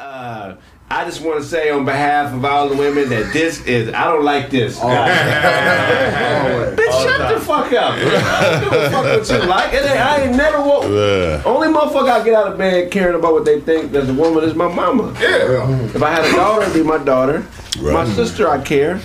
Uh, I just want to say on behalf of all the women that this is, I don't like this. Bitch, shut the fuck up. I don't give a fuck what you like. It ain't, I ain't never woke. Yeah. Only motherfucker I get out of bed caring about what they think as a woman is my mama. Yeah. If I had a daughter, it'd be my daughter. My sister, I care.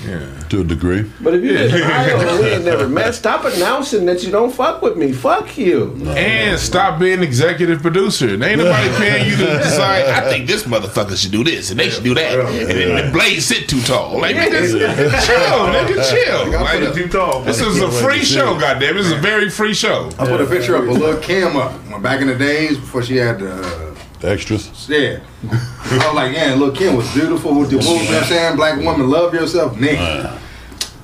To a degree. But if you just Iowa, we ain't never met, stop announcing that you don't fuck with me. Fuck you. And stop being executive producer. And Ain't nobody paying you to decide. I think this motherfucker should do this and they should do that. And then the blades sit too tall. Like, just chill, nigga, chill. Like, too tall. this is a free show, goddamn. This is a very free show. I put a picture up of Lil Kim up back in the days before she had the. Uh, The extras. yeah. I was like, yeah, look, Kim was beautiful with the moves, you know what I'm saying? Black woman, love yourself. Nigga.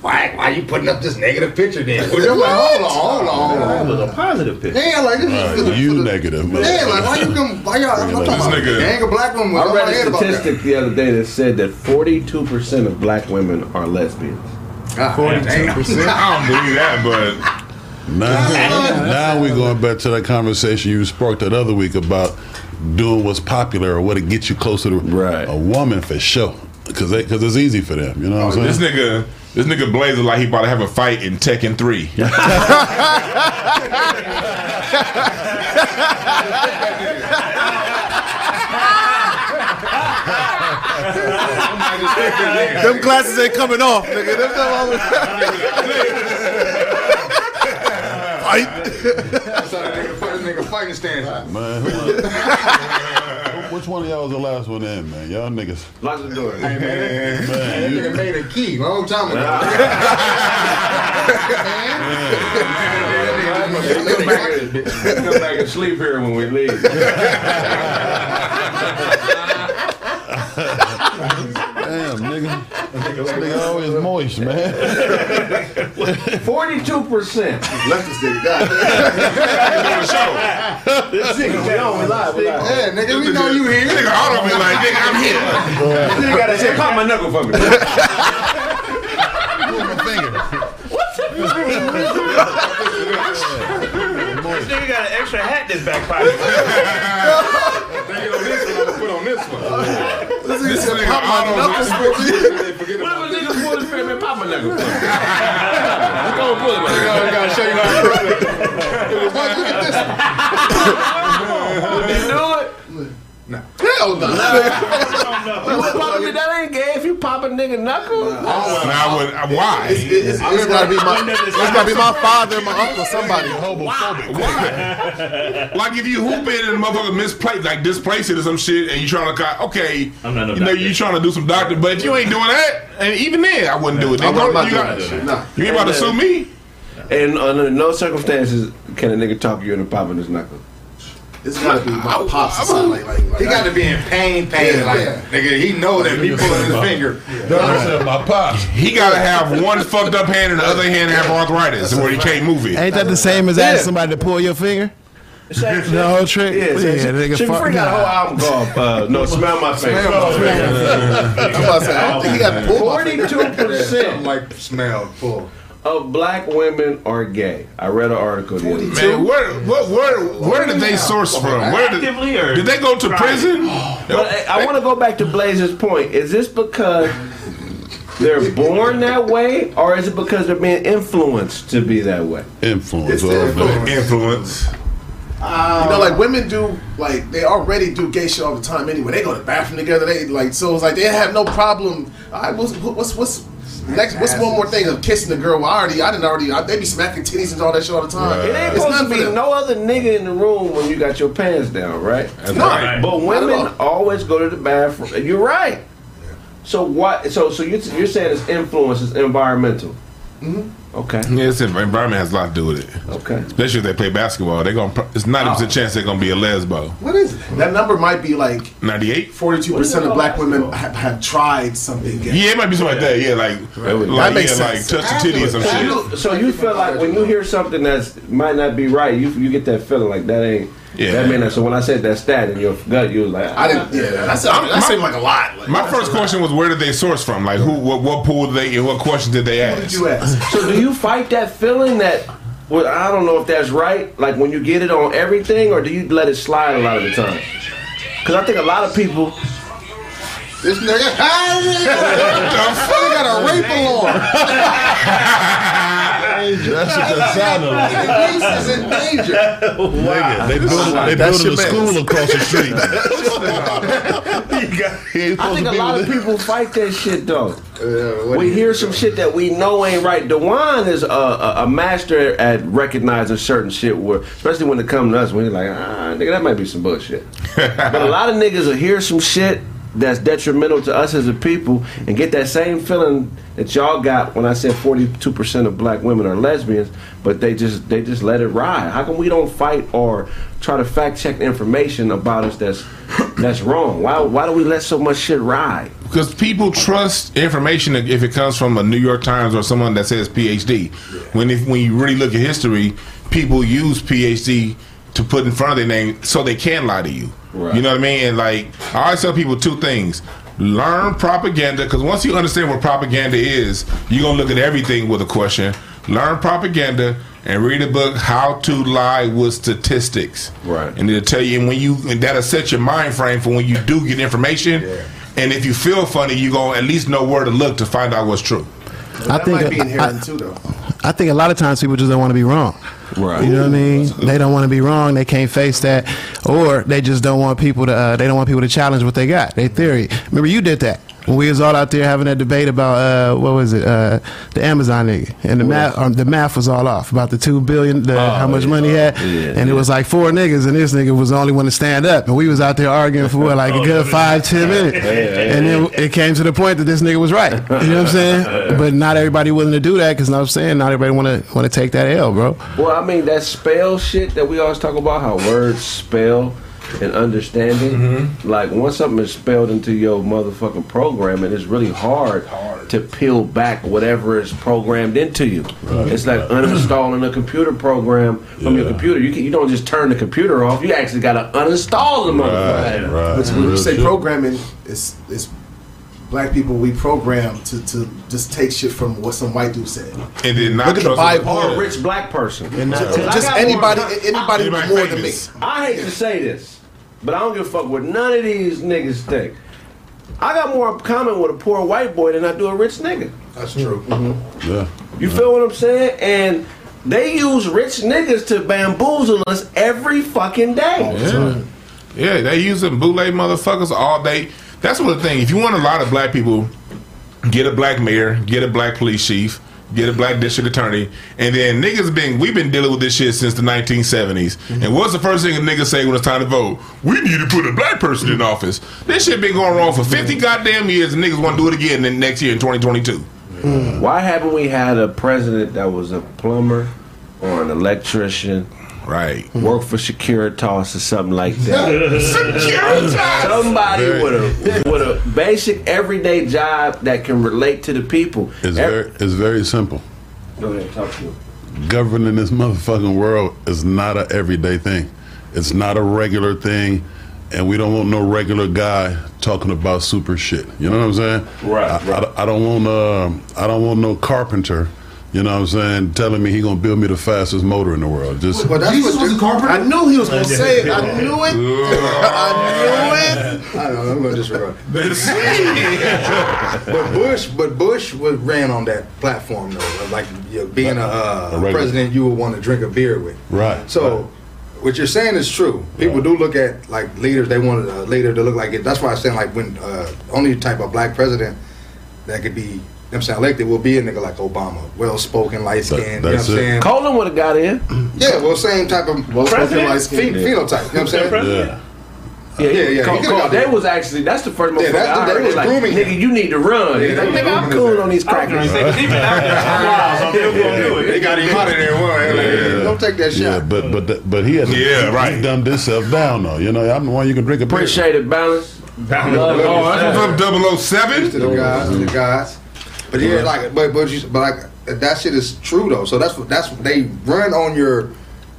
Why, why you putting up this negative picture then? I'm like, hold on, hold on, hold That on. was a positive picture. Yeah, like this is for the, You for the- negative, man. Yeah, like why you come? Why y'all? I'm talking This about nigga- gang of black women. I read a statistic the other day that said that 42% of black women are lesbians. God, I don't believe that, but Now, now we're going back to that conversation you sparked that other week about doing what's popular or what it gets you closer to Right. a woman for sure. Because because it's easy for them. You know what I'm oh, this saying? nigga, this nigga Blazer like he about to have a fight in Tekken 3. Them glasses ain't coming off, nigga. Them, them Fight. That's how that nigga, fight- this nigga fighting stance. Man, who- which one of y'all was the last one in, man? Y'all niggas. Lock the door. Hey, man, Man, that you, nigga made a key long time ago. Come back, and, come back and sleep here when we leave. damn, nigga. This nigga always moist, man. 42%. Left this nigga. God This nigga, we on, we live, we live. Yeah, nigga, we know you here. nigga auto be like, nigga, I'm here. This nigga gotta say, pop my knuckle for me. Move my finger. What the This nigga got an extra hat in his back pocket. This nigga said, pop my knuckles for me. Forget What about if a nigga pull his finger and pop my knuckle for me? Let's go and pull it. I gotta show you how to do it. Look at this. You do it? Hell no. You pop me, that ain't gay if you pop a nigga knuckle. Now, would, uh, why? It's, it's, it's gotta be my, it's gotta be my father, my uncle, somebody. Homophobic. Why? like if you hoop it and the motherfucker misplace, like displace it or some shit, and you trying to, co- okay, I'm not no you know, you trying to do some doctor, but if you ain't doing that, and even then, I wouldn't do it. I'm Nigga, not you, doing that shit. Nah. you ain't about to sue me? And under no circumstances can a nigga talk you into popping his knuckle. It's gotta be my pops or something like, like, like He got to be in pain, pain. Yeah, like, yeah. nigga, he know that me pulling his finger. my pops. He gotta have one fucked up hand and the other hand have arthritis where he can't move it. Ain't that the same as asking somebody to pull your finger? Same. The whole trick? Yeah, same shit. nigga, Sugar Free got a whole album called uh, No Smell My Face. I'm about to say, I don't think he got pulled my finger. Forty-two Something percent like smell full. Of black women are gay. I read an article the other day. Man, where, where, where, where did they source from? Where did, did they go to prison? But uh, I, I want to go back to Blazer's point. Is this because they're born that way, or is it because they're being influenced to be that way? Influence. It's oh, the influence. day. Influence. You know, uh, like women do, like they already do gay shit all the time anyway. They go to the bathroom together. They like so it's like they have no problem. I what's what's what's next? What's one more thing of kissing the girl? Well, I already, I didn't already. I, they be smacking titties and all that shit all the time. It ain't It's supposed to be them. no other nigga in the room when you got your pants down, right? That's No. right. But women always go to the bathroom. You're right. So what? So so you're, you're saying it's influence, it's environmental. Mm-hmm. Okay. Yeah, it's environment has a lot to do with it. Okay. Especially if they play basketball, they're gonna. It's ninety percent oh. chance they're gonna be a lesbo. What is it? That number might be like Ninety-eight. forty-two percent of black women have, have tried something gay. Yeah, it might be something like that. Yeah, like like makes yeah, like touch the titty or some So shit. you, so you feel like when you hear something that's might not be right, you you get that feeling like that ain't. Yeah. That may not. So when I said that stat in your gut, you was like, I didn't. Yeah, that's that my- seemed like a lot. Like, My first question was where did they source from? Like who, what, what pool did they, what questions did they What did ask? you ask? So do you fight that feeling that? Well, I don't know if that's right. Like when you get it on everything, or do you let it slide a lot of the time? Because I think a lot of people This nigga, nigga got a rape alarm. That's what that sounded like. Nigga, niece is in danger. Nigga, they building, they That's building a your school across the street. I think a lot of with- people fight that shit though. Uh, We hear some shit that we know ain't right. Dewan is a, a, a master at recognizing certain shit, where, especially when it comes to us. When he's like, ah, nigga, that might be some bullshit. but a lot of niggas will hear some shit that's detrimental to us as a people and get that same feeling that y'all got when I said 42% of black women are lesbians, but they just they just let it ride. How come we don't fight or try to fact check information about us that's that's wrong? Why why do we let so much shit ride? Because people trust information if it comes from a New York Times or someone that says PhD. When if, when you really look at history, people use PhD to put in front of their name so they can lie to you. Right. You know what I mean? And like I always tell people two things: learn propaganda because once you understand what propaganda is, you're gonna look at everything with a question. Learn propaganda and read a book how to lie with statistics. Right. And it'll tell you and when you and that'll set your mind frame for when you do get information. And if you feel funny, you're gonna at least know where to look to find out what's true. I I think think that might be I- inherent too, though. I think a lot of times people just don't want to be wrong. Right. You know what I mean? They don't want to be wrong. They can't face that, or they just don't want people to. Uh, they don't want people to challenge what they got, their theory. Remember, you did that when we was all out there having that debate about uh, what was it, uh, the Amazon nigga, and the math. Um, the math was all off. About the two billion, the, how much money he had, Yeah, and it was like four niggas, and this nigga was the only one to stand up, and we was out there arguing for what, like a good five, ten minutes, and then it came to the point that this nigga was right. You know what I'm saying? But not everybody willing to do that because, I'm saying, not everybody want to want to take that L, bro. Well, I mean that spell shit that we always talk about, how words spell and understanding. Mm-hmm. Like once something is spelled into your motherfucking program, and it's really hard, to peel back whatever is programmed into you. it's like uninstalling a computer program from your computer. You can, you don't just turn the computer off. You actually got to uninstall the motherfucker. Right, right. But when you say shit. programming, it's it's black people we program to, to just take shit from what some white dude said. And then not Look at the trust- Bible. Or a rich black person. Just, 'Cause I just got anybody, more- anybody Anybody more than me. I hate to say this, but I don't give a fuck what none of these niggas think. I got more common with a poor white boy than I do a rich nigga. That's true. Mm-hmm. Yeah. You feel what I'm saying? And they use rich niggas to bamboozle us every fucking day. Yeah. Yeah, they using bootleg motherfuckers all day. That's one of the thing. If you want a lot of black people, get a black mayor, get a black police chief, get a black district attorney, and then niggas been we've been dealing with this shit since the 1970s. Mm-hmm. And what's the first thing a nigga say when it's time to vote? We need to put a black person in office. This shit been going wrong for 50 mm-hmm. goddamn years, and niggas want to do it again in next year in 2022. Mm-hmm. Why haven't we had a president that was a plumber or an electrician, Right. work for Securitas or something like that? Somebody Very- with a with a basic everyday job that can relate to the people. It's Ev- very, it's very simple. Go ahead, talk to me. Governing this motherfucking world is not a everyday thing. It's not a regular thing, and we don't want no regular guy talking about super shit. You know what I'm saying? Right, I, right. I, I don't want uh, I don't want no carpenter. You know what I'm saying? Telling me he gonna build me the fastest motor in the world. Just But that's Jesus what was a carpenter. I knew he was gonna say it. I knew it. I knew it. I don't know. I'm gonna disregard. but Bush, but Bush was ran on that platform though, like you know, being a, uh, A regular- president you would want to drink a beer with. Right, So. right. What you're saying is true. People Right. do look at like leaders. They want a leader to look like it. That's why I'm saying like when uh, only type of black president that could be, you know what I'm saying elected will be a nigga like Obama, well spoken, light skinned. You know what I'm saying? Colin would have got in. Yeah, well, same type of Well spoken, light phe- skin. phenotype. You know what I'm saying? yeah. Yeah, Yeah, yeah, Col- he could've Col- got they that. was actually that's the first motherfucker Yeah, that's the- I they was like, grooming nigga, you need to run. Yeah, He's like, nigga, I'm cool on these crackers. Even after miles, I'm still gonna do it. They got him out of there. Well, like, Don't take that shot. Yeah, but but that- but he had Yeah, he, right. He dumbed himself down though. You know, I'm the one you can drink a beer. Appreciate it, balance. Love Oh, that's what's up, to the guys, to the guys. But yeah, like, but but you, but like that shit is true though. So that's what that's they run on your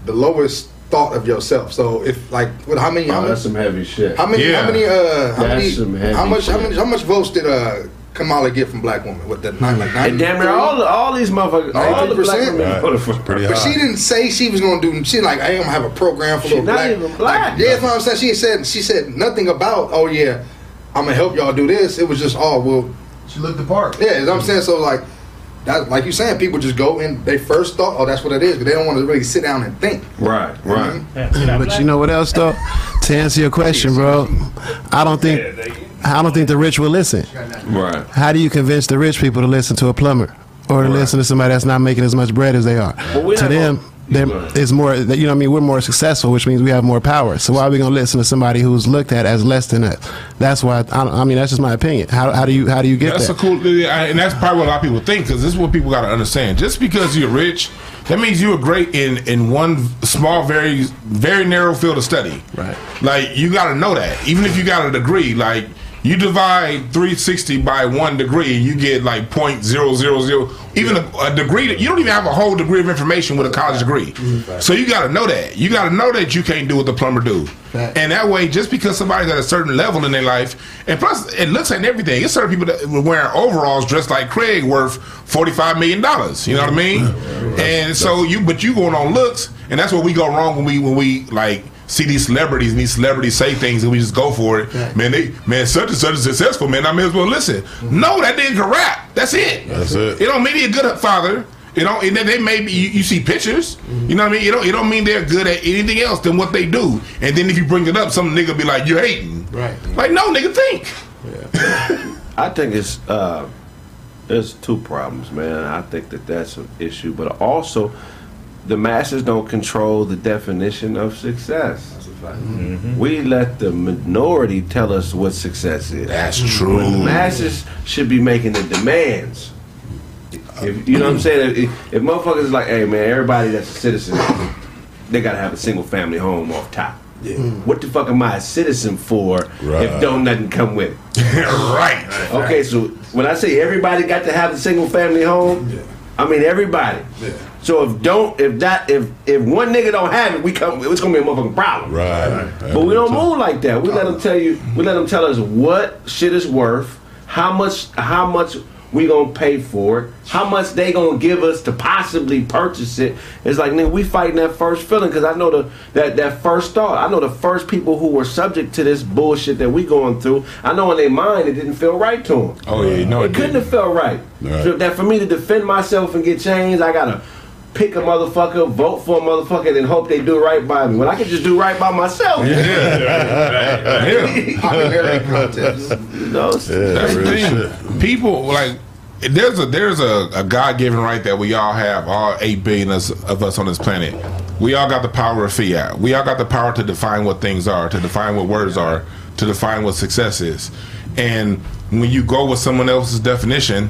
the lowest thought of yourself. So if like, what, how many? Oh, how many? that's some heavy shit. How many? Yeah. How many? Uh, how That's many? some heavy How much? How many? How much votes did uh Kamala get from black women? with the nine like And nine? damn near all all these motherfuckers, all the black 93%? women Right. voted Pretty her. But she didn't say she was gonna do. She like I am gonna have a program for She little not black. even black. Like, yeah, that's what I'm saying. She said she said nothing about. Oh yeah, I'm gonna help y'all do this. It was just, oh well, She looked the part. yeah. You know what I'm saying? So like, that like you saying, people just go and they first thought, oh, that's what it is, but they don't want to really sit down and think. Right, right. But you know what else though? To answer your question, bro, I don't think I don't think the rich will listen. Right. How do you convince the rich people to listen to a plumber or to listen to somebody that's not making as much bread as they are? Well, we're to not them, gonna- them Go ahead. it's more. You know, what I mean, we're more successful, which means we have more power. So why are we gonna listen to somebody who's looked at as less than us? That's why. I, I mean, that's just my opinion. How, how do you how do you get That's that? a cool, and that's probably what a lot of people think because this is what people got to understand. Just because you're rich, that means you were great in in one small, very very narrow field of study. Right. Like you got to know that. Even if you got a degree, like you divide 360 by one degree, you get like point zero zero zero. Even a, a degree that you don't even have a whole degree of information with a college degree. Mm-hmm. So you got to know that. You got to know that you can't do what the plumber do. And that way, just because somebody's at a certain level in their life, and plus it looks like everything. It's certain people that were wearing overalls dressed like Craig worth forty five million dollars. You know what I mean? And so you, but you going on looks, and that's where we go wrong when we when we like see these celebrities and these celebrities say things and we just go for it. Man, they man such and such is successful. Man, I may as well listen. No, that nigga can rap. That's it. That's it. It don't mean he a good father. You know, and then they may be. You, you see pictures. You know what I mean? You don't. It don't mean they're good at anything else than what they do. And then if you bring it up, some nigga be like, "You're hating." Right. Like, no, nigga, think. Yeah. I think it's uh, there's two problems, man. I think that that's an issue, but also the masses don't control the definition of success. Mm-hmm. We let the minority tell us what success is. That's mm-hmm. true. When the masses should be making the demands. If, you know what I'm saying? If, if motherfuckers is like, hey man, everybody that's a citizen, they gotta have a single family home off top. Mm. What the fuck am I a citizen for Right. if don't nothing come with it? right. Okay, so when I say everybody got to have a single family home, I mean everybody. So if don't if that if if one nigga don't have it, we come it's gonna be a motherfucking problem. Right. But we don't move like that. We let them tell you. We let them tell us what shit is worth, how much how much we gonna pay for it, how much they gonna give us to possibly purchase it. It's like nigga, we fighting that first feeling because I know the that that first thought. I know the first people who were subject to this bullshit that we going through. I know in their mind it didn't feel right to them. Oh yeah, no, It it couldn't didn't. have felt right. Right. So that for me to defend myself and get changed, I gotta pick a motherfucker, vote for a motherfucker, and hope they do right by me. When I can just do right by myself. Yeah. yeah. Popularity contest. You know, it's- Yeah, That's the thing. People like there's a there's a, a God given right that we all have, all eight billion us- of us on this planet. We all got the power of fiat. We all got the power to define what things are, to define what words are, to define what success is. And when you go with someone else's definition,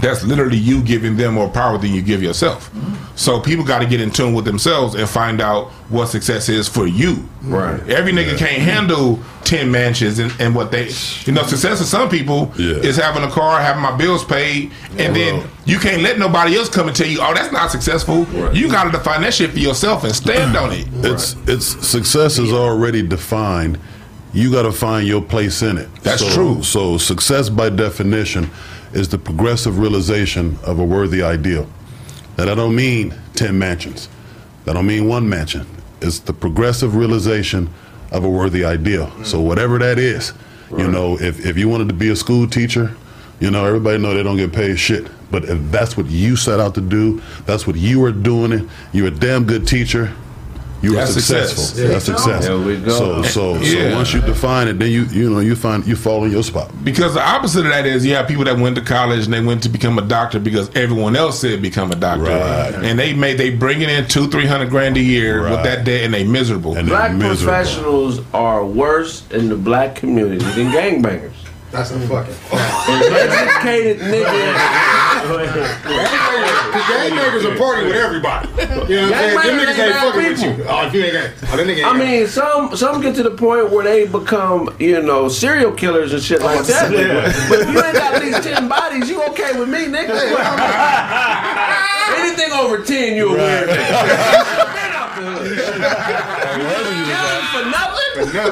that's literally you giving them more power than you give yourself. Mm-hmm. So people got to get in tune with themselves and find out what success is for you. Right. Every nigga can't handle ten mansions and, and what they, you know, success of some people Yeah. is having a car, having my bills paid, and then you can't let nobody else come and tell you, oh, that's not successful. You got to define that shit for yourself and stand on it. It's it's success is already defined. You got to find your place in it. That's So- true. So success, by definition, is the progressive realization of a worthy ideal. That I don't mean ten mansions. That don't mean one mansion. It's the progressive realization of a worthy ideal. So whatever that is, you know, if if you wanted to be a school teacher, you know, everybody know they don't get paid shit. But if that's what you set out to do, that's what you are doing it. You're a damn good teacher. You are successful. success. That's success. There we go. So so Yeah. so once you define it, then you you know you find you fall in your spot. Because the opposite of that is you have people that went to college and they went to become a doctor because everyone else said become a doctor, Right. and they made they bringing in two three hundred grand a year with that debt and they miserable. And Black miserable. professionals are worse in the black community than gangbangers. That's a fucking An educated nigga. Because gangbangers are party with everybody. You know what I'm saying? Them niggas ain't fucking with you. Oh, if you ain't gang. Oh, that nigga ain't I mean, some some get to the point where they become, you know, serial killers and shit like oh, that. But if you ain't got at least ten bodies, you okay with me, nigga? Anything over ten, you a weird nigga. Out the hood. For nothing. First two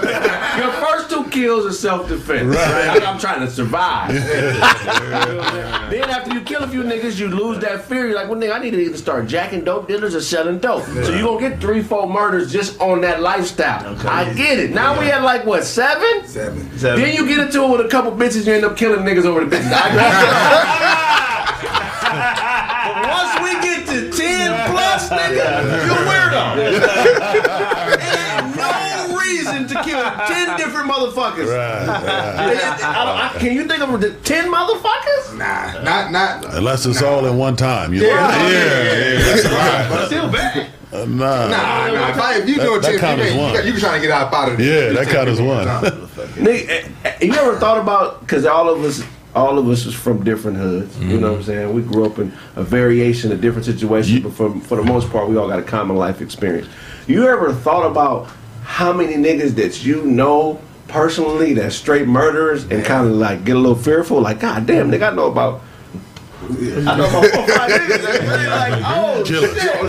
kills are self defense. Right. I'm trying to survive. then after you kill a few niggas, you lose that fear. You're like, well, nigga, I need to either start jacking dope dealers or selling dope. So you gonna get three, four murders just on that lifestyle. I get it. Now we at like what seven? Seven. Then you get into it with a couple bitches, you end up killing niggas over the bitches. I but once we get to 10 plus, nigga, you're weirdo. It ain't no reason to kill 10 different motherfuckers. Right, right. I don't- I- can you think of 10 motherfuckers? Nah, not not. Unless it's all in one time. You know? Yeah, yeah, that's right. But still bad. Uh, nah. Nah, nah. If, I, if you That- doing that ten, count you, as one. you, got- you trying to get out of out of Yeah, that count as one. Nigga, eh, eh, you ever thought about, because all of us, all of us is from different hoods. You know what I'm saying? We grew up in a variation of different situations, but for, for the most part, we all got a common life experience. You ever thought about how many niggas that you know personally that straight murderers and kind of like get a little fearful? Like, God damn, nigga, I know about. I know about four, five niggas that really like, oh shit,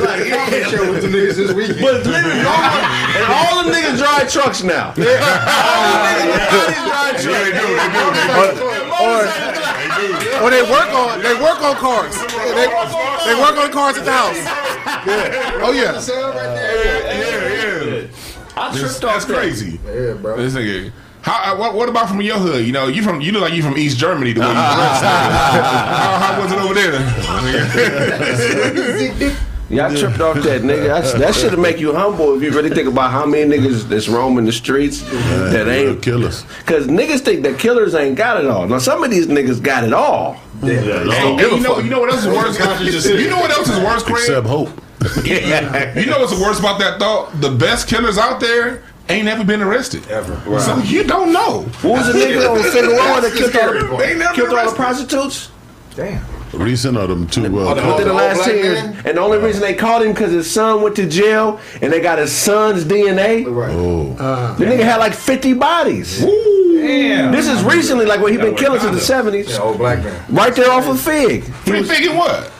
like, yeah. Share with the niggas this weekend. But it's literally all, and all the niggas drive trucks now. All the niggas drive trucks. Or, or they work on they work on cars. They, they work on cars at the house. Yeah. Oh yeah. Sell right there. Yeah, yeah. I That's, tripped off that's that. crazy. Yeah, bro. This nigga. How, uh, what, what about from your hood? You know, you from you look like you from East Germany. The way you dress. how, how was it over there? Yeah, I tripped off that nigga. That's, that should make you humble if you really think about how many niggas that's roaming the streets that ain't. killers. Because niggas think that killers ain't got it all. Now, some of these niggas got it all. And, and you know, you know what else is worse? you know what else is worse, Craig? Except hope. You know what's the worst about that thought? The best killers out there ain't never been arrested Ever. So you don't know. Who was the nigga on Figueroa that killed all, part. They never killed all the prostitutes? Damn. Recent of them two. Uh, Oh, the- Within the last 10 years. man? And the only reason they caught him because his son went to jail and they got his son's DNA. Right. oh, The nigga had like 50 bodies. Damn. This is recently, like when he been killing since the 70s. Yeah, old black man. Right there off of Fig. He Free was, thinking what?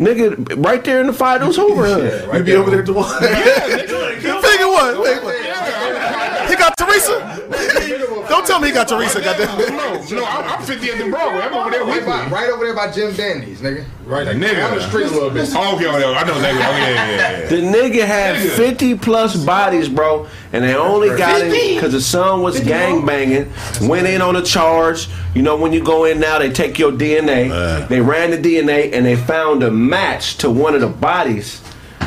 Nigga, right there in the Five Deuce Hoover hood. Right You be over there doing. Figure what got Teresa. Don't tell me he got Teresa. Goddamn. No, no, I'm, I'm 50th and Broadway. I'm over there Right, with by, you. right over there by Jim Dandy's, nigga. Right Nigga. down the street a little bit. Oh, okay, oh, okay, I know exactly. Oh, yeah, yeah, yeah, yeah. The nigga had Nigga. 50 plus bodies, bro, and they only got him 50? because the son was gang banging. Went in on a charge. You know, when you go in now, they take your DNA. Man. They ran the DNA and they found a match to one of the bodies,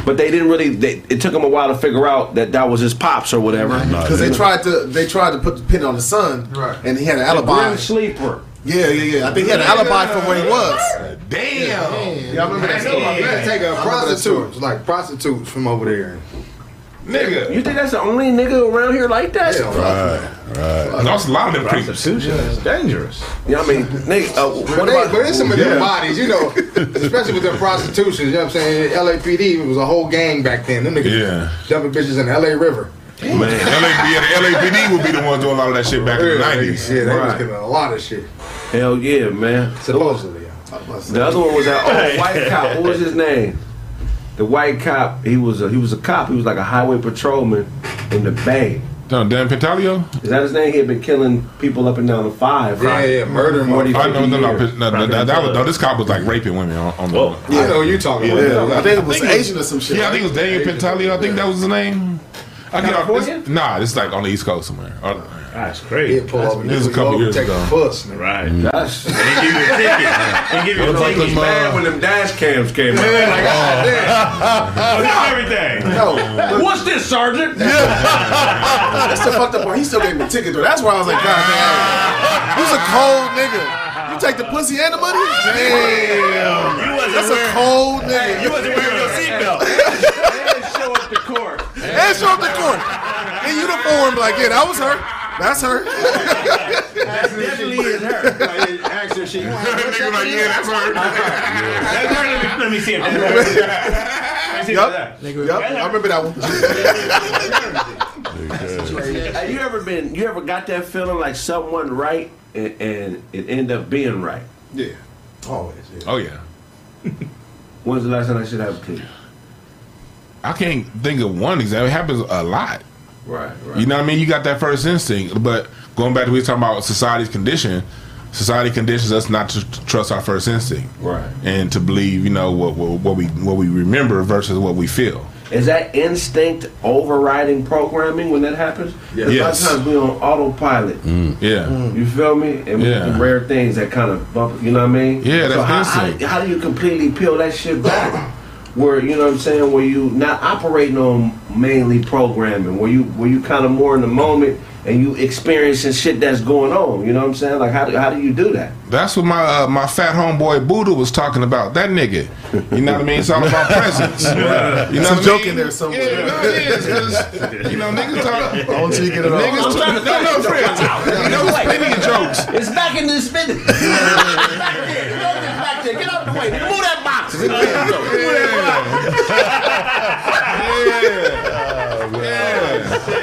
but they didn't really. They, it took them a while to figure out that that was his pops or whatever. Because they tried to they tried to put the pin on the son, Right. and he had an Grim alibi. sleeper. Yeah, yeah, yeah. I think he had an alibi for where he was. Damn. Yeah, I remember that. You gotta take a prostitute, that like prostitutes from over there. Nigga. You think that's the only nigga around here like that? Yeah, right, right. Lost a lot of them people. Prostitution is dangerous. Yeah, I mean, nigga, uh, what But, they, about? but it's some of them bodies, you know, especially with their prostitutions. You know what I'm saying? LAPD it was a whole gang back then. Them niggas Yeah. dumping bitches in the LA River. Man, LA, yeah, the LAPD would be the ones doing a lot of that shit back in the 90s. Yeah, they was Right. getting a lot of shit. hell yeah, man. Supposedly. The other one was that oh white cop. What was his name? The white cop. He was a he was a cop. He was like a highway patrolman in the Bay. No, Dan Pantaleo? Is that his name? He had been killing people up and down the five. Yeah, right? yeah, murdering 40, I know, no, no, no, no, no, that was, no, this cop was like raping women on, on the. Whoa. I know what you're talking about. Yeah, I think it was think Asian or some shit. Yeah, I think it was Daniel Pantaleo. I think that was his name. I get off, California? it's, nah, it's like on the East Coast somewhere. Uh, That's crazy. He'd crazy. pull up and This was a couple years take ago. the bus. nigga. Right. Mm. That's And give you a ticket. And give you a it ticket. was bad uh, when them dash cams came out. Like, oh man. That's everything. No, What's this, Sergeant? that's the fucked up part. He still gave me a ticket though. That's why I was like, God damn. He's a cold nigga. You take the pussy and the money? Damn. You wasn't That's a cold nigga. you wasn't wearing your seatbelt. And show up to court. And show up to court. In uniform, like, yeah, that was her. That's her. Definitely is her. Ask her, she. nigga like, yeah, that's her. That's her. Let me, let me see it. Let me see it. Yup. Yup. I remember that one. Have you ever been? You ever got that feeling like someone right and, and it end up being right? Yeah. Always. Yeah. Oh, yeah. When's the last time that shit happened to you? I can't think of one example. It happens a lot. Right, right. You know what I mean? You got that first instinct, but going back to we were talking about society's condition. Society conditions us not to trust our first instinct, Right. and to believe, you know, what, what what we what we remember versus what we feel. Is that instinct overriding programming when that happens? Yes. A lot of times we on autopilot. Mm. Yeah, mm. You feel me? And Yeah. the rare things that kind of bump, you know what I mean? Yeah, so that's how, instinct. how, how do you completely peel that shit back? Where you know what I'm saying? Where you not operating on mainly programming? Where you where you kind of more in the moment and you experiencing shit that's going on? You know what I'm saying? Like how do, how do you do that? that's what my uh, my fat homeboy Buddha was talking about. That nigga, you know what I mean? It's all about presence. You know Some what I joke mean? in there somewhere. Yeah, no, it is. 'cause, you know, niggas talk. Until you get it off. Niggas talk. No, no, friends. You know, plenty of jokes. It's back in this spin. Get out the way. Move that box.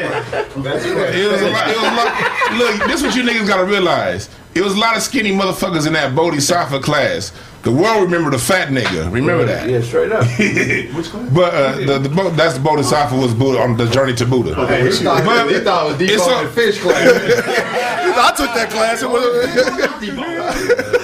It was a lot. It was a lot. Look, this is what you niggas gotta realize. It was a lot of skinny motherfuckers in that Bodhisattva class. The world remember the fat nigga. Remember that. Yeah, straight up. But uh, the, the Bo- that's the Bodhisattva was Buddha on the journey to Buddha. Hey, he thought, But he thought it was deep on a- the fish class. I took that class. It was, But the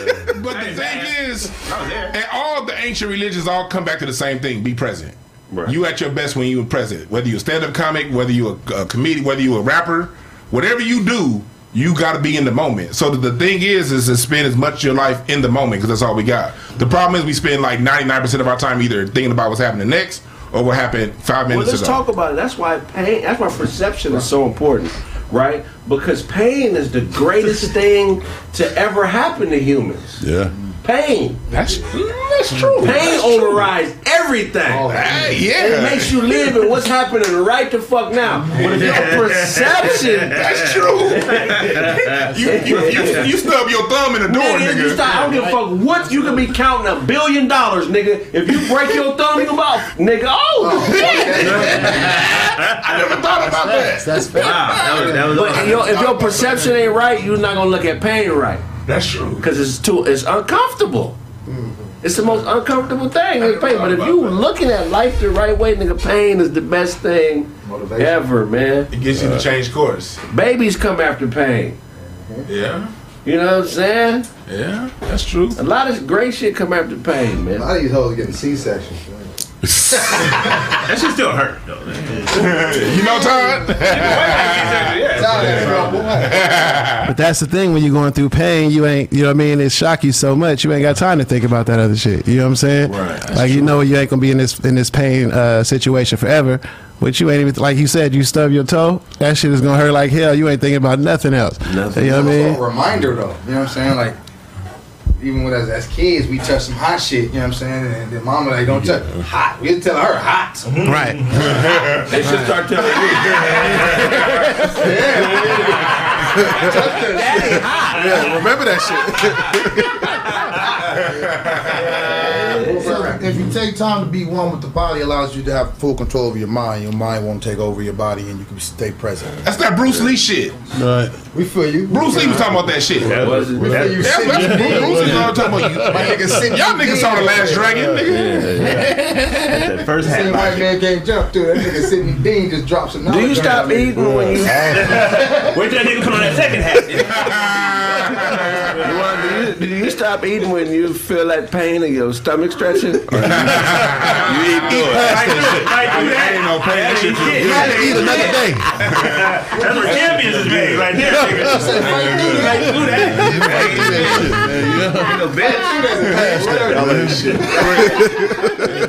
thing is, and all the ancient religions all come back to the same thing: be present. Right. You at your best when you are present. Whether you're a stand-up comic, whether you're a, a comedian, whether you're a rapper, whatever you do, you got to be in the moment. So the, the thing is, is to spend as much of your life in the moment because that's all we got. The problem is we spend like 99% of our time either thinking about what's happening next or what happened five minutes Well, minutes let's ago. talk about it. That's why pain. That's why perception is so important, right? Because pain is the greatest thing to ever happen to humans. Yeah. Pain. That's that's true. Pain overrides everything. Oh, Hey, And yeah, it makes you live in what's happening right the fuck now. But if your perception, that's true. you, you, you, you stub your thumb in the door, nigga, you nigga. start, I don't give a fuck what you can be counting a billion dollars, nigga. If you break your thumb in your mouth, nigga, oh, oh shit. I never thought about that. That's fair. That was, that was But your, if your perception ain't right, you're not gonna look at pain right. That's true. because it's too it's uncomfortable. Mm-hmm. It's the most uncomfortable thing is pain. But if you looking at life the right way, nigga, pain is the best thing Motivation. ever, man. It gets you to change course. Babies come after pain. Mm-hmm. Yeah, You know what I'm saying? yeah, that's true. A lot of great shit come after pain, man. A lot of these hoes getting C-sections. That shit still hurt. Though. You know, Todd. But that's the thing when you're going through pain, you ain't, you know what I mean? It shock you so much, you ain't got time to think about that other shit. You know what I'm saying? Right. Like you know you ain't gonna be in this in this pain uh, situation forever. But you ain't even like you said, you stub your toe. That shit is gonna hurt like hell. You ain't thinking about nothing else. Nothing. You know what I mean? a reminder though, you know what I'm saying? Like even when us as kids we touch some hot shit, you know what I'm saying? And then mama like don't touch hot. We tell her hot. Mm-hmm. Right. They should start telling you. yeah, remember that shit. So if you take time to be one with the body, allows you to have full control over your mind. Your mind won't take over your body, and you can stay present. That's that Bruce Lee shit. Right. We feel you. Bruce Lee was talking about that shit. That was, We feel that, you That's, that's sitting Bruce, Bruce Lee was talking about you. My nigga sitting Y'all niggas saw the Last Dragon, nigga. that first Same half. white man can't jump through. That nigga Sidney Deane just drops some Do you stop that eating when you? Wait till that nigga put on that second half. You, do you stop eating when you feel that pain in your stomach stretching? You, you eat more? Right through it. Right through. Ain't no pain. That shit Shit. feel You gotta eat another day. That's where champions is made. Right there. nigga. Right through that. Nigga.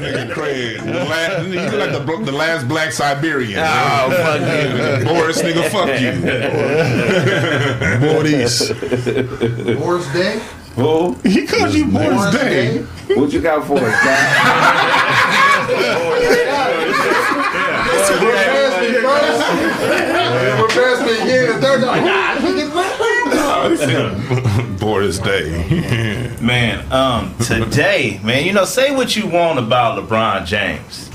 Nigga crazy. The last, you like the, the last black Siberian. Oh fuck you! Boris, nigga, fuck you. Maurice. Boris Day. Who? He called you Boris Boris Day. Day. What you got for us, guy? Embarrass me first. Embarrass me again. The third oh, time. Nah, I can't get back. Boris Day. Man, um, today, man, you know, say what you want about LeBron James.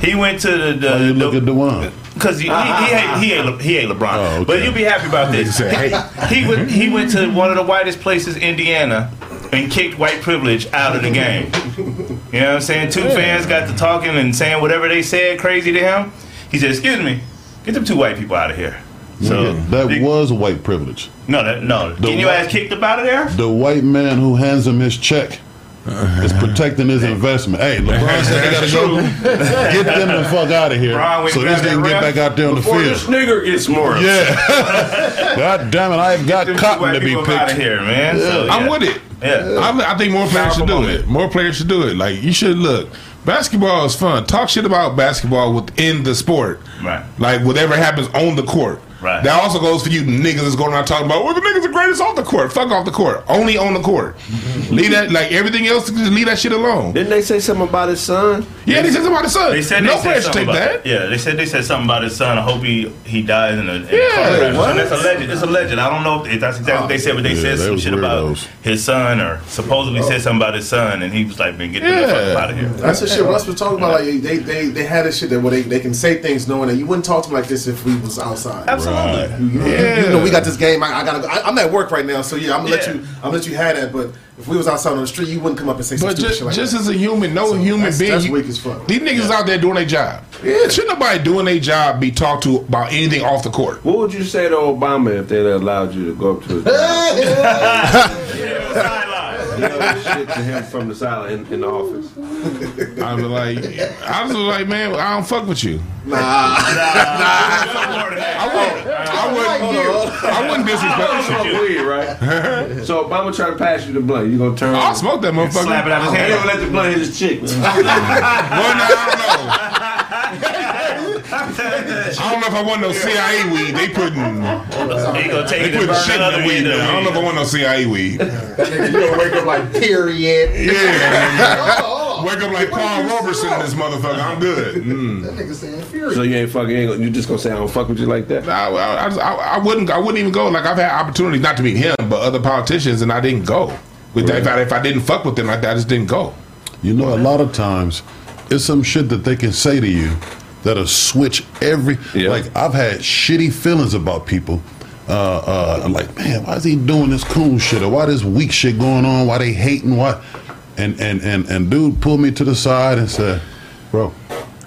He went to the, the, Why you the look at Dewan? Cause he, he, he, ain't, he, ain't, he ain't LeBron, Oh, okay. but you'll be happy about this. He He went, he went to one of the whitest places, Indiana, and kicked white privilege out of the game. You know what I'm saying? Two fans got to talking and saying whatever they said crazy to him. He said, "Excuse me, get them two white people out of here." So that was white privilege. no, that, no. Getting your white- ass kicked up out of there? The white man who hands him his check is protecting his investment. Hey, LeBron said they gotta go get them the fuck out of here, LeBron so and this grabbed nigga get back out there on the field. this nigger gets more. Yeah. God damn it, I've got cotton to be people up out of picked. here, man. So, I'm with it. Yeah. I, I think more players should do it. More players should do it. Like you should look. Basketball is fun. Talk shit about basketball within the sport. Right. Like whatever happens on the court. Right. That also goes for you niggas that's going around talking about, well, the niggas are greatest off the court. Fuck off the court. Only on the court. Mm-hmm. leave that, like everything else, just leave that shit alone. Didn't they say something about his son? Yeah, they said something about his son. They said no they player said should take about that. Yeah, they said they said something about his son. I hope he he dies in a, in a Yeah, car crash. what? And that's alleged. It's alleged. I don't know if that's exactly what they said, but they oh, Yeah, said they some was shit about weirdos. his son, or supposedly said oh. something about his son, and he was like, "Man, get the fuck out of here." That's the shit Russ was talking about. Like they, they, they had this shit that where they, they can say things knowing that you wouldn't talk to him like this if we was outside. Absolutely. You, you- Yeah. you know, we got this game. I, I gotta. Go. I, I'm at work right now, so yeah, I'm gonna let you. I'm gonna let you have that. But if we was outside on the street, you wouldn't come up and say some But stupid just, shit like that. just that. as a human, no So human that's- being. that's you- weak as fuck. These niggas out there doing their job. Yeah. Should nobody doing their job be talked to about anything off the court? What would you say to Obama if they allowed you to go up to his job? Sideline. you know, shit to him from the sideline in, in the office? I was like, I was like, man, I don't fuck with you. More than that. I wouldn't, I wouldn't, I wouldn't disrespect Smoke you. weed, right? so Obama try to pass you the blunt. You gonna turn? I'll smoke that motherfucker. Slap it out his He hand. don't let the blunt hit his chick. Well, now, I don't know. I don't know if I want no CIA weed. They putting He gonna take they it and putting burn shit in another the weed end of now. I don't know if I want no CIA weed. That nigga, you gonna wake up like period. Yeah. Wake up like Paul Robeson in this motherfucker. I'm good. Mm. That nigga saying period. so you ain't fucking. You, ain't gonna, you just gonna say I don't fuck with you like that? I, I, I, just- I, I wouldn't. I wouldn't even go. Like I've had opportunities not to meet him, but other politicians, and I didn't go. With that, if I, if I didn't fuck with them like that, I just didn't go. You know, a lot of times it's some shit that they can say to you that'll switch every. Yeah. Like I've had shitty feelings about people. Uh, uh, I'm like, man, why is he doing this cool shit or why this weak shit going on? Why they hating? Why? And and and and dude pulled me to the side and said, bro,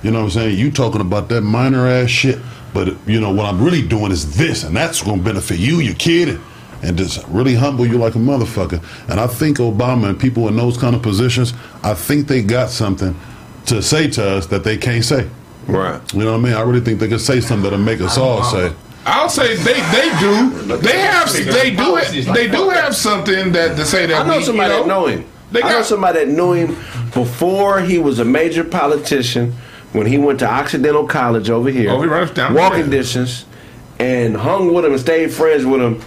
you know what I'm saying? You talking about that minor ass shit, but you know what I'm really doing is this, and that's gonna benefit you, your kid, and, and just really humble you like a motherfucker. And I think Obama and people in those kind of positions, I think they got something to say to us that they can't say. Right. You know what I mean? I really think they could say something that'll make us all say. I'll say they they do. They have they do it they do have something that to say that I know we, somebody you that know him. They I know somebody that knew him before he was a major politician. When he went to Occidental College over here, Oh, he right down walking there. distance, and hung with him and stayed friends with him.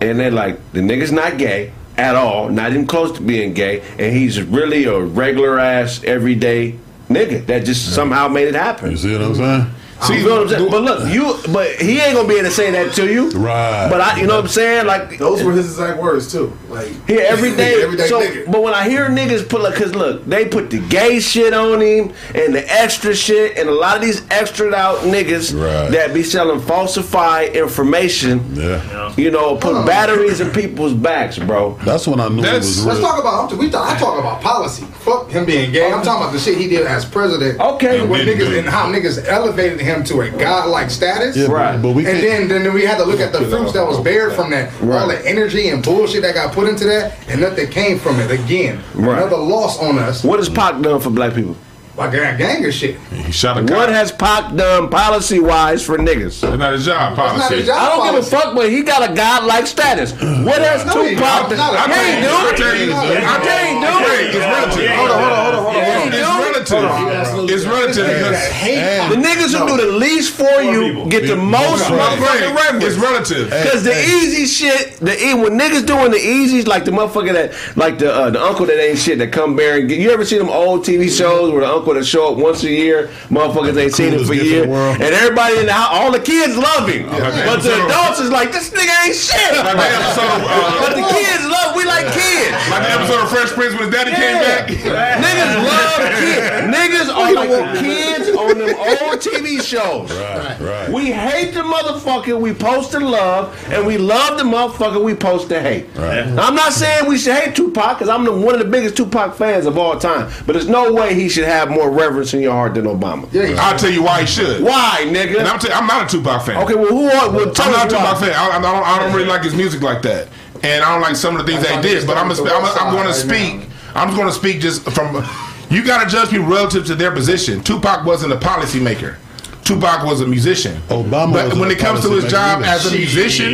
And they're like, the nigga's not gay at all, not even close to being gay, and he's really a regular ass everyday nigga that just somehow made it happen. You see what I'm saying? See, you know what I'm saying? But look, you, but he ain't gonna be able to say that to you, Right. But I, you know what I'm saying? Like Those were his exact words too. Like here every day. everyday so, nigga. but when I hear niggas put like, cause look, they put the gay shit on him and the extra shit, and a lot of these extra out niggas Right. that be selling falsified information. Yeah. You know, put batteries in people's backs, bro. That's when I knew That's- it was Let's talk about. I'm, we talk, I talk about policy. Fuck him being gay. I'm talking about the shit he did as president. Okay. When didn't niggas and how niggas elevated him to a godlike status. Yeah, Right. But we and then, then we had to look at the fruits that was bared from that. All the energy and bullshit that got put into that, and nothing came from it. Again, Right. another loss on us. What has Pac done for black people? Like that ganger shit. he shot a What has Pac done policy wise for niggas? That's not his job That's not policy. his job. I don't give a fuck, but he got a godlike status. What has No, he- Tupac done? no, He ain't no, do I it. tell you, I tell you, dude. Hey, it's relative. Hold on, hold on, hold on, hold on, hold on. It's relative. It's relative because The niggas who do the least for you get the most motherfucking reverence. it's relative. Cause the easy shit, the when niggas doing the easies, like the motherfucker that, like the uh, the uncle that ain't shit that come bearing. You ever see them old TV shows where the uncle that show up once a year, motherfuckers ain't seen him for years, and everybody in the house, all the kids love him, the but the adults is like this nigga ain't shit. Like the episode of, uh, but the kids love, we like kids. like the episode of Fresh Prince when his daddy came back. Niggas love kids. Niggas are like the kids on them old TV shows. Right, right. We hate the motherfucker we post to love, and we love the motherfucker we post to hate. Right. I'm not saying we should hate Tupac, because I'm the, one of the biggest Tupac fans of all time. But there's no way he should have more reverence in your heart than Obama. Yeah, I'll tell you why he should. Why, nigga? And I'm, tell I'm not a Tupac fan. okay, well, who are? Well, tell I'm not us a why. Tupac fan. I, I, don't, I don't really like his music like that, and I don't like some of the things that he did. But I'm, gonna, I'm, I'm going to speak. I'm going to speak just from. You got to judge people relative to their position. Tupac wasn't a policymaker. Tupac was a musician. Obama but was when a it comes to his job either. as a musician,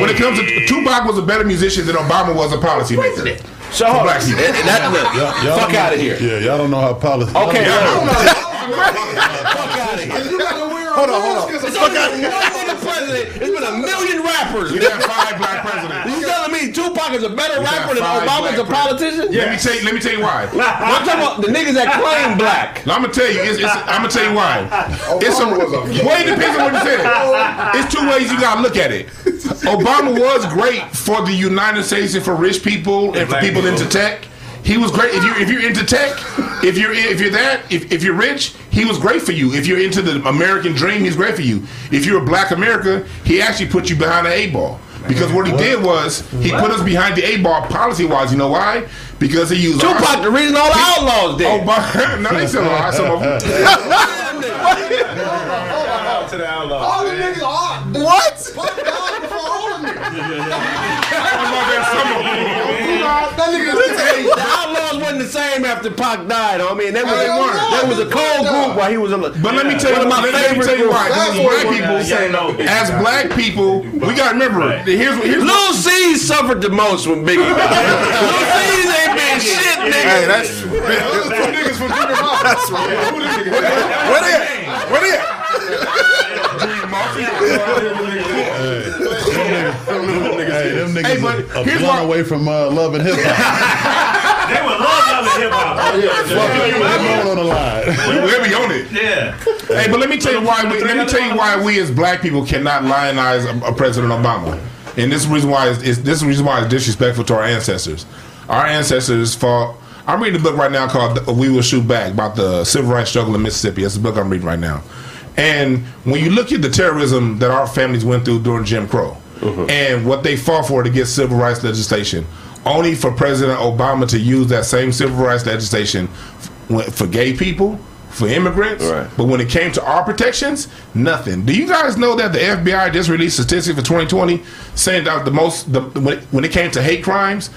when it comes to Tupac was a better musician than Obama was a policymaker. So, hold on. black people. And- and that- look, Y'all- y'all fuck out of here. Yeah, y'all don't know how politics. Okay, wait. Fuck out of here. You got to wear Hold on, hold on. It's only been one nigga president. It's been a million rappers. You got five black presidents. You telling me Tupac is a better We got rapper than Obama's a black politician? Let me tell you. Let me tell you why. I'm talking about the niggas that claim black. I'm gonna tell you. It's, it's, I'm gonna tell you why. It's a, Obama was a- way it depends on what you say. It's two ways you gotta look at it. Obama was great for the United States and for rich people and for people people. into tech. He was great if you if you're into tech, if you're if you're that, if, if you're rich, he was great for you. If you're into the American dream, he's great for you. If you're a black America, he actually put you behind the A ball. Because what he did was he put us behind the A ball policy wise. You know why? Because he used our- Tupac, the reason all the Outlawz did. Oh, Obama, no, they still are. Some of them. To the Outlawz. All the niggas are. What? Fuck God before all of them. That The Outlawz wasn't the same after Pac died, homie. And they was, They weren't. they was a cold group while he was a. But let me tell you, One of my let, let me favorite tell you why. That's black people, was. Yeah, no. as black people, we got to remember. Here's what. Here's Lil what C suffered the most when Biggie died. Lil' Cease ain't been shit, nigga. Hey, that's Two niggas from Junior High. that's right. Who them niggas? Where they at? Where they at? Hey, them niggas Hey, but a, a here's blunt why- away from uh, love and hip hop. They would love loving hip hop. Come on the line. we'll be on it. Yeah. Hey, but let me tell you why. We, let me tell you why we as black people cannot lionize a, a President Obama. And this is the reason why it's, it's this reason why it's disrespectful to our ancestors. Our ancestors fought. I'm reading a book right now called "We Will Shoot Back" about the civil rights struggle in Mississippi. That's the book I'm reading right now. And when you look at the terrorism that our families went through during Jim Crow, Mm-hmm. and what they fought for to get civil rights legislation, only for President Obama to use that same civil rights legislation for gay people, for immigrants. Right. But when it came to our protections, nothing. Do you guys know that the FBI just released statistics for 2020 saying that the most the, when, when it came to hate crimes,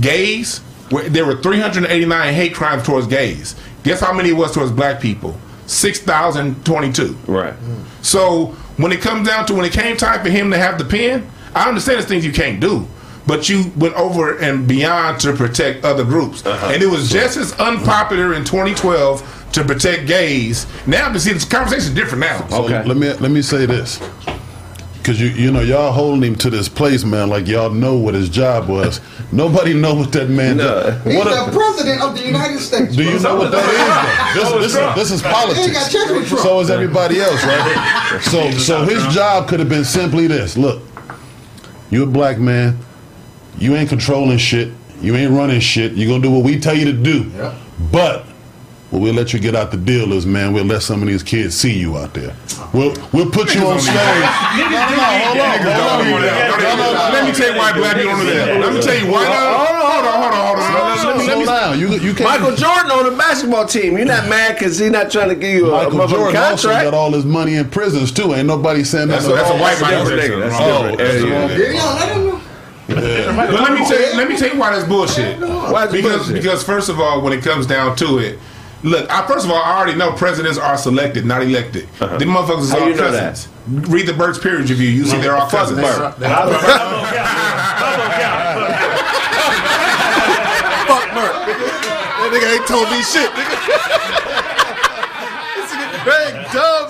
gays, there were 389 hate crimes towards gays. Guess how many it was towards black people? 6,022. Right. So when it comes down to when it came time for him to have the pen, I understand there's things you can't do, but you went over and beyond to protect other groups, uh-huh. and it was just as unpopular in 2012 to protect gays. Now, but see, the conversation is different now. So Okay. let me let me say this, because you you know y'all holding him to this place, man, like y'all know what his job was. Nobody know what that man No. did. He's What the a- president of the United States. do you know what that is? Though? This, this, is, this is He politics. got chance with Trump. So is everybody else, right? So so his job could have been simply this: Look, you a black man, you ain't controlling shit, you ain't running shit. You gonna do what we tell you to do, Yeah. but. What we'll let you get out the deal is, man, we'll let some of these kids see you out there. We'll we'll put you on stage. Niggas don't want that. No, no, no. Let me tell you why black people don't do that. Let me tell you why. Hold on, hold on, hold on, hold on. Let me- let Slow down. You you can't. Michael Jordan on the basketball team. You're not mad because he's not trying to give you a, a Michael motherfucking Jordan also got all his money in prisons too. Ain't nobody saying That's a, that's a white Michael different Jackson. nigga. That's Oh, different. that's Yeah, wrong. yeah. Did let? But let me tell you, let me tell you why that's bullshit. Why it's because bullshit? because first of all, when it comes down to it, look, I, first of all, I already know presidents are selected, not elected. Uh-huh. The motherfuckers is How all you know cousins. Read the Burke's Peerage. You see, they're all Fuck cousins. Burt. Fuck Merck. That nigga ain't told me shit. Nigga. this nigga Craig dumb.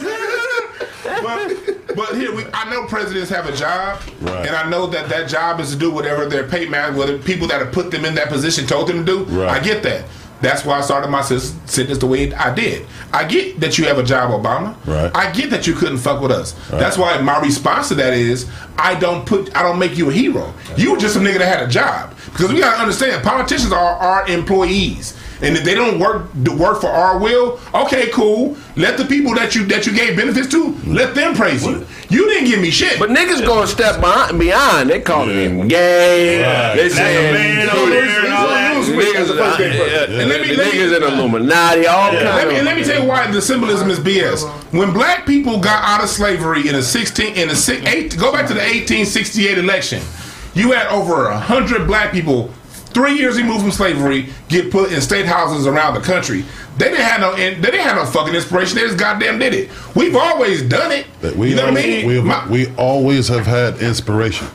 But, but here, we, I know presidents have a job, Right. and I know that that job is to do whatever their pay man, whether people that have put them in that position told them to do. Right. I get that. That's why I started my sentence the way I did. I get that you have a job, Obama. Right. I get that you couldn't fuck with us. That's why my response to that is I don't put I don't make you a hero. You were just a nigga that had a job. because we gotta understand politicians are our employees. And if they don't work work for our will, okay, cool. Let the people that you that you gave benefits to, let them praise you. You didn't give me shit. But niggas going to step behind, beyond. They calling him gay. Right. They Like saying man over there and all that. niggas, And let me- niggas in Illuminati, all Let me, of. and let me tell you why the symbolism is BS. When black people got out of slavery in the 16 in the six, eight, go back to the 1868 election, you had over a hundred black people, three years removed from slavery, get put in state houses around the country. They didn't have no, they didn't have no fucking inspiration. They just goddamn did it. We've always done it. That we, you know what I mean? we, My- we always have had inspiration.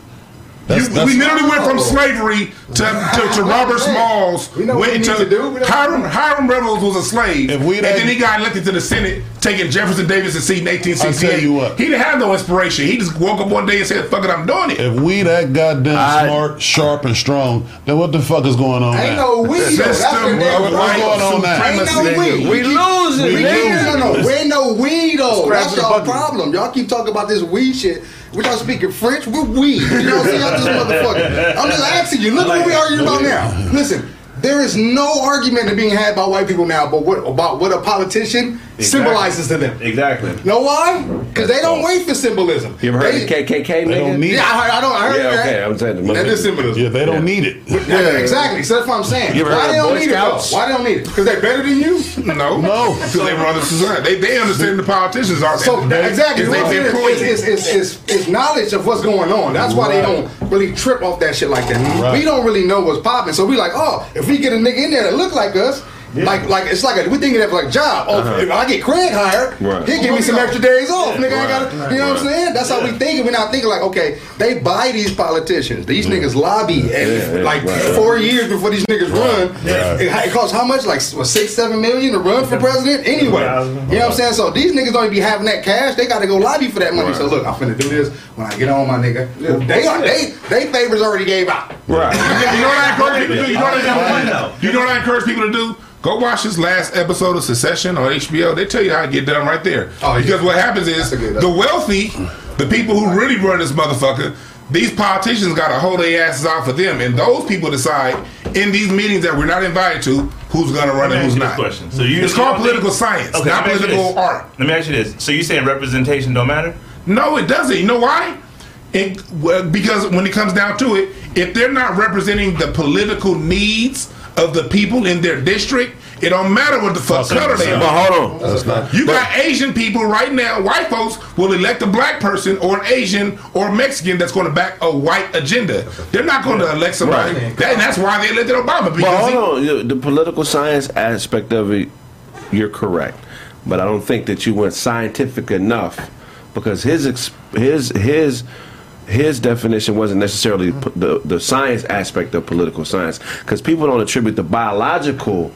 That's, you, that's, we literally went from oh. slavery to, to, to Robert Smalls. We know what went we to to do. Hiram, Hiram Revels was a slave. If we'd and then he got elected to the Senate, taking Jefferson Davis' seat in 1868. I'll tell you what. He didn't have no inspiration. He just woke up one day and said, fuck it, I'm doing it. if we that goddamn I- smart, sharp, and strong, then what the fuck is going on Ain't now? no we though. That's System the damn of What's white going on now? Ain't no we. we losing, We nigga. no, no, no. We ain't no we though. That's the y'all problem. Y'all keep talking about this we shit. We're not speaking French. We're we. You know what I'm saying? I'm just asking you. Look what we arguing about now. Listen. There is no argument to being had by white people now, but what about what a politician symbolizes to them? Exactly. Know why? Because they don't wait for symbolism. You ever heard They- of KKK, They nigga? don't need Yeah, I, heard- I don't. I heard Yeah, that. okay, I'm saying- that is symbolism. Yeah, they don't need it. Yeah, exactly. So that's what I'm saying. You ever Why heard they of don't Boy need it though? Why they don't need it? Because they're better than you. No. No. Because they run the society. They, they understand the politicians are. So exactly, It's what I'm they saying employees. is, is, is, is, is knowledge of what's going on. That's why they don't really trip off that shit like that. We don't really know what's popping, so we like, oh, if we get a nigga in there that look like us. Like, like it's like a, we thinking of like job. Oh, uh-huh. if I get Craig hired, Right. he'll give me some extra days off. Nigga, I gotta, you know what I'm saying? That's how we thinking. We're not thinking like, okay, they buy these politicians. These niggas lobby, and Yeah, yeah, like right, four years before these niggas run, Right. it, it costs how much? Like what, six, seven million to run for president? Anyway, you know what I'm saying? So these niggas don't even be having that cash. They got to go lobby for that money. So look, I'm finna do this when I get on, my nigga. They are they they favors already gave out. Right. You know what I encourage people to do? You know what I I know. do? You know what I encourage people to do? Go watch this last episode of Succession on HBO. They tell you how to get done right there. Oh, yeah. because what happens is That's a good- the wealthy, the people who really run this motherfucker, these politicians got to hold their asses out for them, and those people decide in these meetings that we're not invited to who's going to run Let and who's not. question. So you- it's you called political think- science, Okay, not let me ask you political art. Let me ask you this. So you saying representation don't matter? No, it doesn't. You know why? It, well, because when it comes down to it, if they're not representing the political needs of the people in their district, it don't matter what the fuck color they But are. hold on. That's not. You got Asian people right now. White folks will elect a black person or an Asian or Mexican that's going to back a white agenda. They're not going to elect somebody. Right. That, and that's why they elected Obama. But Because he- hold on, the political science aspect of it, you're correct. But I don't think that you went scientific enough because his his his his definition wasn't necessarily p- the the science aspect of political science because people don't attribute the biological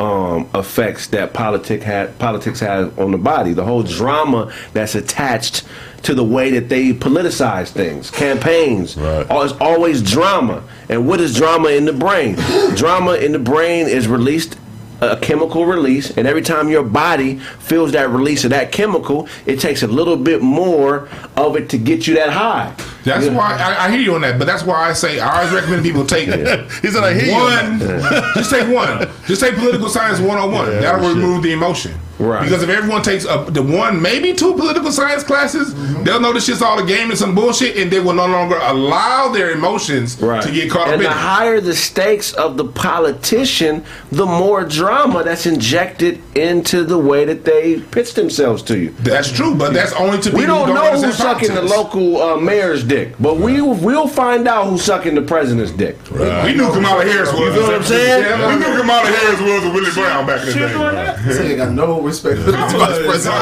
um, effects that politic had politics has on the body, the whole drama that's attached to the way that they politicize things, campaigns. Right. It's always drama. And what is drama in the brain? drama in the brain is released a chemical release, and every time your body feels that release of that chemical, it takes a little bit more of it to get you that high. That's Yeah. why I, I hear you on that, but that's why I say I always recommend people take He said, "I hear you on one. just take one. Just take political science 101. Yeah, That'll shit. remove the emotion. Right. Because if everyone takes up the one, maybe two political science classes, they'll know this shit's all a game and some bullshit, and they will no longer allow their emotions right. to get caught up and in the it. higher the stakes of the politician, the more drama that's injected into the way that they pitch themselves to you. That's true, but that's only to people We don't who know understand who's sucking the local uh, mayor's dick, but we we'll find out who's sucking the president's dick. We knew Kamala Harris was. You feel what I'm saying? we knew Kamala Harris was a Willie Brown back in the day. So you got no respect for the vice president.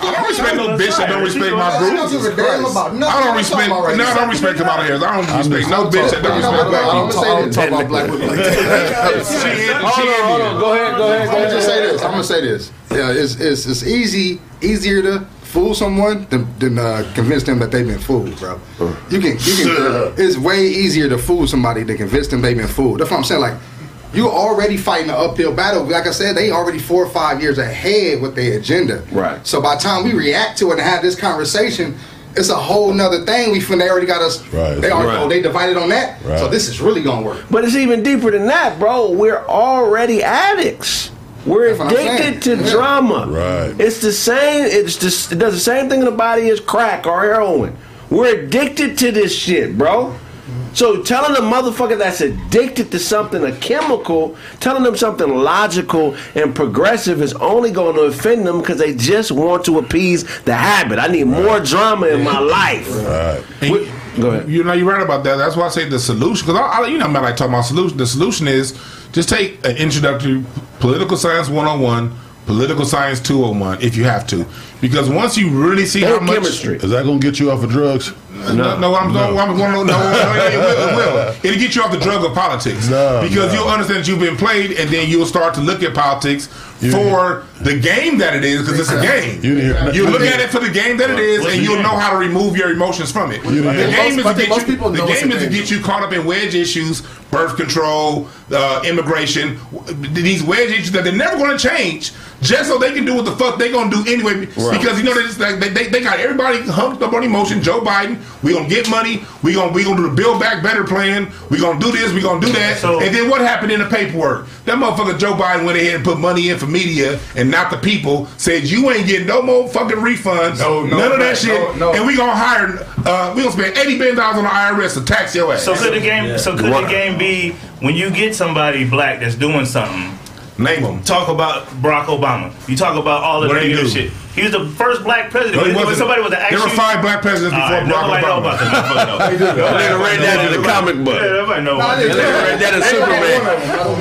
I don't respect no bitch that don't respect my I group. give a damn about nothing. I don't respect. talking about right No, I don't respect Kamala Harris. I don't respect no bitch that don't respect what, black I'm gonna say this. black women like that. Hold on, hold on. Go ahead, go ahead, I'm gonna just say this. I'm gonna say this. Yeah, it's it's, it's easy easier to fool someone than, than uh, convince them that they've been fooled, bro. You can you can. it's way easier to fool somebody than convince them they've been fooled. That's what I'm saying. Like you already fighting an uphill battle. Like I said, they already four or five years ahead with their agenda. Right. So by the time we react to it and have this conversation. it's a whole nother thing. We finna they already got us. Right. They are, Right. oh, they divided on that. Right. So this is really gonna work. But it's even deeper than that, bro. We're already addicts. We're That's addicted to. Yeah. drama. Right. It's the same. It's just it does the same thing in the body as crack or heroin. We're addicted to this shit, bro. So telling a motherfucker that's addicted to something, a chemical, telling them something logical and progressive is only going to offend them because they just want to appease the habit. I need more drama in my life. Right. And What- go ahead. You know, you're right about that. That's why I say the solution. Because I, I, you know, I'm not like talking about solution. The solution is just take an introductory political science 101, political science 201, if you have to. Because once you really see how much chemistry. Is that gonna get you off of drugs? No, no, I'm, no. I'm, no, no, no, no, it will, it will. It'll get you off the drug of politics. No, because no. you'll understand that you've been played, and then you'll start to look at politics You- for the game that it is, because it's a game. You You look at it for the game that it is, and you'll know how to remove your emotions from it. The didn't game is to get most you. The game is to get you caught up in wedge issues, birth control, uh, immigration. These wedge issues that they're never going to change, just so they can do what the fuck they're going to do anyway. Because you know they, just, like, they, they they got everybody humped up on emotion. Joe Biden, we gonna get money. We gonna we gonna do the Build Back Better plan. We gonna do this. We gonna do that. So- and then what happened in the paperwork? That motherfucker Joe Biden went ahead and put money in for media and not the people. Said you ain't getting no more fucking refunds. No, no, none of that right, shit. no, no. And we gonna hire. Uh, we gonna spend eighty billion dollars on the IRS to tax your ass. So could the game? So could Right. the game be when you get somebody black that's doing something? Name them. Talk about Barack Obama. You talk about all the What negative shit. He was the first black president. No, he when, when wasn't. somebody was to ask there were five black presidents before right, Barack nobody know about that. motherfucker, though. Nigga read that in the comic book. Yeah, everybody know. they- that. Nigga read that in Superman.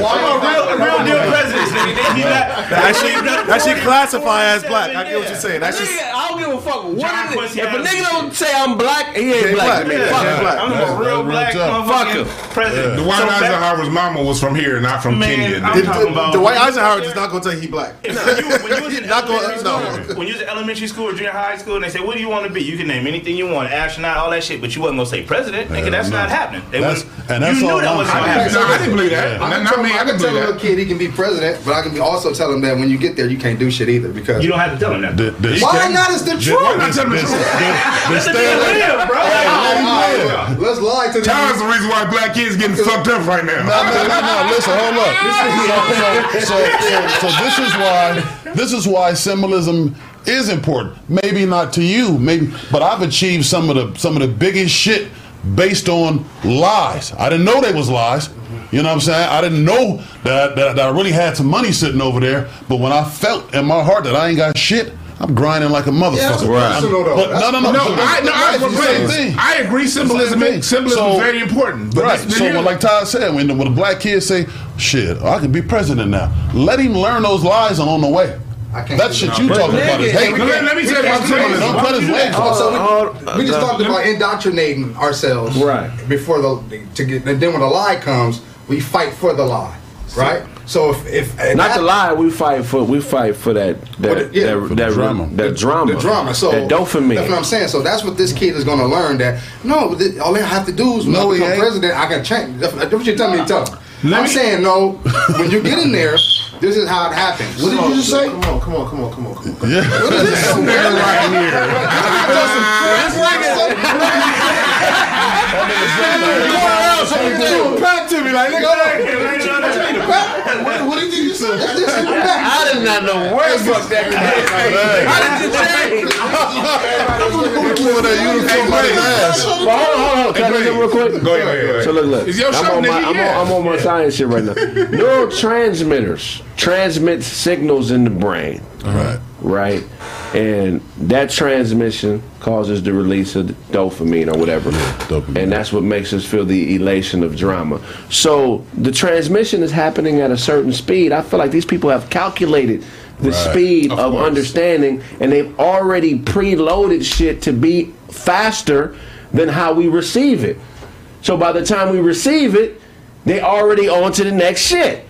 I'm a real, real deal president. nigga. He That he shit, that shit classify as black. I get what you're saying. That's just I don't give a fuck what John it is. If a nigga don't say I'm black, he ain't ain't black. black. to me. Yeah, Fuck him. I'm a real black real tough. Fuck motherfucking him. president. Dwight So Eisenhower's mama was from here, not from Kenya. I'm nigga. talking about- Dwight Eisenhower is not gonna tell you he black. When you, was in Not gonna- no. School, when you was in elementary school or junior high school, and they say, "What do you want to be?" You can name anything you want, astronaut, all that shit, but you wasn't gonna say president. Nigga, that's no. not happening. They That's- and that's you all knew that wasn't gonna happen. No, I didn't believe that. I Not, can not tell, me. I I can didn't tell a little kid he can be president, but I can be also tell him that when you get there, you can't do shit either because You don't have to tell him that. The- the- why not? It's the the- truth. Why not tell him the this- truth? this- this Let the stand- nigga live, bro. Let's lie to Tyler's the the reason why black kids getting fucked up right now. No, no, no, no. Listen, hold up. So, so, so, so this is why this is why symbolism is important. Maybe not to you, maybe, but I've achieved some of the some of the biggest shit based on lies. I didn't know they was lies. You know what I'm saying? I didn't know that, that, that I really had some money sitting over there. But when I felt in my heart that I ain't got shit, I'm grinding like a motherfucker. Right. I'm- But no, no, no. No, so I, no, I, the. I agree. Symbolism, symbolism So- is very important. But right. So, when, like Todd said, when, when a black kid say, "Shit, I can be president now," let him learn those lies on the way. I can't That shit you But talking about nigga, is hate. No, let, let me tell you can't about do that. symbolism. Don't cut his legs off. So we, Hold- we just uh, talked about indoctrinating ourselves, Right. Before the to get, and then when the lie comes, we fight for the lie, right? So if, if Not that- to lie, we fight for we fight for that that What it- yeah, that, for that, the drama. that drama the drama. So that dopamine. That's what I'm saying. So that's what this kid is going to learn. That no, th- all they have to do is when No, I he become ain't. president, I can change. That's that's what you're telling me to tell him. Let I'm me- saying no. When you get in there, this is how it happens. What did you just say? Come on, come on, come on, come on, come on. Yeah. Back to me, like nigga. hold on. What, what did you say? This. I did not know where the fuck that came from. How you change? Pulling that uniform his ass. Hold on, hold on. Can I real quick? Go ahead, go go. So look, look. Your I'm, show, on my, I'm, yeah. on, I'm on my science shit right now. Neurotransmitters transmit signals in the brain, Right. right? And that transmission causes the release of dopamine or whatever. dopamine. And that's what makes us feel the elation of drama. So the transmission is happening at a certain speed. I feel like these people have calculated the Right. speed Of of, understanding and they've already preloaded shit to be faster than how we receive it. So by the time we receive it, they already on to the next shit.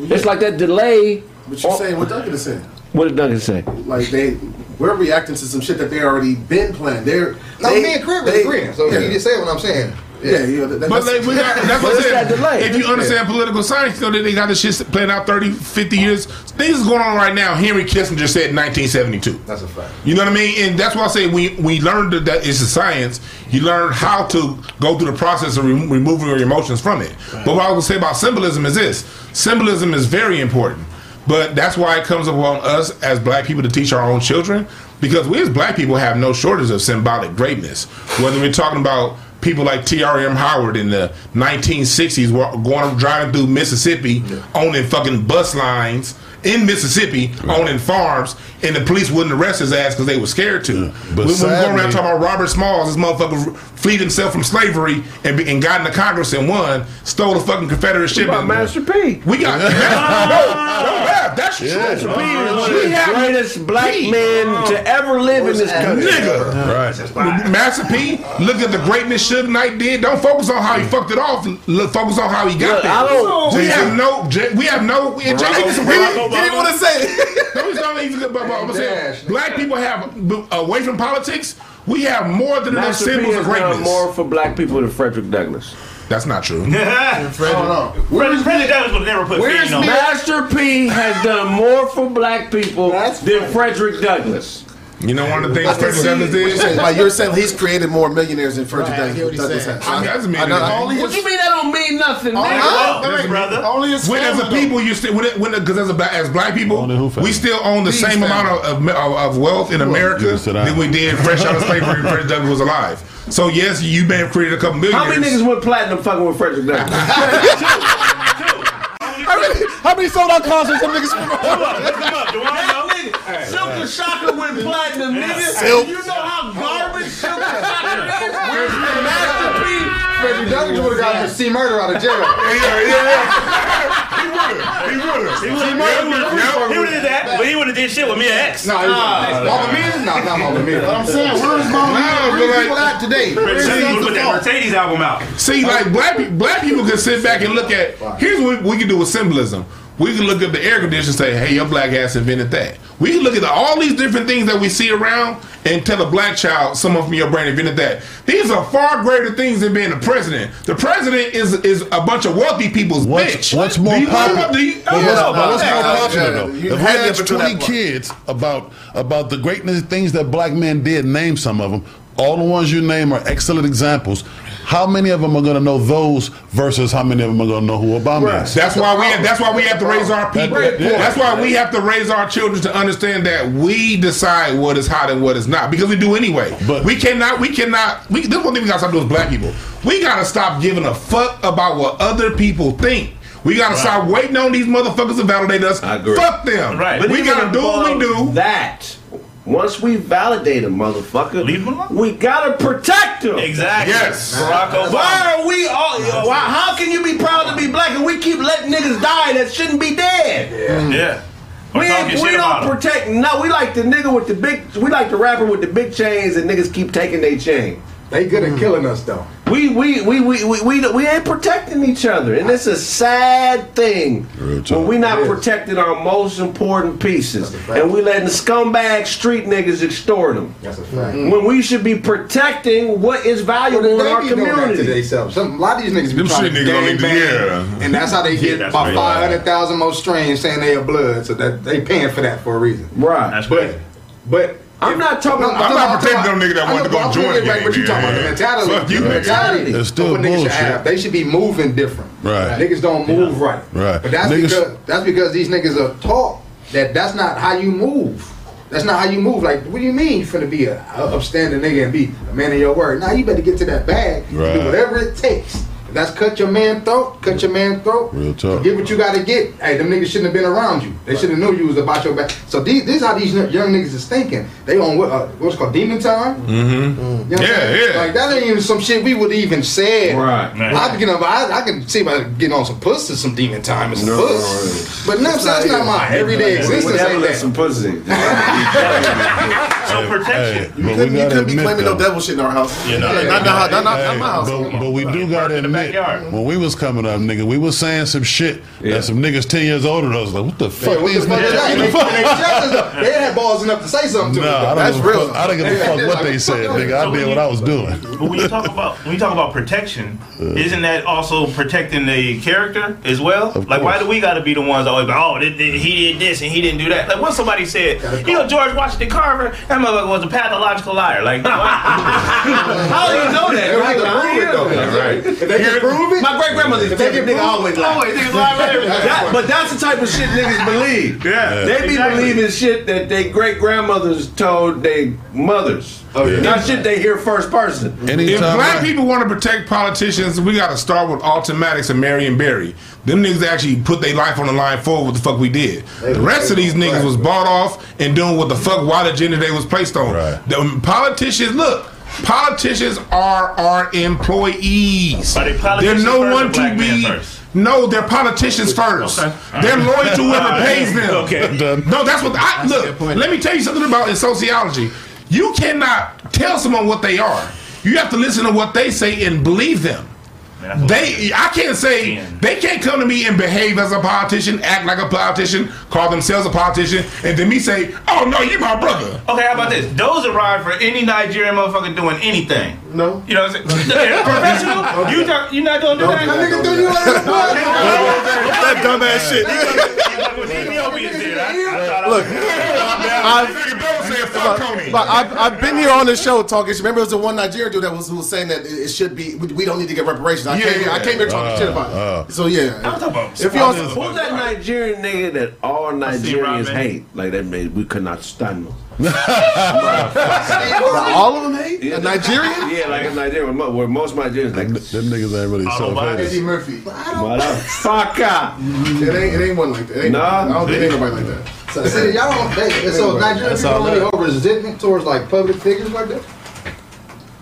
It's like that delay. What you're Oh, saying what Duncan is saying. What did Duncan say? Like they, we're reacting to some shit that they already been planning. They're No, they, me and Crib is they- agreeing. So yeah. he just said what I'm saying. Yeah, yeah. That, But that's, like, we got, that's what I'm that delay. If you understand political science, you know that they got this shit playing out 30, 50 years. Things is going on right now. Henry Kissinger said in 1972. That's a fact. You know what I mean? And that's why I say we we learned that, it's a science. You learn how to go through the process of re- removing your emotions from it. But what I would say about symbolism is this: symbolism is very important. But that's why it comes upon us as black people to teach our own children, because we as black people have no shortage of symbolic greatness. Whether we're talking about people like T.R.M. Howard in the 1960s, were going driving through Mississippi, owning fucking bus lines in Mississippi, owning farms, and the police wouldn't arrest his ass because they were scared to. But when we go around talking about Robert Smalls, this motherfucker freed himself from slavery and, be, and got into Congress and won, stole the fucking Confederate ship. About Master P. We got no, don't laugh. That's true. Master P is one of the greatest black men to ever live in this country. Nigga, Right. Master P. Look at the greatness Suge Knight did. Don't focus on how he fucked it off. Look, focus on how he got Look, there. I don't- we have no. We have no. And Jay Z some he didn't want to say it. No, he's not even good, but, but I'm saying black people have uh, away from politics. We have more than enough Master P symbols has of done greatness. more for black people than Frederick Douglass. That's not true. President President Douglas would never put Where's Fitting on. Master P has done more for black people That's than Frederick Douglass. You know one of the things Frederick Douglass What you did. saying? Like you're saying, he's created more millionaires than Frederick Right, I hear what Douglass he's Douglass saying. has. I mean, that's a I know- meaning. only What you mean that don't mean nothing, Only- nigga? Huh? Well, Wait, brother. Only his When as a people, you still when it- when because as a black- as black people, Only who family? we still own the These same amount of, of, of wealth in America You sit than we did fresh out of slavery. when Frederick Douglass was alive. So yes, you may have created a couple million. How many niggas went platinum fucking with Frederick Douglass? How many, how many sold out concerts them niggas from? Come up, Silk and Shaka went platinum, nigga. Silk. You know how garbage Silk and Shaka is? Where's the Master P? Frederick Douglass would have got to see murder out of jail. Yeah, yeah, yeah. he would have. He would have. He would he would have did that, but he would have did shit with Mia X. No, he was Mama Mia? No, not Mama Mia. But I'm saying, where's Mama? No, Where's people like- at today? Would Where's have put that Mercedes album out. See, like black black people can sit back and look at. Here's what we can do with symbolism. We can look at the air conditioner and say, "Hey, your black ass invented that." We can look at all these different things that we see around and tell a black child, "Someone from your brain invented that." These are far greater things than being the president. The president is is a bunch of wealthy people's What's, bitch. what's more Do you know popular? about- do you- what's, what's that. more popular though? If we had ask 20 kids about about the greatness things that black men did, name some of them. All the ones you name are excellent examples. How many of them are going to know those versus how many of them are going to know who Obama is? That's why we. That's why we have to raise our people. That- yeah. That's why we have to raise our children to understand that we decide what is hot and what is not because we do anyway. But- we cannot. We cannot. We, this one thing we gotta stop doing as black people. We gotta stop giving a fuck about what other people think. We gotta stop waiting on these motherfuckers to validate us. I agree. Fuck them. Right. But we gotta do what we do. That once we validate a motherfucker, Leave him alone. we gotta protect him. Exactly. Yes. Barack Obama. Why are we all? Why, how can you be proud to be black and we keep letting niggas die that shouldn't be dead? Yeah. Or We, talking ain't, we don't protect. No, we like the nigga with the big. We like the rapper with the big chains and niggas keep taking their chain. They good at mm. killing us though. We we, we, we, we, we we ain't protecting each other, and it's a sad thing when we not protecting our most important pieces, That's a fact. and we letting scumbag street niggas extort them. That's a fact. Mm. When we should be protecting what is valuable in our They that to community. themselves. Some, a lot of these niggas be Them trying shit to niggas don't gang need to- bang, yeah. and that's how they get that's about right. five hundred thousand more strains saying they are blood. So that they paying for that for a reason. Right. That's But crazy. but I'm not talking No, about. I'm not about- protecting them niggas that I want to go but join thinking the back What you talking about? yeah. The mentality. Fuck you, the mentality. It's still what niggas should bullshit. have. They should be moving different. Right. Niggas don't move right. Right. But that's because that's because these niggas are taught that that's not how you move. That's not how you move. Like, what do you mean you finna be a, a upstanding nigga and be a man of your word? Now you better get to that bag. and Right. Do whatever it takes. If that's cut your man throat, cut your man throat. Real talk. Get what you gotta get. Hey, them niggas shouldn't have been around you. They should have knew you was about your back. So these, this is how these young niggas is thinking. They on what, uh, what's called demon time. Mm-hmm. You know Yeah, yeah. Like that ain't even some shit we would even say. Right. Right. I can, I, I can see about getting on some pussy, some demon time and some No, puss. But no, that's not my everyday existence. Never Ain't let that? some pussy. So Hey, protection. but we couldn't, you couldn't be claiming though. no devil shit in our house. You know, not, not, not, not, not Hey, my house. but, but we do got to admit shit. backyard. When we was coming up, nigga, we was saying some shit Yeah. that some niggas ten years older than us like, what the fuck Yeah, what the these fuck is niggas? that? And they- they. They had balls enough to say something to Nah, I don't That's real. fuck. I don't give a fuck what they said, nigga. I did what I was doing. But when you talk about when you talk about protection, isn't that also protecting the character as well? Like, why do we got to be the ones always like, oh, th- th- he did this and he didn't do that? Like, what somebody said, you know, George Washington Carver, that motherfucker was a pathological liar. Like, How do you know that? They can prove it, though. right? If they can prove it, My great grandmother If they said can nigga prove- always lie. Always niggas lie about everything. That- but that's the type of shit niggas believe. Yeah. They be Exactly. believing shit that they great grandmothers told their mothers. Oh, yeah. Not shit they hear first person. If black I- people want to protect politicians, we got to start with automatics and Marion Barry. Them niggas actually put their life on the line for what the fuck we did. The rest of these niggas was bought off and doing what the fuck white agenda they was placed on. Right. The politicians, look, politicians are our employees. Are they They're no first one to black men be. No, they're politicians first. Okay. They're loyal to whoever pays them. Okay. No, that's what I look. Let me tell you something about in sociology. You cannot tell someone what they are. You have to listen to what they say and believe them. Man, They, I can't say Man. they can't come to me and behave as a politician, act like a politician, call themselves a politician, and then me say, "Oh no, you're my brother." Okay, how about this? Those arrive for any Nigerian motherfucker doing anything. No. You know what I'm saying? Professional? You talk, you not gonna do that? That nigga threw you out of the. That dumbass shit. Ethiopians did. I- I thought I Look, I've, Nigga, Bill said, "Fuck Coney." But I've, I've been here on the show talking. Remember, it was the one Nigerian dude that was who was saying that it it should be. We, we don't need to get reparations. I Yeah, came here. I came here talking shit about it. Uh, uh. so yeah. I'm talking about If y'all, Who's that Nigerian nigga that all Nigerians hate? Like that made we could not stand them. all of them hate a Nigerian. Yeah, like in Nigeria, where most Nigerians like Them niggas ain't really so self Eddie. Murphy. motherfucker. It ain't, it ain't one like that. It ain't, Nah. I don't think anybody like that. So, see, y'all don't. They, so Nigerian people only over resentment towards like public figures like that.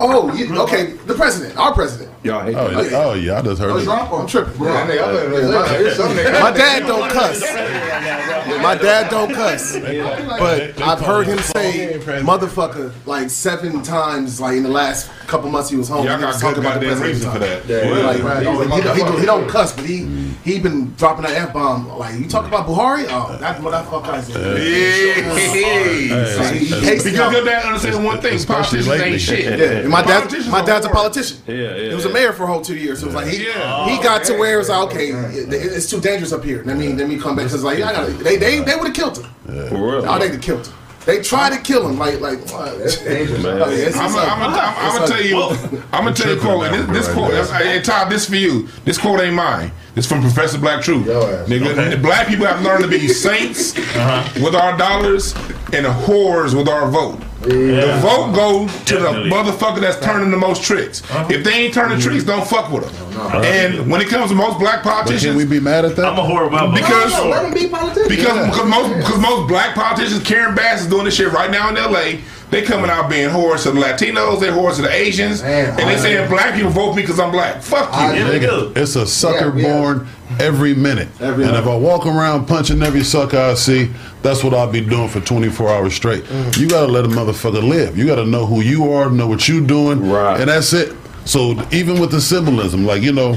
Oh, you, mm-hmm. okay. The president, our president. Y'all hate Oh, yeah. oh yeah, I just heard oh, it. Oh, I'm tripping. Yeah, nigga, I'm gonna- some nigga- My dad don't cuss. My dad don't cuss. But I've heard him say motherfucker like seven times like in the last couple months he was home. Y'all He got was talking about the goddamn president reason for that. time. Yeah. Like, right, he, he, don't- he don't cuss, but he he been dropping that f bomb. Like you talk about Buhari, oh that motherfucker is. Yeah. He hates Because your dad understands one thing: Especially politicians lately. ain't shit. Yeah, and my dad, Politicians my are dad's a horrible. politician. Yeah, yeah, He was a mayor for a whole two years. So it was like he Yeah. he got to where it was like, okay, it- it's too dangerous up here. Let me let me come back. Cause like I gotta, they they they would have killed him. For real. Oh, they would have killed him. They tried to kill him. Like like. what? dangerous. Oh, yeah, it's- I'm gonna like- I'm I'm it's tell you, I'm gonna tell you a quote. This, this Right quote, there. that's, hey, Todd, this for you. This quote ain't mine. This from Professor Black Truth. Yo ass. Nigga, black people have learned to be saints with our dollars and whores with our vote. The vote go to Definitely. the motherfucker that's turning the most tricks. Uh-huh. If they ain't turning mm-hmm. tricks, don't fuck with them. And when it comes to most black But can we politicians, be mad at that? I'm a horrible about Because- No, no, let them be politicians. because, because most because most black politicians, Karen Bass is doing this shit right now in L.A. They coming out being whores to the Latinos, they whores to the Asians, Man, and they I- saying black people vote me because I'm black. Fuck you. I- Yeah, they do. It's a sucker Yeah, yeah. born every minute. Every and minute. if I walk around punching every sucker I see, that's what I'll be doing for 24 hours straight. Mm. You gotta let a motherfucker live. You gotta know who you are, know what you're doing, Right. and that's it. So even with the symbolism, like you know,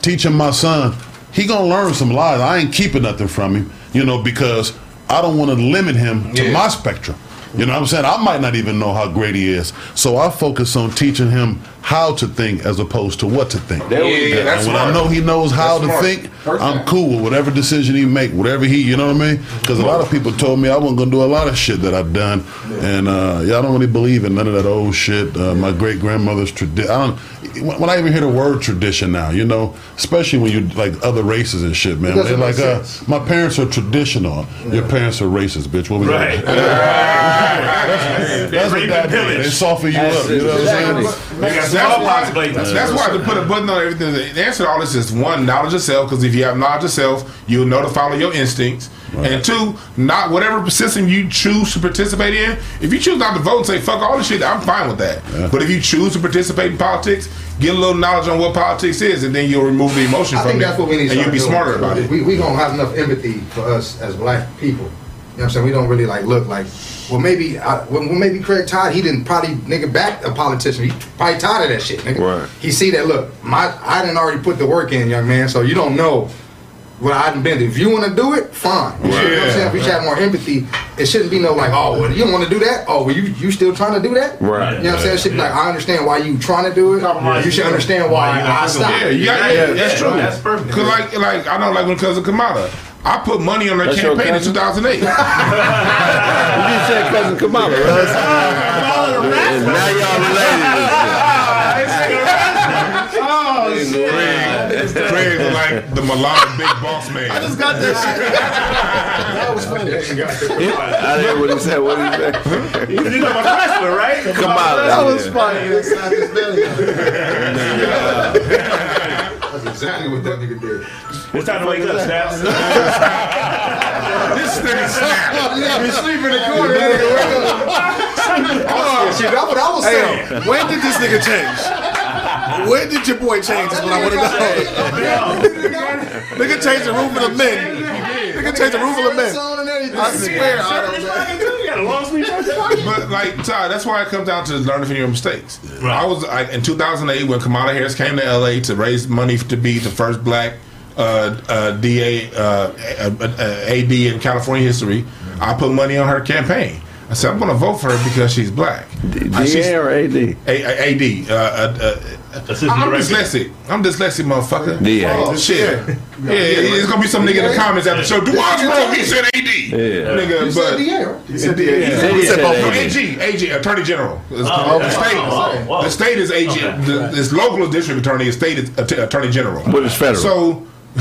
teaching my son, he gonna learn some lies. I ain't keeping nothing from him, you know, because I don't want to limit him to Yeah. my spectrum. You know what I'm saying? I might not even know how great he is. So I focus on teaching him how to think as opposed to what to think. There we Yeah, go. that's and when I know he knows how That's to smart. think, I'm cool with whatever decision he make, whatever he, you know what I mean? Because a lot of people told me I wasn't gonna do a lot of shit that I've done, and uh, yeah, I don't really believe in none of that old shit. Uh, my great grandmother's tradition. I don't. When when I even hear the word tradition now, you know, especially when you like other races and shit, man. It They're like, uh, my parents are traditional. Your parents are racist, bitch. What was Right. that? That's what Rape that and means. They pillage. soften you up. You know what I'm saying? Exactly. They got That's smallpox why, blatant. that's why to put a button on everything. The answer to all this is one, knowledge of self. Because if you have knowledge of self, you'll know to follow your instincts. And two, not whatever system you choose to participate in. If you choose not to vote and say fuck all this shit, I'm fine with that. But if you choose to participate in politics, get a little knowledge on what politics is, and then you'll remove the emotion I from think it, that's what we need. to do. and you'll be doing. smarter about it. We we gonna have enough empathy for us as black people You know what I'm saying? We don't really like look like. Well, maybe I, well, well, maybe Craig Todd. He didn't probably nigga back a politician. He probably tired of that shit, nigga. Right. He see that. Look, my I didn't already put the work in, young man. So you don't know what I done been through. If you want to do it, fine. You know what I'm saying? If you should have more empathy, it shouldn't be no like, oh, well, you don't want to do that. Oh, well, you you still trying to do that? Right. You know what I'm saying? It should be like, I understand why you trying to do it. You should understand why I stopped. Yeah, yeah, yeah, that's true. That's perfect. Cause like, like I know, like when cousin Kamala, I put money on her That's campaign in 2008. You just said cousin Kamala, right? Ah, now y'all related. Oh, shit. Craig was like the Malala big boss man. I just got that shit. that was funny. I didn't what he said. What he said? You know my wrestler, right? Kamala. That was yeah. funny. Inside his belly. That's exactly what that nigga did. It's time to wake up, Snaps. This nigga snap. You sleep in the corner. that nigga wake up. Oh, shit, that's what I was saying. Hey, when did this nigga change? When did your boy change? Is what I want to know. nigga changed the room for the men. Nigga changed the room for the men. I swear. I don't know. You got a long sleeve shirt? But like Todd, that's why it comes down to learning from your mistakes. I was like in 2008 when Kamala Harris came to LA to raise money to be the first black uh, uh, DA uh, uh, uh, AD in California history. I put money on her campaign. I said I'm going to vote for her because she's black. Uh, she's- DA or AD? A- A- AD. Uh, uh, uh, Assistant I'm director. dyslexic. I'm dyslexic, motherfucker. DA. Oh, shit. Yeah, yeah, it's gonna be some nigga in the comments after the show. Dewan's wrong. He said AD. Yeah. Nigga, You said but DA, right? He said DA. said He said both. AG, AG, Attorney General. Oh, the state, oh, oh, the state is AG. The, this local district attorney is state Attorney General. What is federal? So. uh,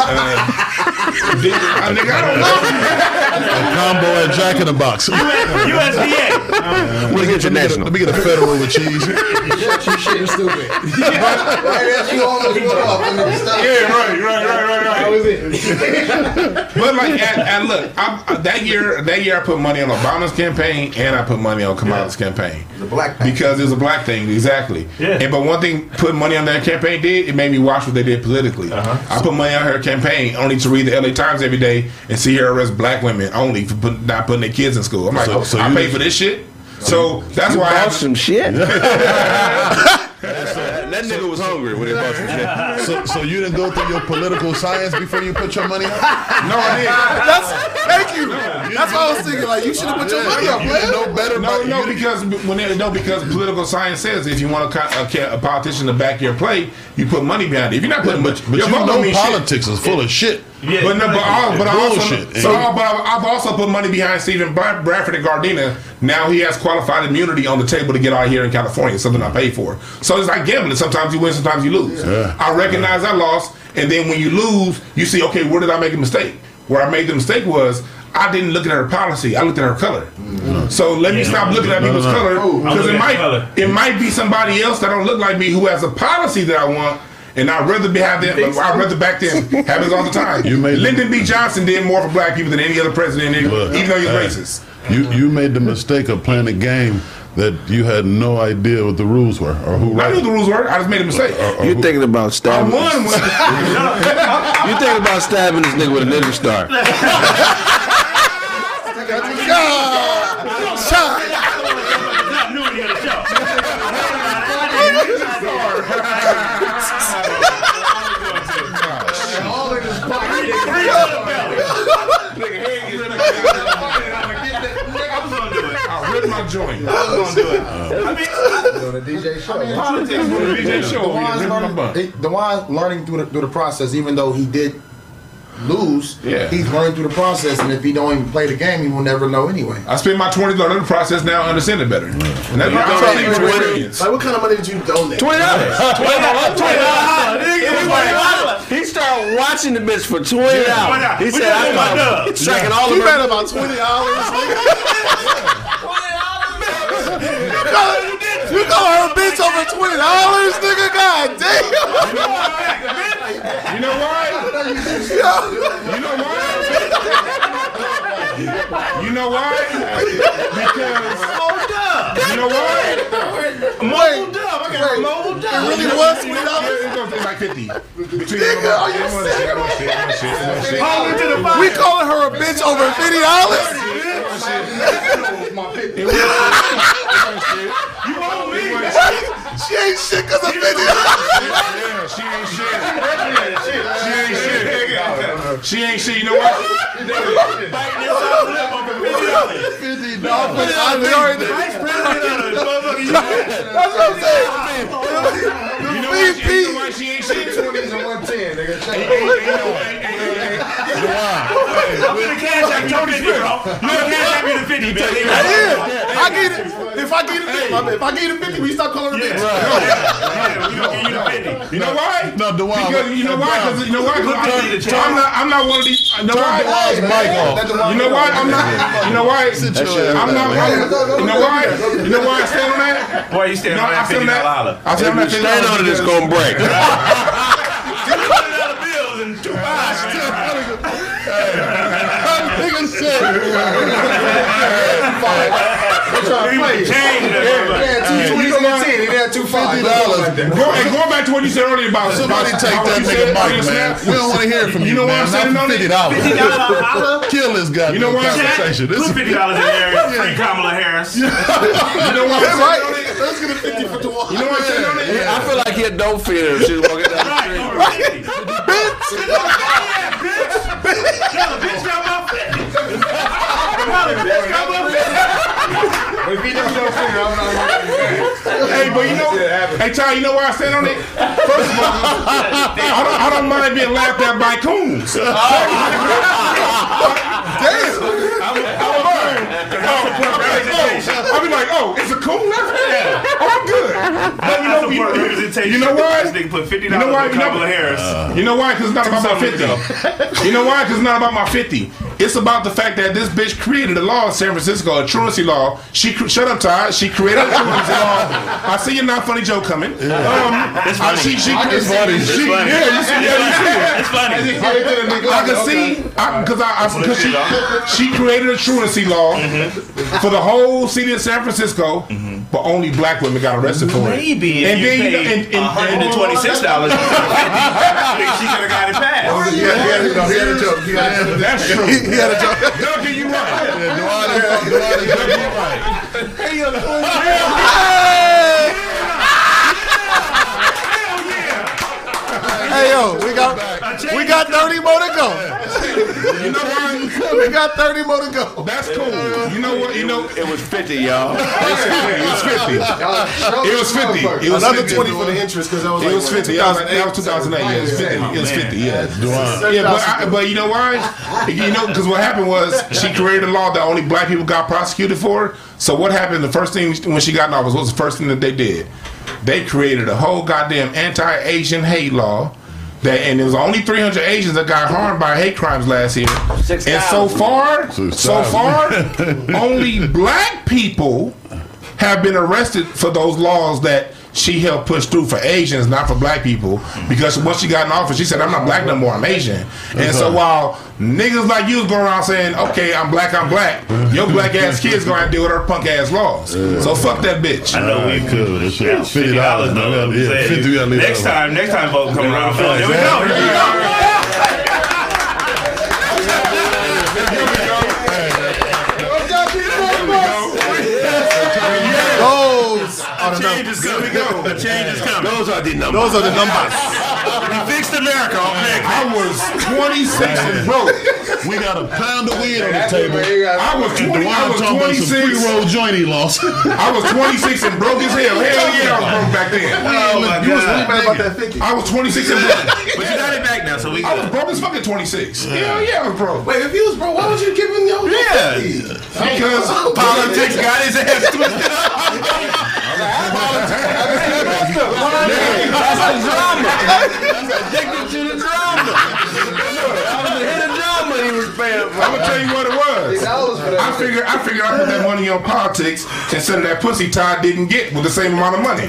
uh, did- uh, nigga, I don't know. Combo at Jack in the Box. USDA. What is international? Let me get a federal with cheese. You shit, you stupid. right as you almost went off, and. Yeah, right, right, right, right, right. That was it. but like, and, and look, I, I- that year, that year, I put money on Obama's campaign, and I put money on Kamala's campaign The black thing. because it was a black thing, exactly. Yeah. And but one thing putting money on that campaign did, it made me watch what they did politically. Uh-huh. I put money on her campaign only to read the LA Times every day and see her arrest black women only for put, not putting their kids in school. I'm like, So- so I you pay for this shit. So that's You why I bought have some shit. that nigga was hungry when he bought some shit. So, so you didn't go through your political science before you put your money up? no, I didn't. That's thank you. That's what I was thinking. Like you should have put your money up, You man. didn't know better. No, no, because when they, no, because political science says if you want a, a, a politician to back your play, you put money behind it. If you're not putting, But, but, but your you vote don't know mean shit. politics is full of shit. Yeah, But no, but, I, but I also, Bullshit. so, but I've also put money behind Steven Bradford and Gardena. Now he has qualified immunity on the table to get out here in California, something I paid for. So it's like gambling. Sometimes you win, sometimes you lose. Yeah. I recognize I lost, and then when you lose, you see, okay, where did I make a mistake? Where I made the mistake was I didn't look at her policy. I looked at her color. Mm-hmm. So let me Yeah, stop no, looking at people's no, no. color because it might color. it might be somebody else that don't look like me who has a policy that I want. And I'd rather be have them. I'd rather back them. Happens all the time. You made- Lyndon B. Johnson did more for black people than any other president, even though he's hey, racist. You you made the mistake of playing a game that you had no idea what the rules were or who I knew right. the rules were. I just made a mistake. Uh, uh, uh, you thinking about stabbing. I stabbing? won. when- You thinking about stabbing this nigga with a ninja star? Not new to the show. All in his pocket. I ripped my joint. I was gonna do it. I mean, On the DJ show. politics The was DJ show. Dewan's learning, butt. Dewan's learning through the, through the process, even though he did lose. Yeah. He's learning through the process, and if he don't even play the game, he will never know anyway. I spent my 20s learning the process now, I understand it better. And that's what I'm donated saying. Like what kind of money did you donate? Twenty dollars. Twenty dollars. Twenty dollars. He started watching the bitch for twenty dollars. He We said, "I'm fucked up. out." Tracking all He of made about twenty dollars. You call her a bitch over twenty dollars, nigga? God damn! You know why? You know why? You know why? Because you know why? Moved up. I got Wait, mobile it really was twenty dollars. It's gonna take like fifty. Between Nigga, are you Yeah, one shit, one shit, one shit, one shit. Hold it to the fire. We calling her a bitch over fifty dollars? You owe me. She ain't shit cause of fifty dollars. Yeah, she ain't shit. She ain't shit. She ain't shit. You know what? Biting this off lip over fifty dollars. Fifty dollars. Vice president of the motherfucking That's what I'm saying. You know why she, you know why she ain't shit? Twenties and one ten, nigga. I'm gonna cash out your fifty, bro. You gonna cash out me the fifty, baby. Yeah, I get it. If I get it, if I get it fifty, we stop calling her a bitch. Yeah, we gonna give you the fifty. You know why? No, Dewan. Because you know why? Because you know why? 'Cause Put I'm, the check. I'm not. I'm not one of these. You know why? Mic off. You know why? I'm not. You know why? I'm not. You know why? You know why I stand on that? Boy, you stand on that fifty on dollar I stand on that. Stand on it, it's gonna break. Twenty dollar bills and two fives. Nigga said. Change that motherfucker. Yeah, and. He had two fives. Go, going back to what you said earlier about Somebody take that nigga mic, man. We don't want to hear from you, You know why man. I'm saying fifty dollars. Fifty dollar. Kill this goddamn You know why I'm saying? This Put fifty dollars in there. Free Kamala Harris. You know why I'm saying Right? on it? Let's get a fifty for the You know what I'm saying? I feel like he a dope if she's walking down the street. fifty. Bitch. A bitch got my fifty. Tell a bitch got my fifty. If he don't know figure, I'm not. Hey, but you know, hey, Ty, you know why I stand on it? First of all, I don't, I don't mind being laughed at by coons. Damn. I'll be like, oh, it's a coon left? Oh. But you know, you, representation. you know why? This nigga put fifty You know why? on Kamala Harris. you know why? Because it's not about my 50. You know why? Because it's not about my 50. It's about the fact that this bitch created a law in San Francisco, a truancy law. She shut up, Ty. She created a truancy law. I see your not funny joke coming. Um, I, she, she, can see it. she, It's funny. yeah, you see, yeah, you see it. It's funny. I can see because I, I, cause she she created a truancy law for the whole city of San Francisco, but only black women got arrested for it. Maybe if And you then you paid know- and- and- hundred and twenty-six dollars, she could have got it passed. Oh, yeah, he had, no, he had a joke. He had a joke. That's true. He had a joke. Duncan, you right. Hey yo, we got we got thirty more to go. You know what? We got thirty more to go. That's cool. You know what? You know, It was 50, y'all. it was 50. It was 50. It was Another twenty for the interest because that was It was 50. Yeah, that was 2008. Yeah, it was 50. It was 50. Yeah. Yeah, but, I, but you know why? You know, because what happened was she created a law that only black people got prosecuted for. So what happened? The first thing when she got in office, what was the first thing that they did? They created a whole goddamn anti-Asian hate law. That and there was only 300 Asians that got harmed by hate crimes last year. Six And so far, Six so far, only black people have been arrested for those laws that she helped push through for Asians, not for black people. Because once she got in office, she said, "I'm not black no more. I'm Asian." And so while niggas like you was going around saying, "Okay, I'm black. I'm black," your black ass kids gonna have to deal with her punk ass laws. So fuck that bitch. I know we could. That shit. Yeah, Fifty dollars. though. Yeah, Said, fifty. we gotta Next time, next time, vote come around. Here we go. Here we go. Those are the Change numbers. is coming. The change is coming. Those are the numbers. Those are the numbers. We fixed America. Okay. I was 26 and broke. We got a pound of weed on the table. I was 20. I was talking about some 26. pre-roll joint he lost. I was 26 and broke as hell. Hell yeah, I was broke back then. Oh my You was really God. mad about that fifty. I was 26 and broke. But you got it back now, so we I was broke as fucking 26. Hell yeah, I was broke. Wait, if you was bro, why was you giving your Yeah. Because oh, Politics got his ass twisted. I'm addicted to the drama. I was the hidden drama he was paying for. I'm gonna tell you what it was. I figured I figured I put that money on politics instead of that pussy Todd didn't get with the same amount of money.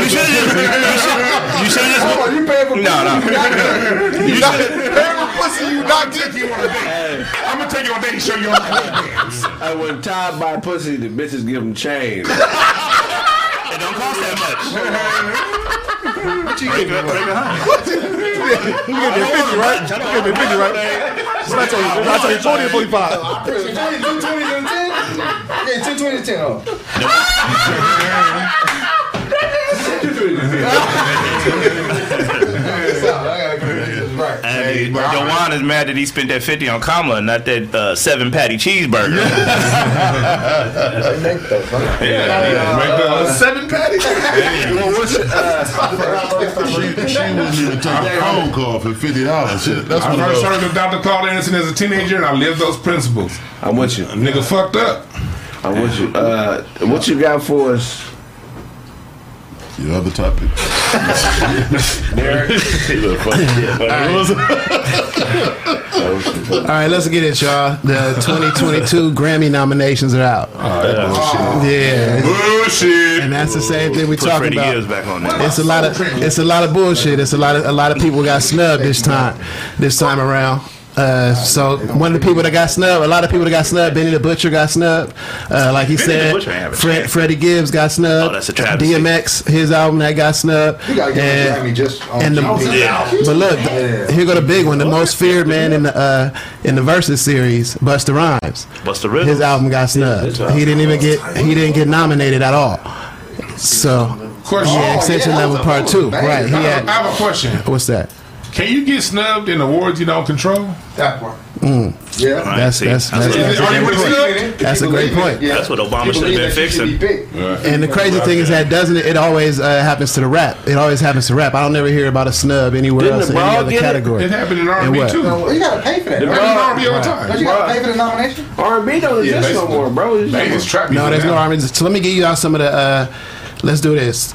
You should have just. You should have just. You paying for No, no. Every pussy you not Take you on a date. I'm gonna take you on a date and show you all my dance. I when tied by pussy, the bitches give him change. And don't cost that much. What you give me? Break a. You give me 50, right? You give me 50, right? So I tell you, I tell you 40 or 45. 20, 20, 20, 10? Yeah, 10, 20, 10. Oh. Right. And Dewan is mad that he spent that 50 on Kamala, not that uh, seven patty cheeseburger. Make the Seven patty. Well, what's your, uh, She, she wouldn't even take a phone call for fifty dollars. Shit, that's I one of first heard of Dr. Claude Anderson as a teenager, and I lived those principles. I'm with you. A nigga fucked up. I'm with you. Uh, what you got for us? Your other topic. All right, let's get it, y'all. The 2022 Grammy nominations are out. Oh, yeah, Bullshit. and that's the same thing we Put talking Freddie about. Gibbs back on that. It's a lot of it's a lot of bullshit. It's a lot of a lot of people got snubbed this time this time around. Uh, so one of the people that got snubbed, a lot of people that got snubbed, Benny the Butcher got snubbed. Uh, like he Benny said, Butcher ain't have a Fred. Freddie Gibbs got snubbed. Oh, that's a travesty. DMX, his album that got snubbed. You gotta give him a And- just on and the, Yeah. but look, here go the big one. The most feared man in the uh, in the versus series, Busta Rhymes. What's the rhythm? His album got snubbed. He didn't even get he didn't get nominated at all. So Question. yeah, extension yeah, level part two. banger. Right. He I I have a question. what's that? Can you get snubbed in awards you don't control? That part. Mm. Yeah. Right, That's see, that's that's that's, what- that's, a great point. That's a great point. That's what Obama should have been fixing. And the crazy thing is that doesn't it, it always uh, happens to the rap. It always happens to rap. I don't never hear about a snub anywhere Didn't else in any other get it? category. It happened in And R&B too. Well, you gotta pay for that. It right? in R&B all the Don't time. you gotta pay for the nomination? R&B don't Yeah, exist no basically. more, bro. It's trap No, music there's no now. armies. So let me give you out some of the. Uh, let's do this.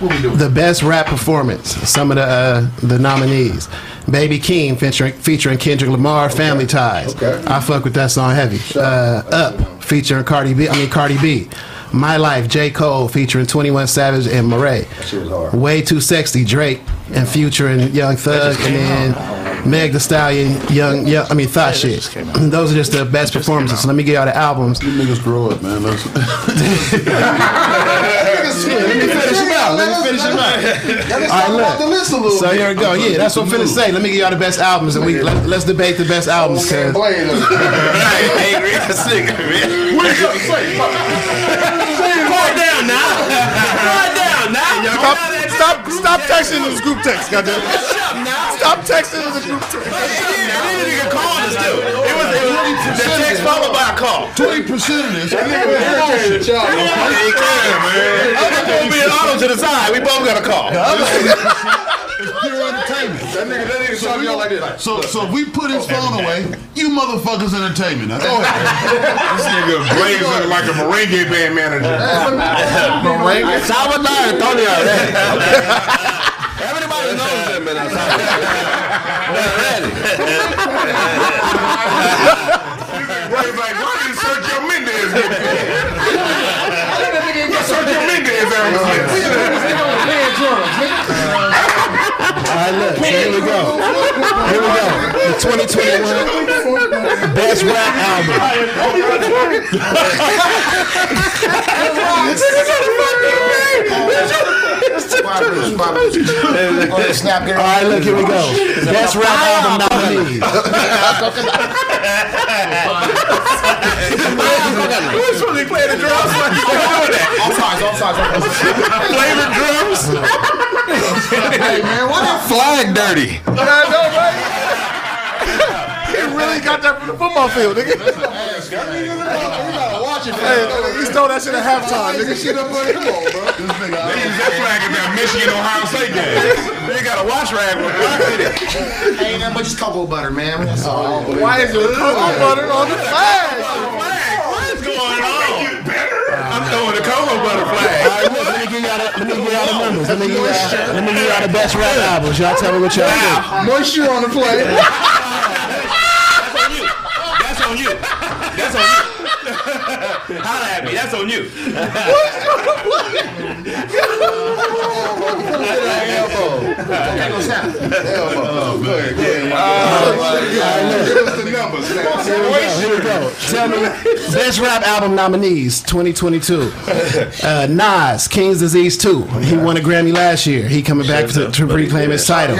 The best rap performance. Some of the uh, the nominees. Baby Keem featuring featuring Kendrick Lamar. Family Ties. Okay. I fuck with that song heavy. Uh, Up featuring Cardi B. I mean Cardi B. My Life, J. Cole featuring 21 Savage and Morray. shit was hard. Way Too Sexy, Drake and Future and Young Thug, and then Meg The Stallion, Young, young I mean Thought Shit. Those are just the best performances. So let me get y'all the albums. You niggas grow up, man. out. Let me finish it out. Y'all just All talk right, about the list a little So here we go. Yeah, that's what I'm finna say. Let me give y'all the best albums, and we let, let's debate the best oh, albums. Man, Cause blame us. angry ass nigga, man. What you gonna say? Calm down now. Down now. Stop, stop, stop texting in this group text, goddamn. Stop texting in the group text. nigga called us too. It was, it was the text followed by a call. Twenty percent of this. I'm gonna be an auto to the side. We both got a call. Pure entertainment. That nigga, that nigga talking y'all like this. So, so if we put his oh, phone away, you motherfuckers entertainment. Now go ahead. This nigga Blaze look like a merengue band manager. Salvador Antonio. Everybody knows that, man. Blaze like, why did Sergio Picked? Sergio Mendes out of this all right, look. Here we go. Here we go. The 2021 best rap album. snap, All right, look. Here we go. Best rap album nominees. Who's supposed to be playing the drums? Like, you doing that? Offsides, offsides, offsides. Flavored drums? Hey, man, why that Flag dirty. He really got that from the football field, nigga. You gotta watch it, Hey, man. he stole that shit at halftime, nigga. Shit up on Come on, bro. They use that flag at that Michigan Ohio State game. They got a wash rag with black in it. Ain't nothing but just cocoa butter, man. That's all. Why is there cocoa butter on the flag? Throwing the cocoa butter All right, look. Let me give y'all the, let me give y'all the numbers. Let me give y'all, let me give y'all the best rap albums. Y'all tell me what y'all think. Moisture on the plate. That's on you. That's on you. That's on you. Holla at me. That's on you. Tell me, best rap album nominees 2022. Uh, Nas, King's Disease 2. He won a Grammy last year. He coming back to, to reclaim his title.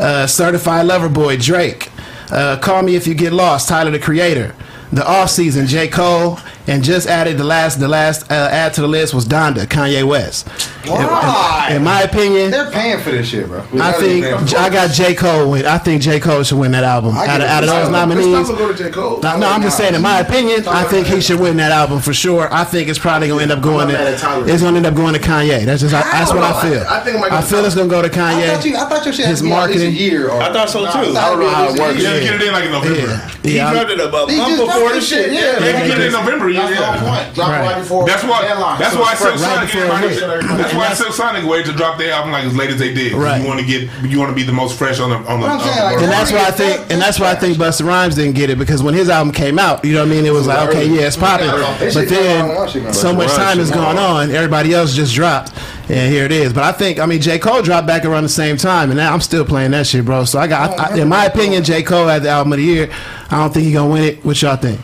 Uh, Certified Lover Boy, Drake. Uh, Call Me If You Get Lost, Tyler the Creator. The off season, J. Cole, and just added the last the last uh, add to the list was Donda, Kanye West. Why? In, in my opinion, They're paying for this shit, bro. I think I got J. Cole. Win. I think J. Cole should win that album. I Out of, get out of those nominees, Let's not go to J. Cole. no, no, I'm just saying. In my opinion, I think he should win that album for sure. I think it's probably gonna end up going I'm not mad at to. It's gonna end up going to Kanye. That's just. I, that's what I feel. I think it might I feel it's gonna go to I thought, you, Kanye. I thought your shit His to be at least a marketing. year. I thought so, too. I I don't know how it works. You Yeah. have to get it in like in November. He dropped it about a month just before the the shit. shit, Yeah, yeah. Yeah, get it in November. That's the Yeah. whole point. Drop Right. right before That's why. deadline. That's why Silk Sonic. before That's why Silk Sonic waited to drop their album like as late as they did. Right. You want to get. You want to be the most fresh on the on the. What on the like. And that's why I think, and that's why I think Busta Rhymes didn't get it because when his album came out, you know what I mean. It was like, okay, yeah, it's popping, but shit going on, then so much time Rhymes has gone going on. Everybody else just dropped, and here it is. But I think, I mean, J Cole dropped back around the same time, and now I'm still playing that shit, bro. So I got, I, I, in my opinion, J Cole had the album of the year. I don't think he gonna win it. What y'all think?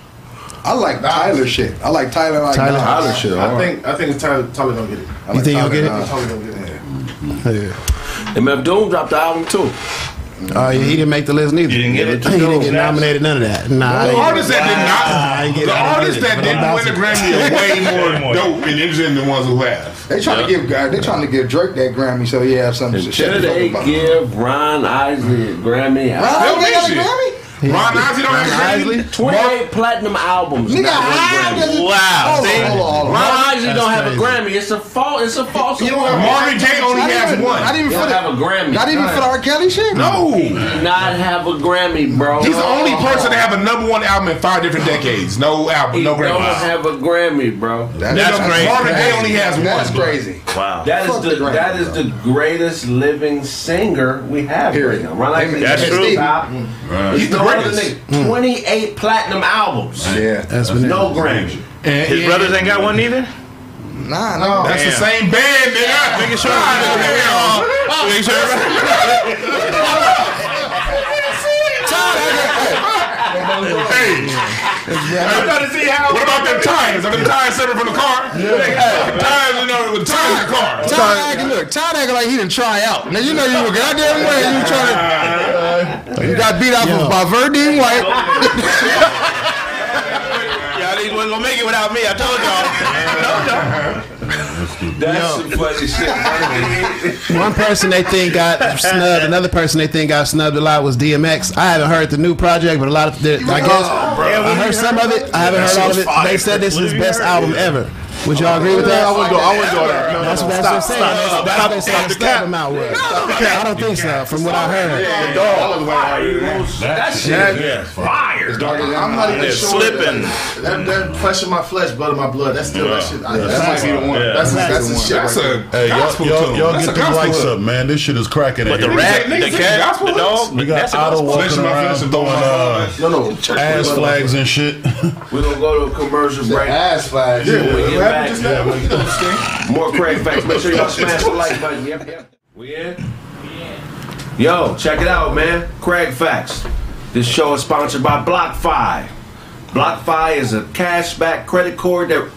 I like the Tyler shit. I like Tyler. Like Tyler. Nas. Tyler shit I hard. think I think Tyler Tyler gonna get it. I You like think he'll get it? Nas. Tyler gonna get it. Yeah. And MF Doom dropped the album too. Oh yeah, he didn't make the list neither. You didn't get it? He didn't get nominated. None of that. Nah, I The didn't- artists that did not, get the it. I didn't artists get it, that didn't win the. Grammy are way Way more more. dope and interesting than the ones who have. They trying to give uh, they trying to give Drake that Grammy so he have something to shit Should they give Ron Isley a Grammy? Ron Still Isley got a shit. Grammy? Ron Isley don't have a Isley? Grammy. 28 platinum albums. Nigga, not one how Grammy. does it? Wow, Hold see? on, hold on. Ron Isley don't have a. Grammy. It's a false. It's a false. You don't have Marvin Gaye only Not has even- one. Not even You for don't the, have a Grammy. Not even for the R. Kelly shit. No. Do not have a Grammy, bro. He's the only person to have a number one album in five different decades. No album, He no don't have a Grammy, bro. That's crazy. Marvin Gaye only has one. That's crazy. Wow. That is the the that is the greatest living singer we have Period. right now. Ron Isley That's true. He's the No other hmm. Twenty-eight platinum albums. Yeah. That's what No Grammy. And His he- brothers ain't got one neither? Nah, no. That's the same band, nigga. Making sure. Making sure. Hey, I'm trying to see how. what about them tires? Are them tires separate from the car? Yeah. Tires, you know, with tires in the car. Todd acting, look, Todd acting like he didn't try out. Now you know you were goddamn way you trying to. You got beat out by Verdine White. Y'all niggas wasn't gonna make it without me. I told y'all. That's some funny shit. One person they think got snubbed. Another person they think got snubbed a lot was DMX. I haven't heard the new project, but a lot of the, I guess I heard some of it. I haven't heard all of it. They said this is his best album ever. Would y'all agree with that? I wouldn't go. I wouldn't go there. No, That's no, what stop, I'm saying. Stop, that's stop, what they stop said the snub cap. him out with. I don't think so. From what I heard. Yeah, dog. That shit. Fire. I'm not even sure. slipping. That, that flesh of my flesh, blood of my blood. That's still that shit. I, that might be the one. That's that's the shit. That's a Hey, y'all, y'all, y'all get the lights up, man. This shit is cracking. But the here. rat, the cat, the dog, We got that's a Otto walking around throwing bone of my uh, flesh. No, no. church ass flags and shit. We're gonna go to a commercial break. Ass flash. Yeah, When we what get happened back, just now? more Craig facts. Make sure y'all smash the like button. Yep, yep. We in? Yo, check it out, man. Craig Facts. This show is sponsored by BlockFi. BlockFi is a cashback credit card that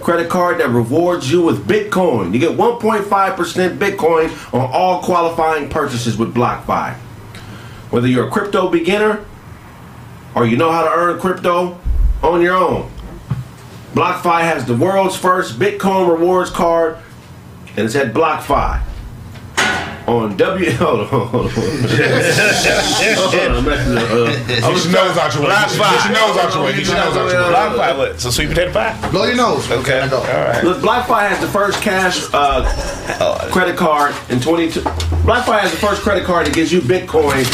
credit card that rewards you with Bitcoin. You get 1.5% Bitcoin on all qualifying purchases with BlockFi. Whether you're a crypto beginner or you know how to earn crypto on your own, BlockFi has the world's first Bitcoin rewards card, and it's at BlockFi. On W. Hold on, hold on. hold on. I'm messing up, uh, Get your nose out your way. Block Get your nose out your way. Get your nose out your way. Block five, what? So sweet potato pie? Blow your nose. Okay. Go. All right. Look, BlockFi has the first cash uh, credit card in 22. BlockFi has the first credit card that gives you Bitcoin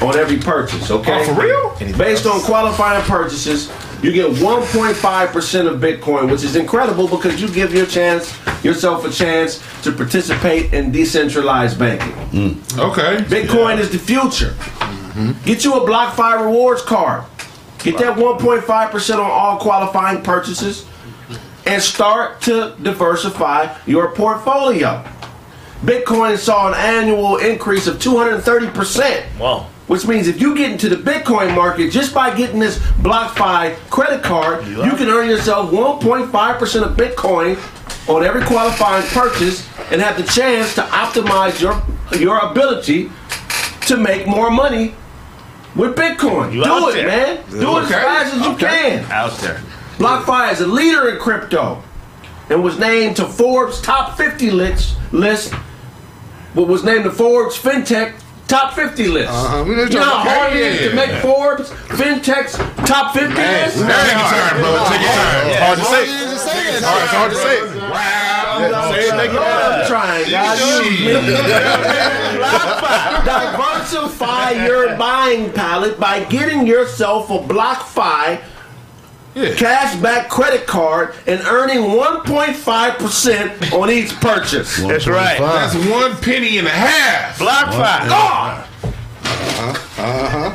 on every purchase. Okay, Oh, for real? Based on qualifying purchases, you get 1.5% of Bitcoin, which is incredible because you give your chance yourself a chance to participate in decentralized banking. Mm. Okay. Bitcoin is the future. Mm-hmm. Get you a BlockFi rewards card. Get that 1.5% on all qualifying purchases and start to diversify your portfolio. Bitcoin saw an annual increase of 230% Wow. Which means if you get into the Bitcoin market just by getting this BlockFi credit card, you can earn yourself 1.5% of Bitcoin on every qualifying purchase and have the chance to optimize your your ability to make more money with Bitcoin. You Do it, there. man. Do it as fast as you Okay. can. Out there. BlockFi is a leader in crypto and was named to Forbes top 50 list, list what was named the Forbes FinTech top 50 list. Uh-huh. We You know how hard it is to make Forbes FinTech's top 50 list? Take your time, brother. Take your time. Hard to say. Hard, it's hard to say. Say it, make it happen. I'm trying, guys. Diversify your buying palette by getting yourself a BlockFi Yeah. cashback credit card and earning 1.5% on each purchase. That's right. That's one penny and a half. Block five. God! Uh-huh.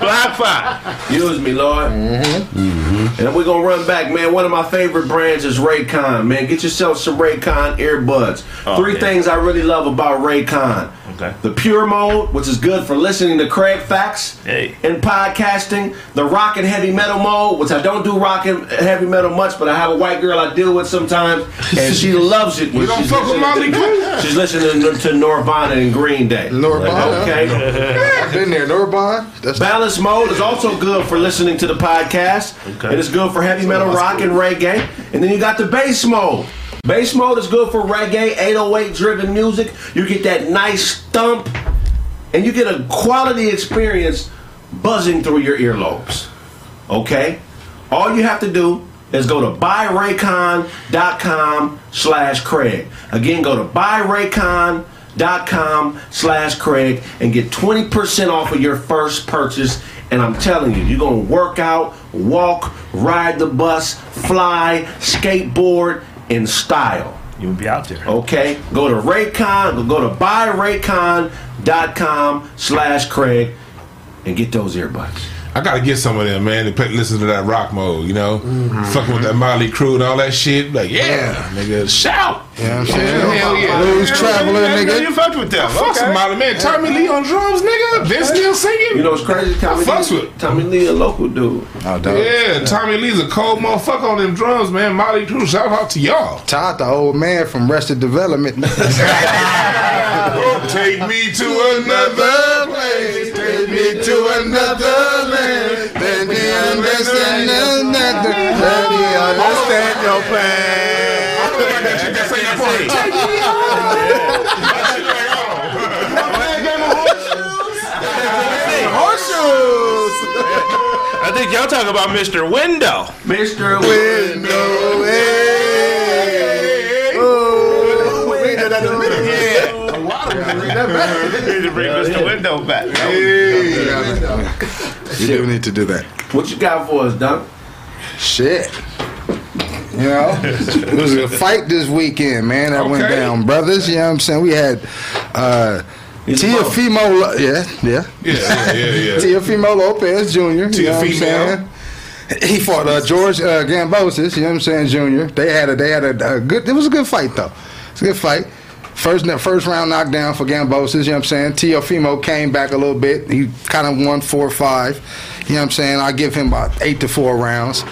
Block five. Use me, Lord. Mm-hmm. And we're gonna run back, man. One of my favorite brands is Raycon, man. Get yourself some Raycon earbuds. Oh, Three yeah. things I really love about Raycon. Okay. The pure mode, which is good for listening to Craig Facts Hey. and podcasting. The rock and heavy metal mode, which I don't do rock and heavy metal much, but I have a white girl I deal with sometimes, and she loves it. when You don't she's fuck with listening Molly to- She's listening to, to Nirvana and Green Day. Nirvana? Okay. I've been there, Nirvana? That's Balance mode is also good for listening to the podcast. Okay. And it's good for heavy metal, rock, and reggae. And then you got the bass mode. Bass mode is good for reggae, 808 driven music. You get that nice thump, and you get a quality experience buzzing through your earlobes. Okay? All you have to do is go to buyraycon.com slash Craig. Again, go to buyraycon.com slash Craig and get 20% off of your first purchase. And I'm telling you, you're going to work out, walk, ride the bus, fly, skateboard in style. You'll be out there. Okay? Go to Raycon, go to buyraycon.com slash Craig and get those earbuds. I gotta get some of them, man, to play, listen to that rock mode, you know? Mm-hmm. Fucking with that Mötley Crüe and all that shit. Like, yeah, nigga, shout. You know what I'm saying? Hell yeah. Blues traveler, nigga. You fucked with them. Fuck some Molly, man. Tommy Lee on drums, nigga. Vince still singing. You know what's crazy? Tommy fucks Lee, with- Tommy Lee, a local dude. Oh, dog. Yeah, Tommy Lee's a cold motherfucker on them drums, man. Mötley Crüe, shout out to y'all. Todd, the old man from Arrested Development. Take me to another place. Me to another land. Let me understand another. Let me understand your plan. Horseshoes. I think y'all talking about Mr. Wendal. Mr. Wendal, Need to bring Mr. Wendal back. You do need to do that. What you got for us, Doc? Shit. You know, it was a fight this weekend, man. That went down, brothers. You know what I'm saying? We had uh, He's Teofimo, Lo- yeah, yeah. Yeah, yeah, yeah, yeah. Teofimo Lopez Jr. You know what I'm saying? He fought uh, George uh, Kambosos. You know what I'm saying, Jr. They had a they had a, a good. It was a good fight though. It's a good fight. First first round knockdown for Kambosos. You know what I'm saying? Teofimo came back a little bit. He kind of won four or five. You know what I'm saying? I give him about eight to four rounds.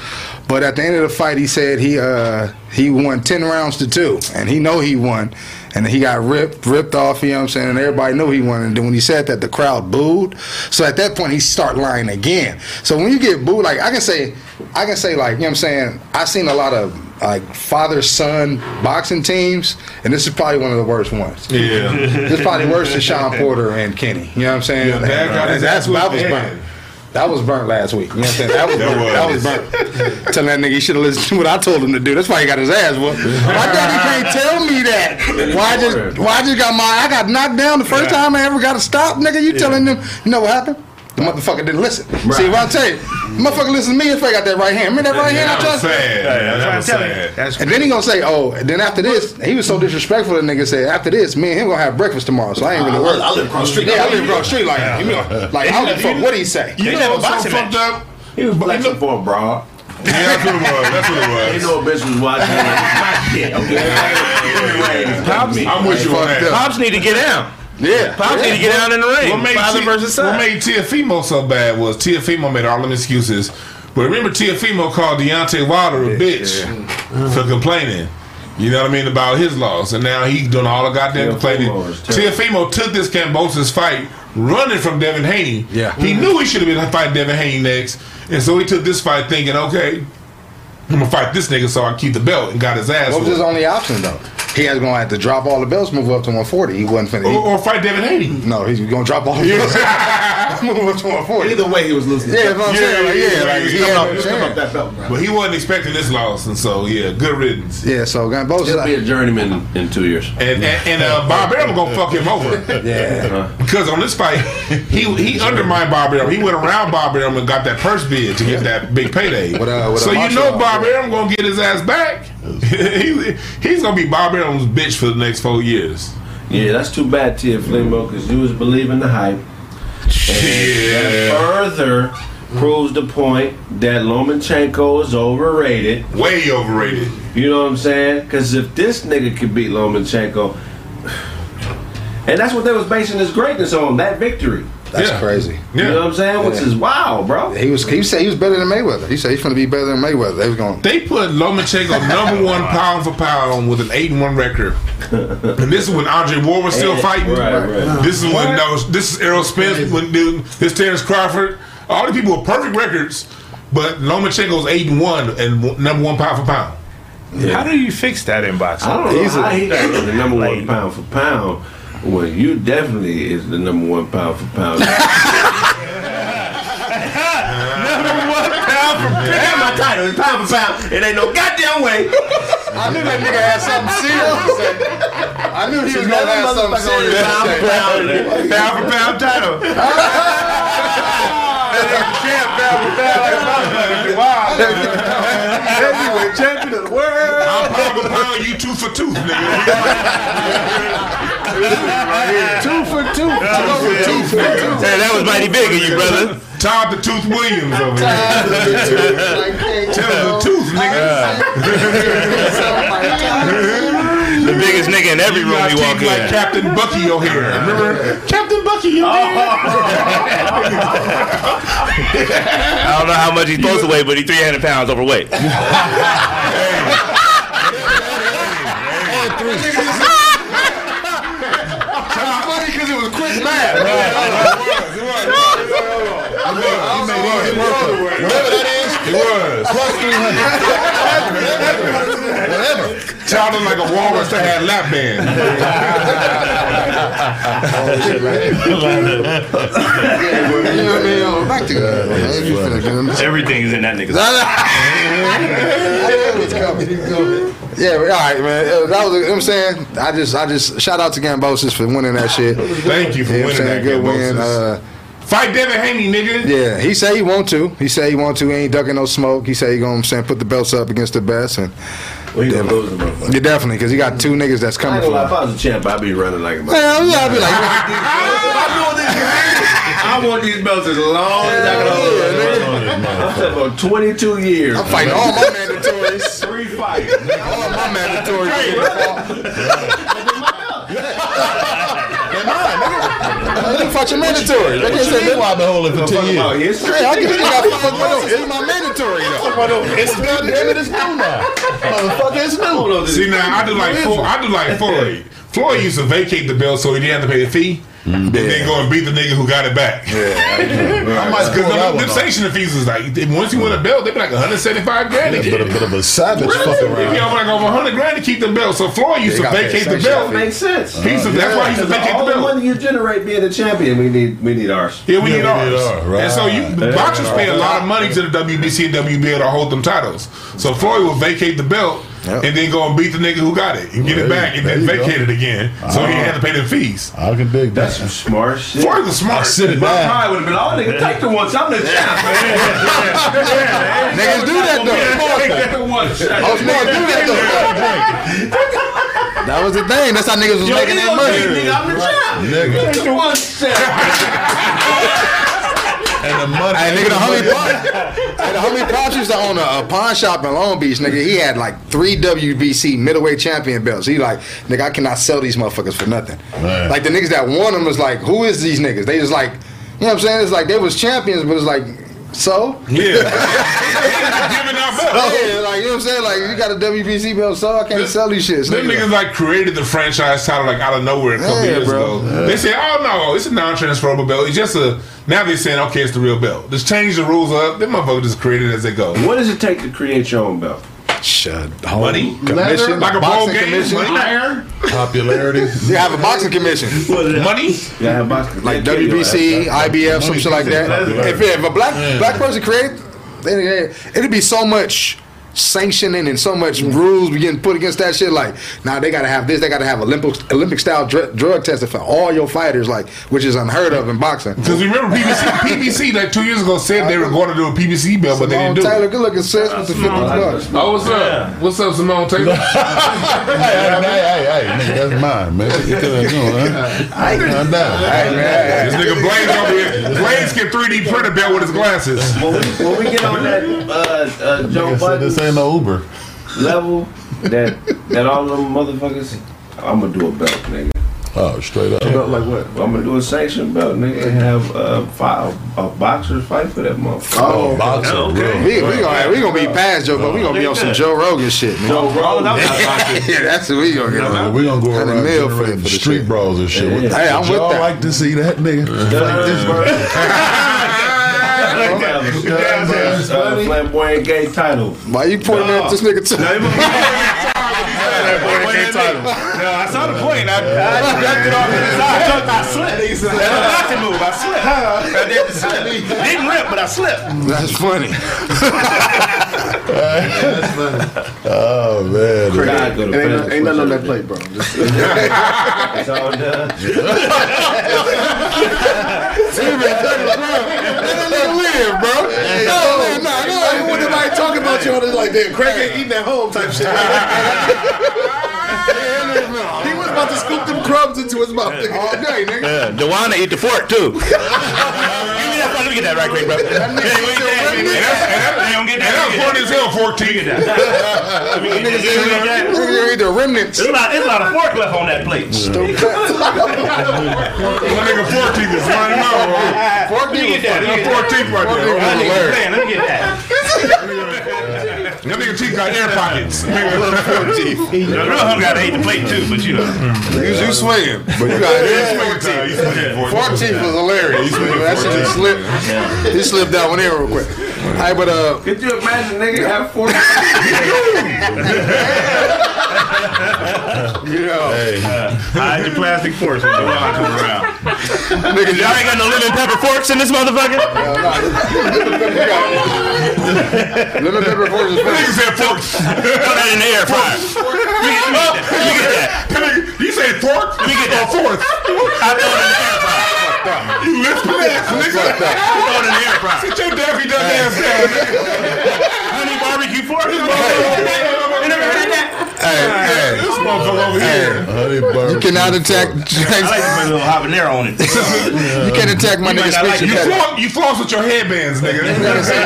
But at the end of the fight, he said he uh, he won ten rounds to two, and he know he won, and he got ripped ripped off. You know what I'm saying? And everybody knew he won. And when he said that, the crowd booed. So at that point, he start lying again. So when you get booed, like I can say, I can say like you know what I'm saying. I seen a lot of like father son boxing teams, and this is probably one of the worst ones. Yeah. This is probably worse than Shawn Porter and Kenny. You know what I'm saying? Yeah, Dad got his that's ass that was burnt. That was burnt last week. You know what I'm saying? That was That burnt. That was burnt. Telling that nigga he should have listened to what I told him to do. That's why he got his ass whooped. My daddy can't tell me that. Why I just why I just got my I got knocked down the first time I ever got a stop, nigga. You telling them you know what happened? The motherfucker didn't listen. See what I tell you? Motherfucker listen to me if I got that right hand. Remember that right hand I That was just sad. Yeah, that was sad. and then he gonna say, oh, and then after this, he was so disrespectful. The nigga said, after this, me and him gonna have breakfast tomorrow. So I ain't really worried. I live across the street. Yeah, I live across the street. Like, you know, like I don't give fuck what he say. You They know never what's so fucked up? He was flexing for a broad. Yeah, that's what it was. That's what it was. Ain't was. no bitch was watching it. Okay. Anyway, I'm with you on that. Pops need to get down. Yeah. Pops need to get out in the ring. What made, Father T- versus son. what made Teofimo so bad was Teofimo made all them excuses. But remember, Teofimo called Deontay Wilder a bitch for complaining. You know what I mean about his loss, and now he's doing all the goddamn complaining. Teofimo took this Kambosos fight running from Devin Haney. Yeah. he mm-hmm. knew he should have been fighting Devin Haney next, and so he took this fight thinking, okay, I'm gonna fight this nigga so I keep the belt, and got his ass. What was his only option though? He was gonna have to drop all the belts, move up to 140. He wasn't finna. or, or fight Devin Haney. no, he's gonna drop all the belts, move up to 140. Either way, he was losing. Yeah, that's Yeah. Like, yeah, yeah, yeah, like, he's he coming had up- no he's Come up chance. that belt, bro. But he wasn't expecting this loss, and so yeah, good riddance. Yeah, so Gamboa He'll be a journeyman in two years. And and, and uh, Bob Arum gonna fuck him over. Yeah. Because on this fight, he he undermined Bob Arum. He went around Bob Arum and got that purse bid to get that big payday. With a- with a so you know Bob yeah. Arum gonna get his ass back. he, he's gonna be Bob Arum's bitch for the next four years. Yeah, that's too bad, Tia Flemo, because you was believing the hype. Yeah. That further proves the point that Lomachenko is overrated. Way overrated. You know what I'm saying? Because if this nigga could beat Lomachenko, and that's what they was basing his greatness on, that victory. That's Yeah. crazy. You know what I'm saying? Which Yeah. is wow, bro. He was. He said he was better than Mayweather. He said he's gonna be better than Mayweather. They was going. They put Lomachenko number one pound for pound with an eight and one record, and this is when Andre Ward was still fighting. right, right. This is when no, this is Errol Spence, when dude, this Terrence Crawford, all the people with perfect records, but Lomachenko's eight and one and number one pound for pound. How do you fix that in boxing? I don't know Easily. how he got the number one pound for pound when you definitely is the number one powerful pound number one pound for pound. That's my title. It's pound for pound. It ain't no goddamn way. I knew that nigga had something serious to say. I knew he was gonna have something serious Pound to for say. pound. Pound for pound title. Heavyweight champion of the world. I'm pound for pound, you two for two, nigga. Two for two. Two for two. Hey, that was mighty big of you, brother. Todd the Tooth Williams over here. Tell the tooth, nigga. The biggest nigga in every You room you walk teeth like in. Captain Bucky O'Hare. Remember? Captain Bucky O'Hare. I don't know how much he's supposed to weigh, but he's 300 pounds overweight. funny because it was quick math. Whatever that is, it was. Plus 300. Child looked like a walrus that had lap band. You know what I mean? Back to man. You finna get him. Everything is in that nigga's Yeah, all right, man. Uh, That was, you know what I'm saying. I just, I just shout out to Kambosos for winning that shit. Thank you for what I'm winning that Good win. Uh, Fight Devin Haney, nigga. yeah, he said he want to. He said he want to. He ain't ducking no smoke. He said he gonna saying, put the belts up against the best, and We gonna lose the motherfucker. yeah, definitely because he got two niggas that's coming gonna lie, if. I was a champ, I'd be running like a. Hell yeah, I'd be like, I want these belts as long as I can hold them. I'm talking about 22 years. I'm fighting all my mandatories. Three fights. All my mandatories. You can fight your mandatory. Like I said, That's why I've been holding for 10 years. history. I can still got five more. It's my mandatory though. It's goddamn it, it's new now. Motherfucker, it's new. See now, I do like Floyd. I do like Floyd. Floyd used to vacate the bill so he didn't have to pay the fee, and then go and beat the nigga who got it back. Yeah, I might Because pull that them, one them off. fees is like once you win a belt, they be like 175 grand to Yeah, but a it. bit of a savage Really? fucking They be around. over like over 100 grand to keep the belt. So Floyd used Yeah, to you gotta pay vacate the belt. fee. Makes sense. He used to, that's why he used to vacate all the the belt. money you generate being a champion, we need we need ours. Yeah, we Yeah, need we ours. need ours, right. And so you boxers pay a lot of money to the WBC and WBA to hold them titles. So Floyd will vacate the belt Yep. and then go and beat the nigga who got it and get There it back and then vacate it again. So he uh-huh. had to pay the fees. I can dig That's that. some smart shit. Floyd was smart. Sit it My down. pride would have been, oh, nigga, take the one shot. I'm the champ, man. Niggas do that though. Take the one oh, shot. I was smart do that though. That was the thing. That's how niggas was Yo, making their money. nigga, I'm the champ. Nigga. Take the one shot. and the money. Hey, nigga, the homie Pop, hey, the homie Pops used to own a, a pawn shop in Long Beach, nigga. He had like three WBC middleweight champion belts. He like, nigga, I cannot sell these motherfuckers for nothing. Like the niggas that won them was like, who is these niggas? They just like, you know what I'm saying? It's like they was champions, but it's like, so? Yeah. Giving out belts. Yeah, like you know what I'm saying? Like you got a WBC belt, so I can't sell these shits. Them niggas like created the franchise title like out of nowhere a couple Yeah, years bro. ago. They said, "Oh no, it's a non-transferable belt. It's just a." Now they're saying, "Okay, it's the real belt." Just change the rules up. Them motherfuckers just created it as they go. What does it take to create your own belt? Shut uh, Money, commission, like a ball boxing game, commission. money, Iron. Popularity. You have a boxing commission. money. Yeah, have boxing. like WBC, IBF, some shit like that. If, if a black black person create, then it'd be so much sanctioning and so much rules be getting put against that shit. Like, now they gotta have this, they gotta have Olympic Olympic style dr- drug testing for all your fighters, like, which is unheard of in boxing. Because remember, PBC, PBC like two years ago said they were going to do a PBC belt, but they Simone didn't do Taylor, it. good looking sis with the fifty bucks. Oh, what's up? What's up, Simone Taylor? hey, hey, hey, hey, nigga, that's mine, man. What you doing, huh? Calm down. this nigga Blaze over here. Blaze can 3D print a belt with his glasses. When we, when we get on that uh, uh, Joe Nigga said Budden this ain't no Uber. level, that that all them motherfuckers, I'm gonna do a belt, nigga. Oh, straight up. Belt like what? I'm gonna do a sanction belt, nigga, and have uh, five uh, boxers fight for that motherfucker. Oh, boxer, real. we, we gonna we gonna be past Joe, but we gonna be on some Joe Rogan shit, man. Joe Rogan. yeah, that's what we gonna get on. We're gonna go Hundred around mil for the- for the street shit. brawls and shit. What the- Hey, I'm Would with y'all that. like to see that nigga fight this Uh, flamboyant gay title. Why you pointing at this nigga? Too? No, I saw the point. I, I ducked it off to the side. I, jumped, I slipped. That's a boxing move. I slipped. I did slip. Didn't rip, but I slipped. That's funny. Oh man, God, go to Ain't, ain't nothing on that plate, bro. Just, It's all done. Let that nigga live, bro. No, no, I no. don't want nobody talking about you on this like that. Craig ain't eating at home type shit. he was about to scoop them crumbs into his mouth. nigga. All day, nigga. Yeah, Dewana eat the fork too. Give me that. Let me get that right quick, bro. Yeah, let me get that. Let me get that. You don't get And that's that. point as hell, 14. Let me get that. Let me get that. Nigga, eat the remnants. There's a lot. There's a lot of fork left on that plate. My nigga 14 is running over. Let me get that. Let me get that. 14 right there. That nigga playing. Let me get that. That nigga teeth got air pockets. Nigga. The real hung gotta eat the plate too, but you know. Mm. You, you swinging, but you got four Time, teeth. swinging. Four teeth was hilarious. That shit just slipped. He slipped that one in real quick. Hey, but uh, Could you imagine, nigga, have four? Hide your plastic forks when the Dewana come around. nigga, Y'all ain't got no lemon pepper forks in this motherfucker? lemon pepper forks is funny. Nigga said fork. Put that in the air fryer. Let me get that. Let me get that. You say fork? Let me get that. Fourth. I throw it in the air fryer. You lisping ass, nigga. Throw it in the air fryer. Sit your Daffy Duck ass down. Honey barbecue fork. You never heard that? Hey, hey, This motherfucker over here. honey burger. you cannot attack. I like to put a little habanero on it. You can't attack my You nigga might not like. You You floss, you floss with your headbands, nigga. said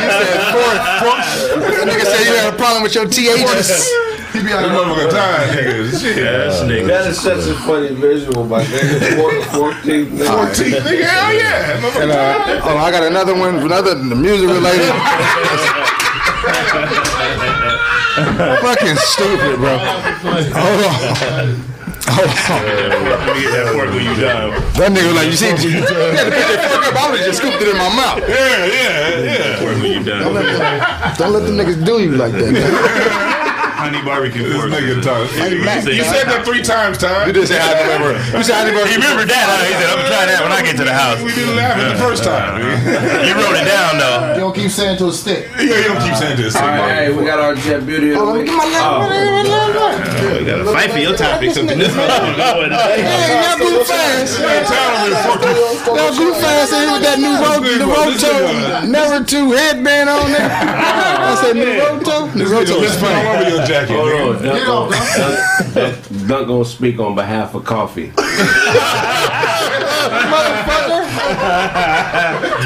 That nigga said you had a problem with your THs. He be This like, motherfucker tired, nigga. Shit. That is such a funny visual, my nigga. Four, 14, nigga. 14, nigga. Hell yeah. And uh, oh, I got another one, another the music related. Fucking stupid, bro. Hold on. Hold on. Let me get that fork when you done. That nigga was like, you see, you had to pick that fuck up. I would just scooped it in my mouth. Yeah, yeah, yeah. Fork when you done. Don't let the niggas do you like that. Man. Honey barbecue This fork. nigga talk. You You said that three times, You time. just said I remember. You said I remember. He remembered that, huh? He said, I'm gonna try that when I get to the house. We didn't laugh at the first time. You wrote it down, though. you don't keep saying to a stick. Yeah, you don't keep saying this. All right, hey, we got our jet beauty of the oh, week. Oh, You gotta fight for your topics up in this motherfucker. Hey, y'all go fast. Y'all go fast. Hey, with that new Ro- the Roto, never two headband on there. I said new Roto. New Roto is Let's put all funny. over your jacket. Hold nigga. on, Dunk, gonna, Dunk, Dunk, Dunk gonna speak on behalf of coffee. Motherfucker!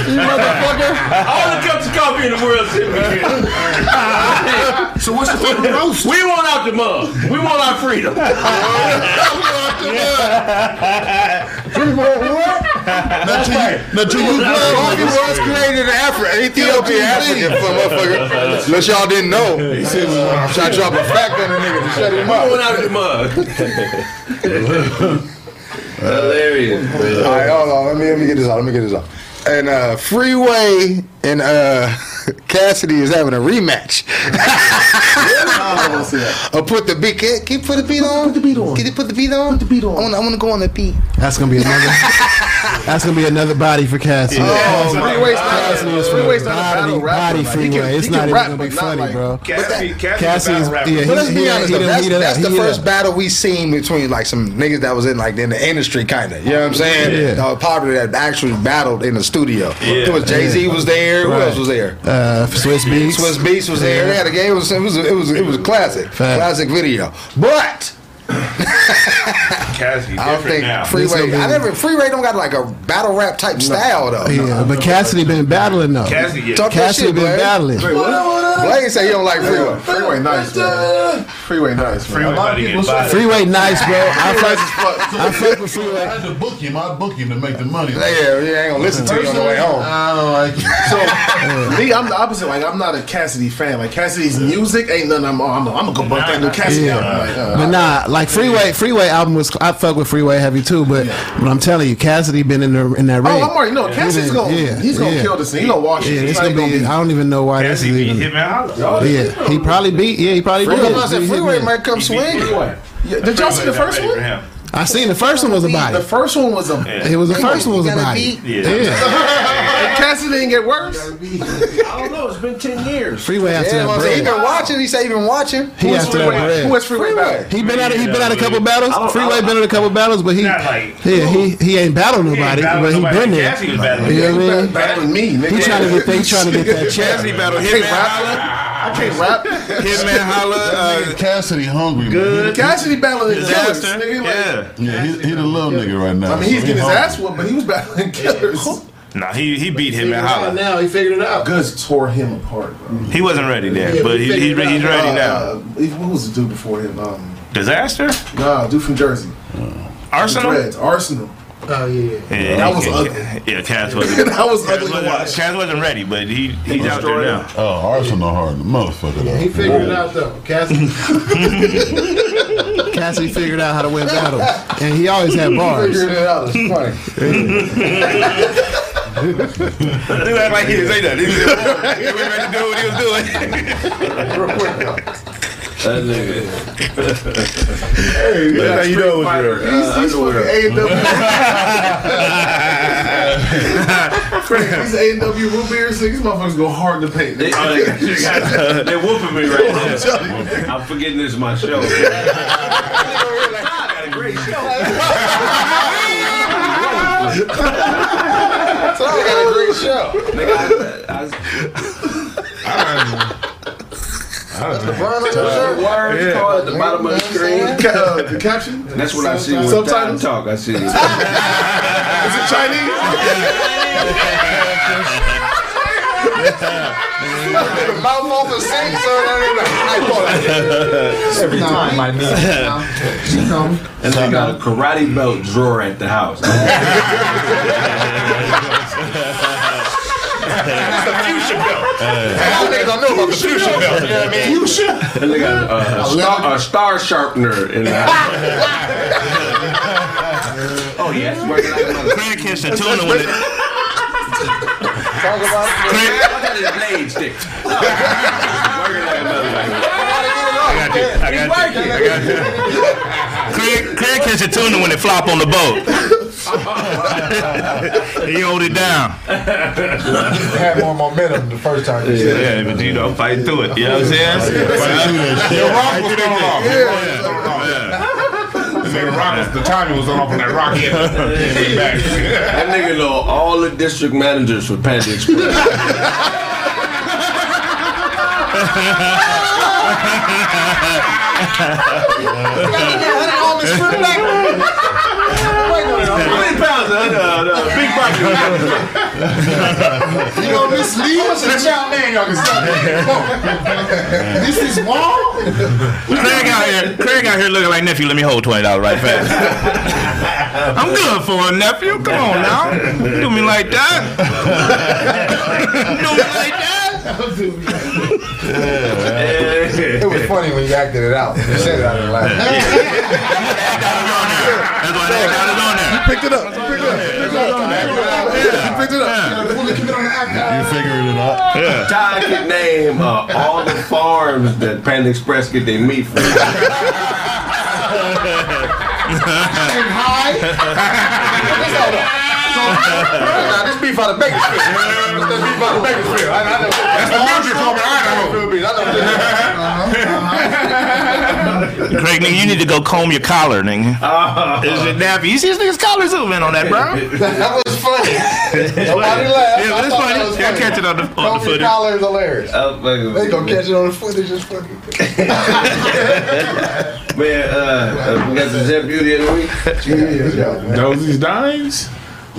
you motherfucker! All the cups of coffee in the world sitting here. So what's the fucking roast? We want out the mug. We want our freedom. Now to you, now to you, Coffee was created in Africa, Ethiopia, Africa, for motherfucker. Unless y'all didn't know. He said, I'm trying to drop a fact on the nigga to shut him We want up. out the mug. Hilarious, All man. right, hold on. Let me let me get this out. Let me get this out. And uh, Freeway and uh, Cassidy is having a rematch. Or put the beat. Can, can you put the beat on? Put the beat on. Can you put the beat on? Put the beat on. I want, I want to go on the beat. That's gonna be another. that's gonna be another body for Cassie. Oh, Freeway's not, Cassie is for Freeway's not a body, battle rapper. body Like, he freeway. can- it's not can even gonna be funny, like- bro. Cassie, Cassie, Cassie's, battle rapper. yeah, But let's be he- honest, he though, that's, he that's the he first battle we seen between like some niggas that was in like in the industry, kind of. You know what I'm saying? Yeah. Uh, popular that actually battled in the studio. It was Jay Z was there. Who else was there? Uh, Swizz Beatz. Swizz Beatz was there. They had a game. It was it was it was, it was a classic, Fact. classic video. But Cassie, I don't think now. Freeway. I never Freeway don't got like a battle rap type style though. Yeah, but Cassidy been battling though. Cassidy, yeah. Talk that Cassidy shit, been Blade. battling. Blade say he don't like Freeway. Freeway nice, man. Freeway nice, man. Freeway about to get bodied. Freeway nice, bro. I fuck, fuck. I fuck with I had to book him. I book him to make the money. Yeah, he ain't gonna listen to you on the way home. I don't like it. So me, I'm the opposite. Like I'm not a Cassidy fan. Like Cassidy's music ain't nothing. I'm. I'm, I'm gonna go bump that new Cassidy Yeah. album. Like, uh, But nah, like Freeway, Freeway album was I fuck with Freeway heavy too. But but I'm telling you, Cassidy been in the in that ring. Oh, I'm already know. Cassidy's gonna. yeah, he's gonna yeah. kill this thing. He gonna wash it. Yeah, He's it's not gonna be. I don't even know why this Cassie is beat even. Hitman Yeah, he probably beat. Yeah, he probably Freeway, did. I said Freeway might come swing. Yeah, did y'all see the first one? I seen the first one was a body. The first one was a. It was the first one was a body. Yeah. Yeah, Cassidy didn't get worse. I don't know. It's been ten years. Freeway after Yeah, that he been watching. He say he been watching. He Who is after that Freeway? bread. Who is Freeway? He been at he been at a couple battles. Freeway been at a couple battles, but he like- yeah he he ain't battled nobody, battled but he nobody. been there. Cassie was battling. You know what I mean? Battling me. He trying to get he trying to get that check. Cassie battle I can't Hitman rap. Holla. I can't rap. Hitman Holla. Uh, Cassidy hungry. Good. Cassidy battling the killers, nigga. Like, Yeah. Yeah, he, he the little nigga right now. I mean, he's so getting his hungry. ass whooped, but he was battling killers. Nah, he he beat Hitman Holla. Now he figured it out. Goods tore him apart, bro. He wasn't ready there, Yeah, but we he, he's, he's ready Uh, now. uh, what was the dude before him? Um, Dizaster? nah, dude from Jersey. Arsonal? Dreads, Arsonal. Oh yeah. Yeah, That was he- ugly. Yeah, Cass wasn't. that was Cass ugly to wasn't, watch. Cass wasn't ready, but he he's out there now. Oh, Arsonal hard, the motherfucker. Yeah, he figured it out though. Cassie Cassidy figured out how to win battles, and he always had bars. Figured it out. It's funny. He act like he didn't say that. He was he was ready to do what he was doing. That nigga. That's how you know it was real. He's, he's fucking A&W. Frank, These A&W root beers, these motherfuckers go hard to paint. They, uh, they're whooping me right now. I'm forgetting this is my show. I got a great So I got a great show. Nigga, I, I, Burn on your shirt. words called at the bottom of the screen. Uh, the caption? That's what I see when Subtitles? talk. I see. Is it Chinese? The mouth off the sink, so that ain't every time my knee. You know. And they got a karate belt drawer at the house. Y'all niggas don't know about the fusion belt. You know what I mean? And they got uh, a, star, a star sharpener in the house. oh yeah, working like a mother. Craig catch the tuna when it. Talk about Craig, I got his blade stick. working like a mother. I got you. I got you. I got you. Craig, Craig catch the tuna when it flop on the boat. he hold it down. had more momentum the first time. you said it. Yeah, but you know, fight through it. You know what I'm saying? The rock was thrown off. Yeah. The rock was, the timing was thrown off on that rock hit. Back. That nigga know all the district managers for Panda Express. How many pounds? Big. You know, Miss Lee was a child man, y'all can stop. This is Wall. Craig out here, Craig out here looking like nephew. Let me hold twenty dollars right fast. I'm good for a nephew. Come on now, do me like that. do me like that. It was funny when you acted it out. You said it out of laugh. That's why that got it on there. Picked it up. You picked it up. You picked it up. You figuring it out? Ty can name uh, all the farms that Panda Express get their meat from. Nah, this beef out of Bakersfield. This beef out of Bakersfield. I, I know. That's the music from Idaho. Craig, nigga, you need to go comb your collar, nigga. Is it nappy? You see this nigga's collar zooming on that, bro? That was funny. Nobody laughed. Yeah, but it's thought that funny. was They'll catch it on the, on the Kobe footage. collar is hilarious. Oh, They gonna catch it on the footage. It's fucking. Man, uh, uh, we got the Jet Beauty of the week. Dosey's dimes.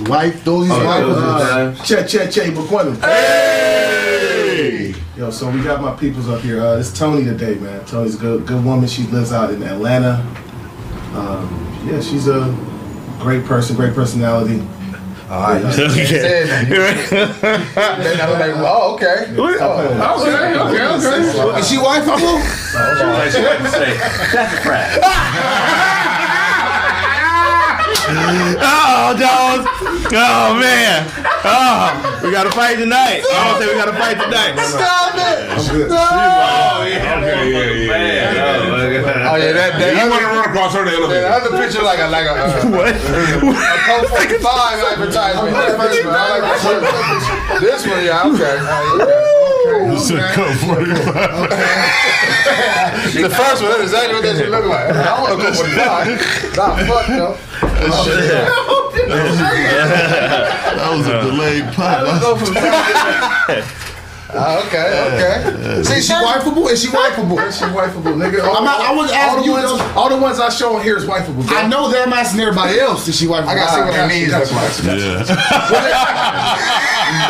Wife, those Oh, wife. those are Uh, times. Che Che Che Bukwenu. Hey! Yo, so we got my peoples up here. Uh, it's Tony today, man. Tony's a good, good woman. She lives out in Atlanta. Um, yeah, she's a great person, great personality. Alright. Then I was like, oh, okay. Okay, okay, okay. Is she wifeable? Like she like to that's a fact. Oh, dogs. Oh, man. Oh, we got to fight tonight. I don't say we got to fight tonight. Stop it! Oh, yeah. Okay, yeah, yeah, Man, yeah. oh, Oh yeah, that You want to run across her the that other picture like a like a uh, What? a Coke 45 advertisement. That first one, I like that. This one, yeah, okay. You said cut 45. The first one, that's exactly what that shit look like. I want to go 45. Nah, fuck no. That was a delayed pop. Ah, okay, okay. See, she wifeable? Is she wifeable? Is she wifeable, nigga. All, I'm not- I was all asking the you ones, those- all the ones I show on here is wifeable. Bro. I know that I'm asking everybody else. Is she wifeable? I gotta see what her knees look like. Yeah.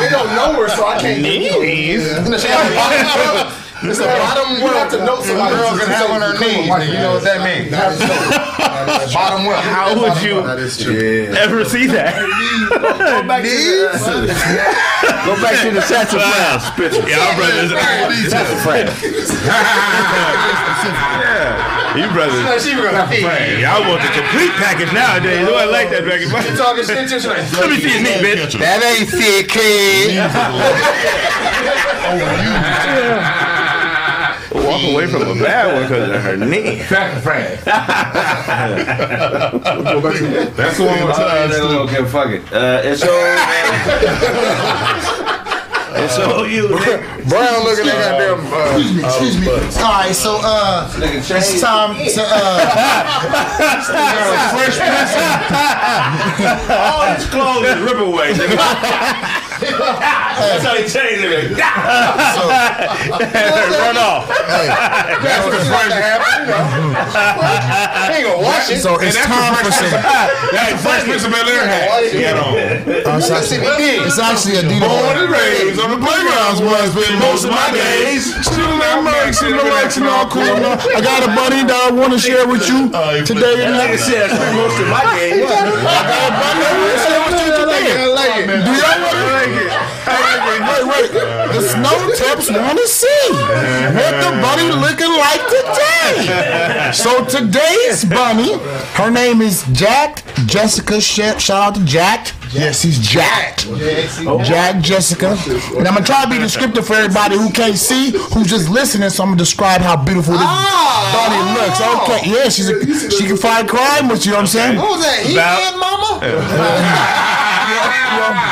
They don't know her, so I can't. Knees? It's a bottom. You have to know somebody. Girl can have on her knees. You know what that means? Bottom well. How would you That is true. ever see that? Go back to the, go back to the sassafras picture. Y'all brothers. yeah. You brothers. No, she was gonna feed Hey, y'all want the complete package nowadays. Who I like that dragon. You talking shit just like Let me see his knee, bitch. That ain't sick, kid. Oh, Walk away from a bad one because of her knee. That's the one with Oh, okay, fuck it. Uh, and so, uh, and so you, Brown looking at goddamn. Uh, Excuse me, excuse me. All right, so uh, nigga it's time to uh, All his clothes is rip away. That's how he changed it. Run off. that's what's going to happen. You know. Ain't gonna watch it. so it's time for some. That Fresh Prince of Bel Air hat. He had on. Uh, it's, actually, it's a Dino. Born and raised on the playgrounds where I spent most of my days. Still that merch and relaxing all cool. I got a buddy that I want to share with you today. Nigga said I spent most of my days. I got a buddy I want to share with you today. Do y'all want to? Wait, wait. The snow tips want to see what the bunny looking like today. So today's bunny, her name is Jack Jessica. Sh- shout out to Jack. Yes, he's Jack. Jack Jessica. And I'm gonna try to be descriptive for everybody who can't see, who's just listening. So I'm gonna describe how beautiful this ah. bunny looks. Okay, yeah, she's a, she can fight crime with you. know what I'm saying. What was that? He man, mama?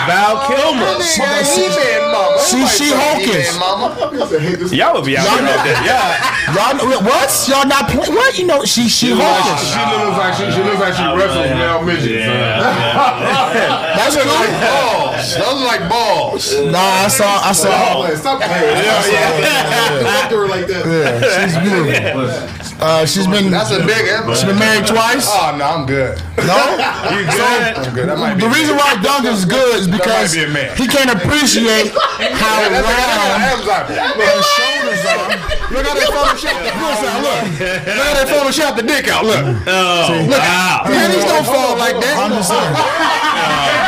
Oh, Val Kilmer. He man, mama. See, she hocus. He-Man, mama. Y'all would be out Y'all there all day. Yeah. Y'all, what? Y'all not play, what? You know, she she She hocus. looks like she, she looks like she wrestles male midgets. That's cool. Those are like balls. Nah, I saw. I saw. Stop playing. Don't do her like that. Yeah, she's beautiful. Uh, she's been. That's a big effort. She's been married twice. Oh no, I'm good. No. You good? I'm good. That might be The reason why Duncan's good is because be he can't appreciate how That's like round Adam's apple. his shoulders are. Look how they Photoshop the puss out. Look. Look how they Photoshop the dick out. Look. Oh, wow. Panties don't fall like that. I'm just saying.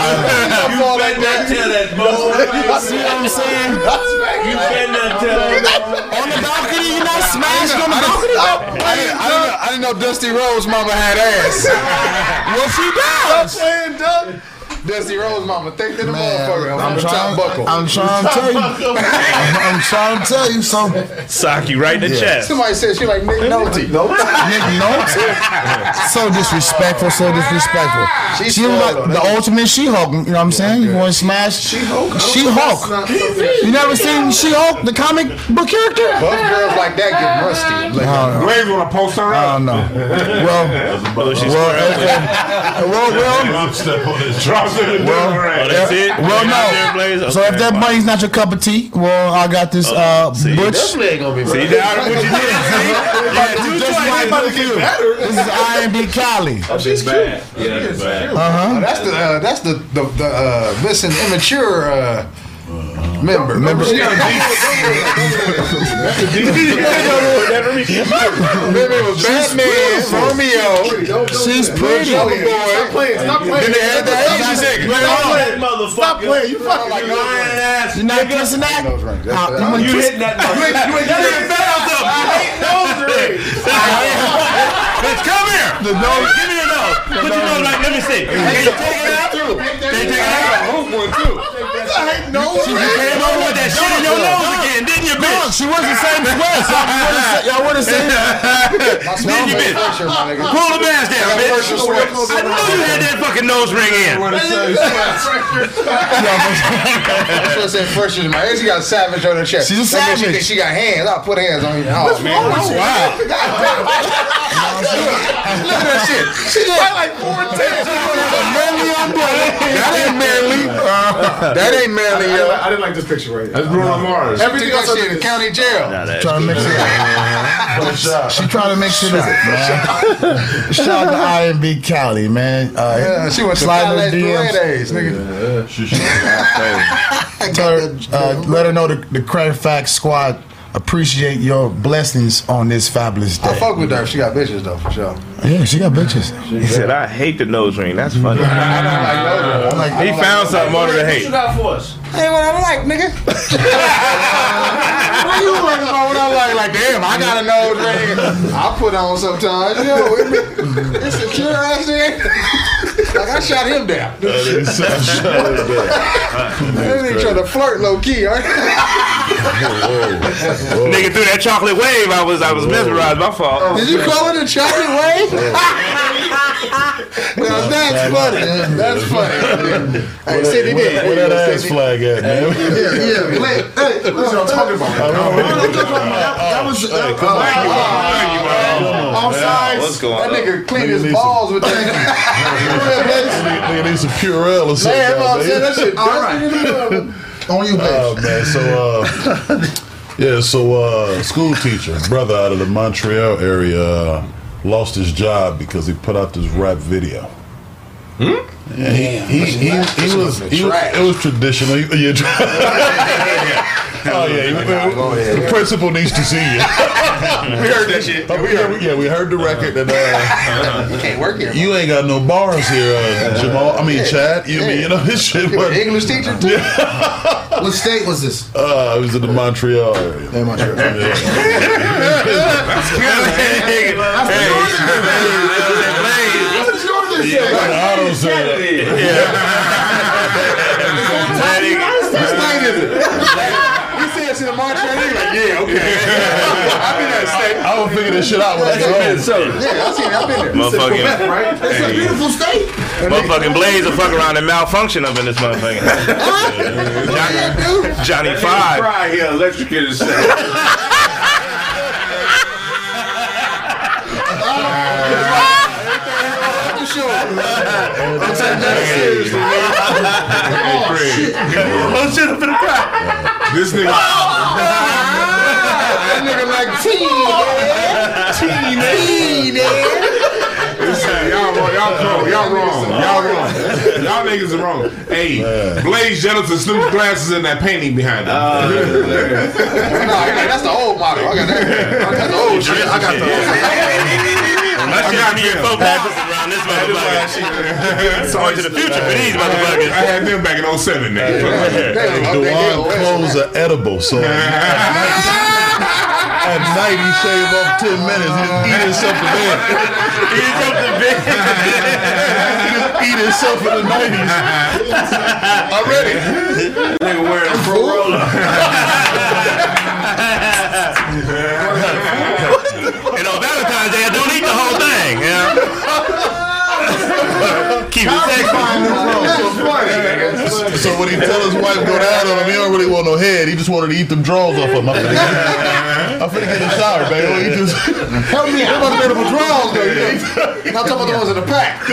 You better not tell that motherfucker. See what I'm saying? You better not tell that. On the balcony, you not smashed on the balcony. I didn't, I, didn't know, I didn't know Dusty Rose mama had ass. Well, she does. playing, Doug. Dusty Rose mama, think to the motherfucker. I'm, I'm the top trying, buckle. I'm trying to tell you. I'm, I'm trying to tell you something. Sock you right in the chest. Somebody said she like Nick Nolte. Nick Nolte. So disrespectful, so disrespectful. She's She was like the ultimate She-Hulk. You know what I'm saying? You want to smash She-Hulk? She-Hulk. You never seen She-Hulk, the comic book character? Both girls like that get rusty. Like, Blaze want to post her I don't know. Well, well, uh, uh, well, well, Drop step on this. Drops in the Well, door. Oh, that's it? well, Out there, no. Blaze? So if Okay. that money's not your cup of tea, well, I got this uh, see, Butch. Definitely ain't gonna be See, now what you did, see? Yeah, two Just like about to get better. This is IMB Cali. She's bad. Yeah, that's bad. Uh-huh. that's the uh, that's the the, the uh, missing immature uh, member. Remember, she got Remember it was Batman, Romeo, She's pretty. Stop playing. Stop playing. Then they had that Asian chick. Stop playing, motherfucker. Stop playing. You fucking like lying ass. You're not kissing that? Nose ring. That's- you wanna You kiss- hitting that. You ain't That getting ain't foul something. You hate nose rings. Bitch, come here. The nose. Give me your nose. Put your nose like, let me see. Can you take it out? Can you take it out? She You came over with that shit in your nose again, didn't you, bitch? she wasn't saying West. Y'all wouldn't say that. My smell you made bitch. pressure, my. Pull the mask down, bitch. I knew you had that fucking nose ring in. I should say pressure. My ex, she got a savage on her chest. She's a That She, savage. think she got hands. I'll put hands on you. Oh man, wow. look at that shit. She just like four and ten. Manly umbrella. That ain't manly. That ain't manly, I, yo. I didn't like this picture right here. That's Bruno Mars. Everything else that other shit in county jail. Trying to mix it up. She trying to mix it up, man. Shout out to IMB Cali, man. Uh, Yeah, she went to slide those college DMs. days, nigga. She should. Tell her, uh, let her know the, the Credit Facts Squad appreciate your blessings on this fabulous day. I fuck with her. She got bitches though, for sure. Yeah, she got bitches. He said, I hate the nose ring. That's funny. I don't like those. I like. He found something more to What hate. you got for us? Hey, what I like, nigga. what you working about? What I like? Like, damn, I got a nose ring. I put on sometimes. Yo, it- it's a cure ass thing. Like I shot him down. That nigga trying to flirt low key. Right? Nigga threw that chocolate wave. I was I was mesmerized. My fault. Did you call it a chocolate wave? now that's funny. That's funny. Hey, Sidney did. Where that ass flag at, man? Yeah, yeah. Hey, hey, That's what I'm talking about. That was offsides. What's going That nigga cleaned his balls with that. Nigga need some Purell or something. Man, I'm saying that shit. All right. on you, Oh man, so uh, yeah, so uh, school teacher, brother out of the Montreal area, uh, lost his job because he put out this rap video. Hmm? Yeah, he, he, he, he, was, he was it was traditional. Yeah, oh yeah, he- the principal needs to see you. We heard that shit. Oh, we heard, yeah, we heard the record that uh, You can't work here. you ain't got no bars here, uh, Jamal. I mean, Chad. You mean you know his shit? You an was English teacher too? What state was this? uh, it was in the Montreal area. In Montreal. I don't say that. You see us in the Montreal, you like, yeah, okay. I've been in that state. I was figuring this shit out when I was home. Yeah, I've seen it. I've been there. Motherfucking, Right? It's a beautiful state. motherfucking Blaze will fuck around and malfunction up in this motherfucker. Johnny, Johnny Five. Fry here, electrocuted himself. For sure. I'm taking that seriously. Hey, oh, Craig. Oh shit, I'm finna cry. This nigga. Ah! That nigga like teen, teen, Listen, y'all wrong. Y'all wrong. Y'all wrong. Y'all wrong. Y'all niggas are wrong. Hey, Blaze Jettleson Snoop glasses and that painting behind ah, him. No, that's the old model. I got that. I got the old shit. I got the My shit got be in them. four pockets around this motherfucker. Going to the future for these I had them back in 07 now. Dewan clothes are edible, so at night he shave off ten minutes. He's eating something there. Eat something big. He's eating something in the nineties. Already. Nigga wearing a pro roller. I don't eat the whole thing. Know? Keep it sexy. So when he tell his wife go down on him, he don't really want no head. He just wanted to eat them drawers off him. I'm finna get, I'm finna get in the shower, baby. He just Help me out. Those are draws, though. You know? I'm talking about the ones in the pack.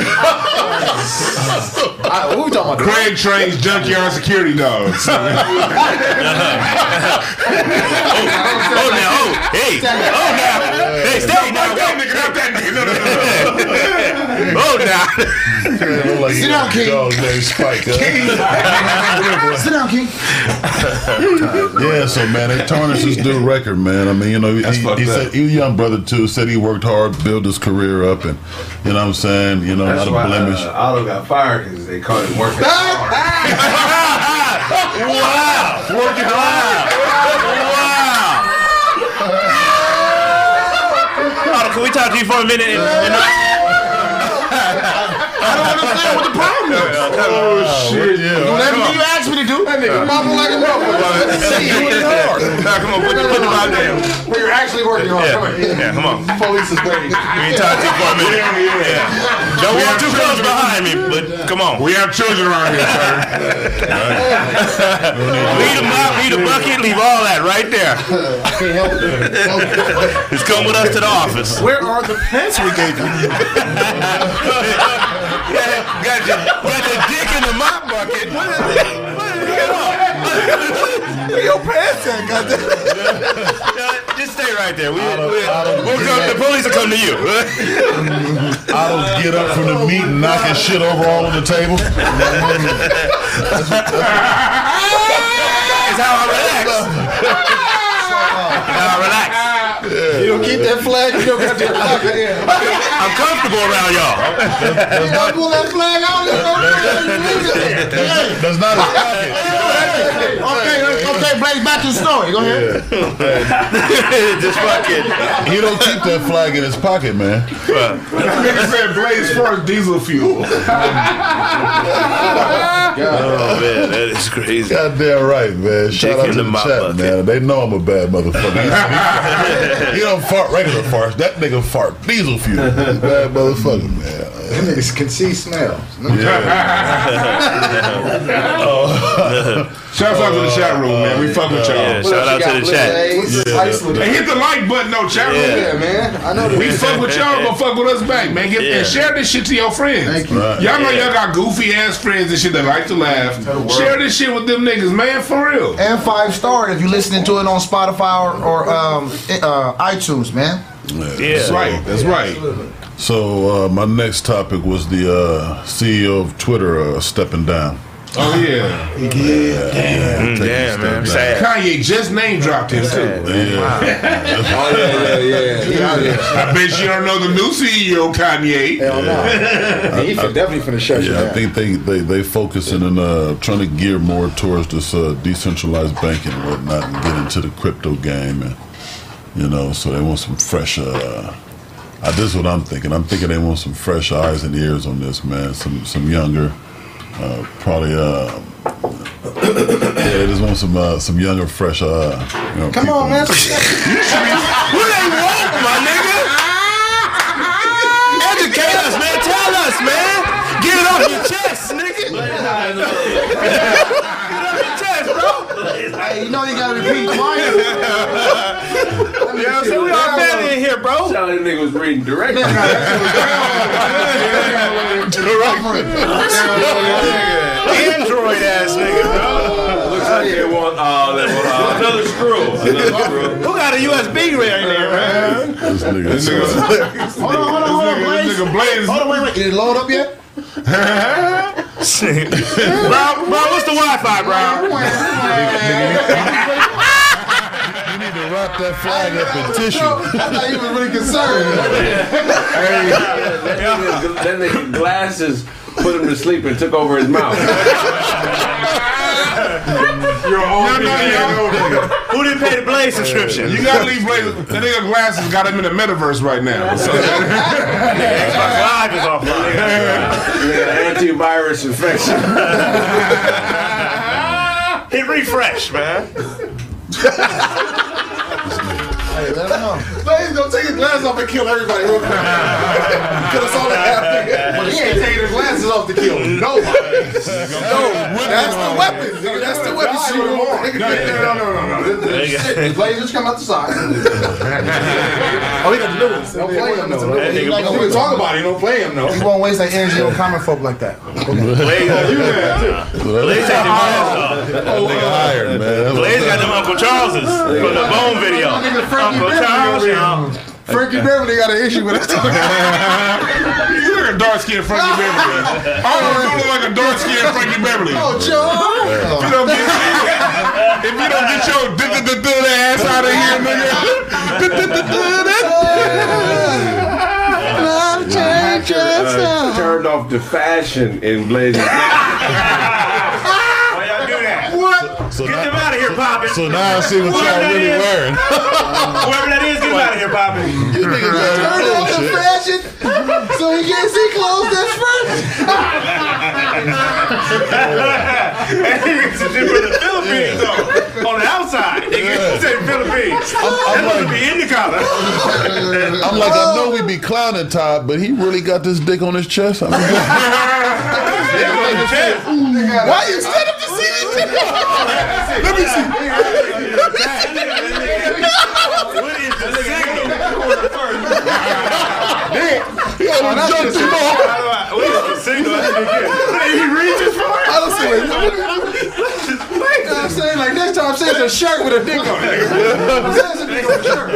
I, who we talking about? Craig trains junkyard security dogs. Oh, oh, now, oh, hey, oh, now, hey, stay now, That nigga, not that nigga. No, no, no, no. oh, now. look like Sit down, King. dog named Spike. huh? Sit down, King. Yeah, so man, they tarnished his dude record, man. I mean, you know, he, he, he said he a young brother too. Said he worked hard, built his career up, and you know what I'm saying. You know, That's not why a blemish. uh, Otto got fired because they called him working hard. Wow. Working hard. Wow. Otto, can we talk to you for a minute? And, and I don't understand what the problem is. oh shit! Yeah, Do everything you asked me to do. That nigga mama like a motherfucker. See, you working hard. Nah, come on, put, the- put the vibe down. Well, you're actually working hard. Come here. Yeah, come on. Police is waiting. We ain't talk to you for a. Yeah. Don't walk too close behind me, but come on. We have children around here, sir. Leave the mop, leave the bucket, leave all that right there. I can't help it. Just come with us to the office. Where are the pants we gave you? got, got, your, got your dick in the mop bucket. Where your pants at, goddamn? Just stay right there. We, we, we'll come, the police will come to you. I don't get up from the meat and knock his shit over all on the table. It's how I relax. that's how I relax. You don't keep that flag. You don't got your pocket in. I'm comfortable around y'all. That's not, Pull that flag out. that's not a pocket. Okay, okay, Blaze, back to the story. Go ahead. Just fucking. He don't keep that flag in his pocket, man. Nigga said Blaze first diesel fuel. Oh man, that is crazy. Goddamn right, man. Shout Dick out to the the mop chat, bucket. man. They know I'm a bad motherfucker. he don't fart regular farts. That nigga fart diesel fuel. He's bad motherfucker, man. Niggas can see smells. Oh. Shouts out to the chat room, man. We fuck with y'all. Yeah, shout out to the chat. Hey, hit the like button, though, chat room. Yeah. Yeah, man. I know We fuck with y'all, but fuck with us back, man. Get, Yeah. And share this shit to your friends. Thank you. Right. Y'all know y'all got goofy ass friends and shit that like to laugh. Share this shit with them niggas, man, for real. And five star if you're listening to it on Spotify or, or um, uh, iTunes, man. Yeah, That's right. That's right. So uh, my next topic was the uh, CEO of Twitter uh, stepping down. Oh yeah. Mm, Damn, damn, man. Sad. Kanye just name dropped him too. Oh, yeah, yeah, yeah. He out here. I bet you don't know the new CEO, Kanye. Hell no. He fin- definitely finna shut you Yeah, I think they they they focusing and uh, trying to gear more towards this uh, decentralized banking and whatnot, and get into the crypto game, and you know, so they want some fresh. Uh, uh, this is what I'm thinking. I'm thinking they want some fresh eyes and ears on this, man. Some some younger, uh, probably. Uh, yeah, they just want some uh, some younger, fresh. Uh, you know, Come people. on, man. What they want, my nigga? Educate us, man. Tell us, man. Get it off your chest, nigga. Get it off your chest, bro. Hey, you know you gotta repeat twice. Yeah, so we all family in here, bro. Sound like that nigga was reading directly. Android ass nigga, bro. Looks like they want uh, they uh, another screw. Another screw. Who got a USB right there, man? This nigga. This nigga, Hold on, hold on, hold on, Blaze. Blaze. Hold on, wait, wait. Did it load up yet? bro, bro, what's the Wi-Fi, bro? You need to wrap that flag up in tissue. I thought you was really concerned. That nigga, that nigga glasses put him to sleep and took over his mouth. You're old no, no, Who didn't pay the Blaze subscription? You gotta leave Blaze. That nigga glasses got him in the metaverse right now. So, Xbox Live is offline. Yeah, antivirus infection. Hit refresh, man. Hey, let him know. Please don't take his glasses off and kill everybody real quick. Kill us all that But he ain't taking his glasses off to kill nobody. No, that's the weapon. nigga. That's the weapon. Shoot him all. No, no, no, no, no. This is shit. Blaze just come out the side. Oh, he got the new ones. Don't play him though. That He nigga like We gonna can talk about it. Don't play him though. You won't waste that energy on common folk like that. Blaze, Blaze got them glasses Nigga hired, man. Blaze got them Uncle Charleses from the Bone video. Uncle Charles, y'all. Frankie Beverly got an issue with us. you look like a dark skinned Frankie Beverly. Oh, you look like a dark skinned Frankie Beverly. Oh, Joe. If you don't get, if you don't get your ass out of here, nigga. Love changes. Uh, turned off the fashion in Blazing. Why y'all do that? What? So Get Poppin. so now I see what y'all really wearing. Whoever that is, get them out of here, Poppin. You niggas got Turn your off the fashion so he can't see clothes that's fresh. Niggas is from the Philippines, though. On the outside. Nigga, say Philippines. That must be in the collar. I'm like, I know we be clowning Todd, but he really got this dick on his chest. I mean, Why you set up to see? Let me see. What is the signal? he almost jumped him off. What is the signal? He reaches for it? I don't see what. You know what I'm saying? Like next time, say it's a shirt with a dick on it. Say it's a dick on a shirt.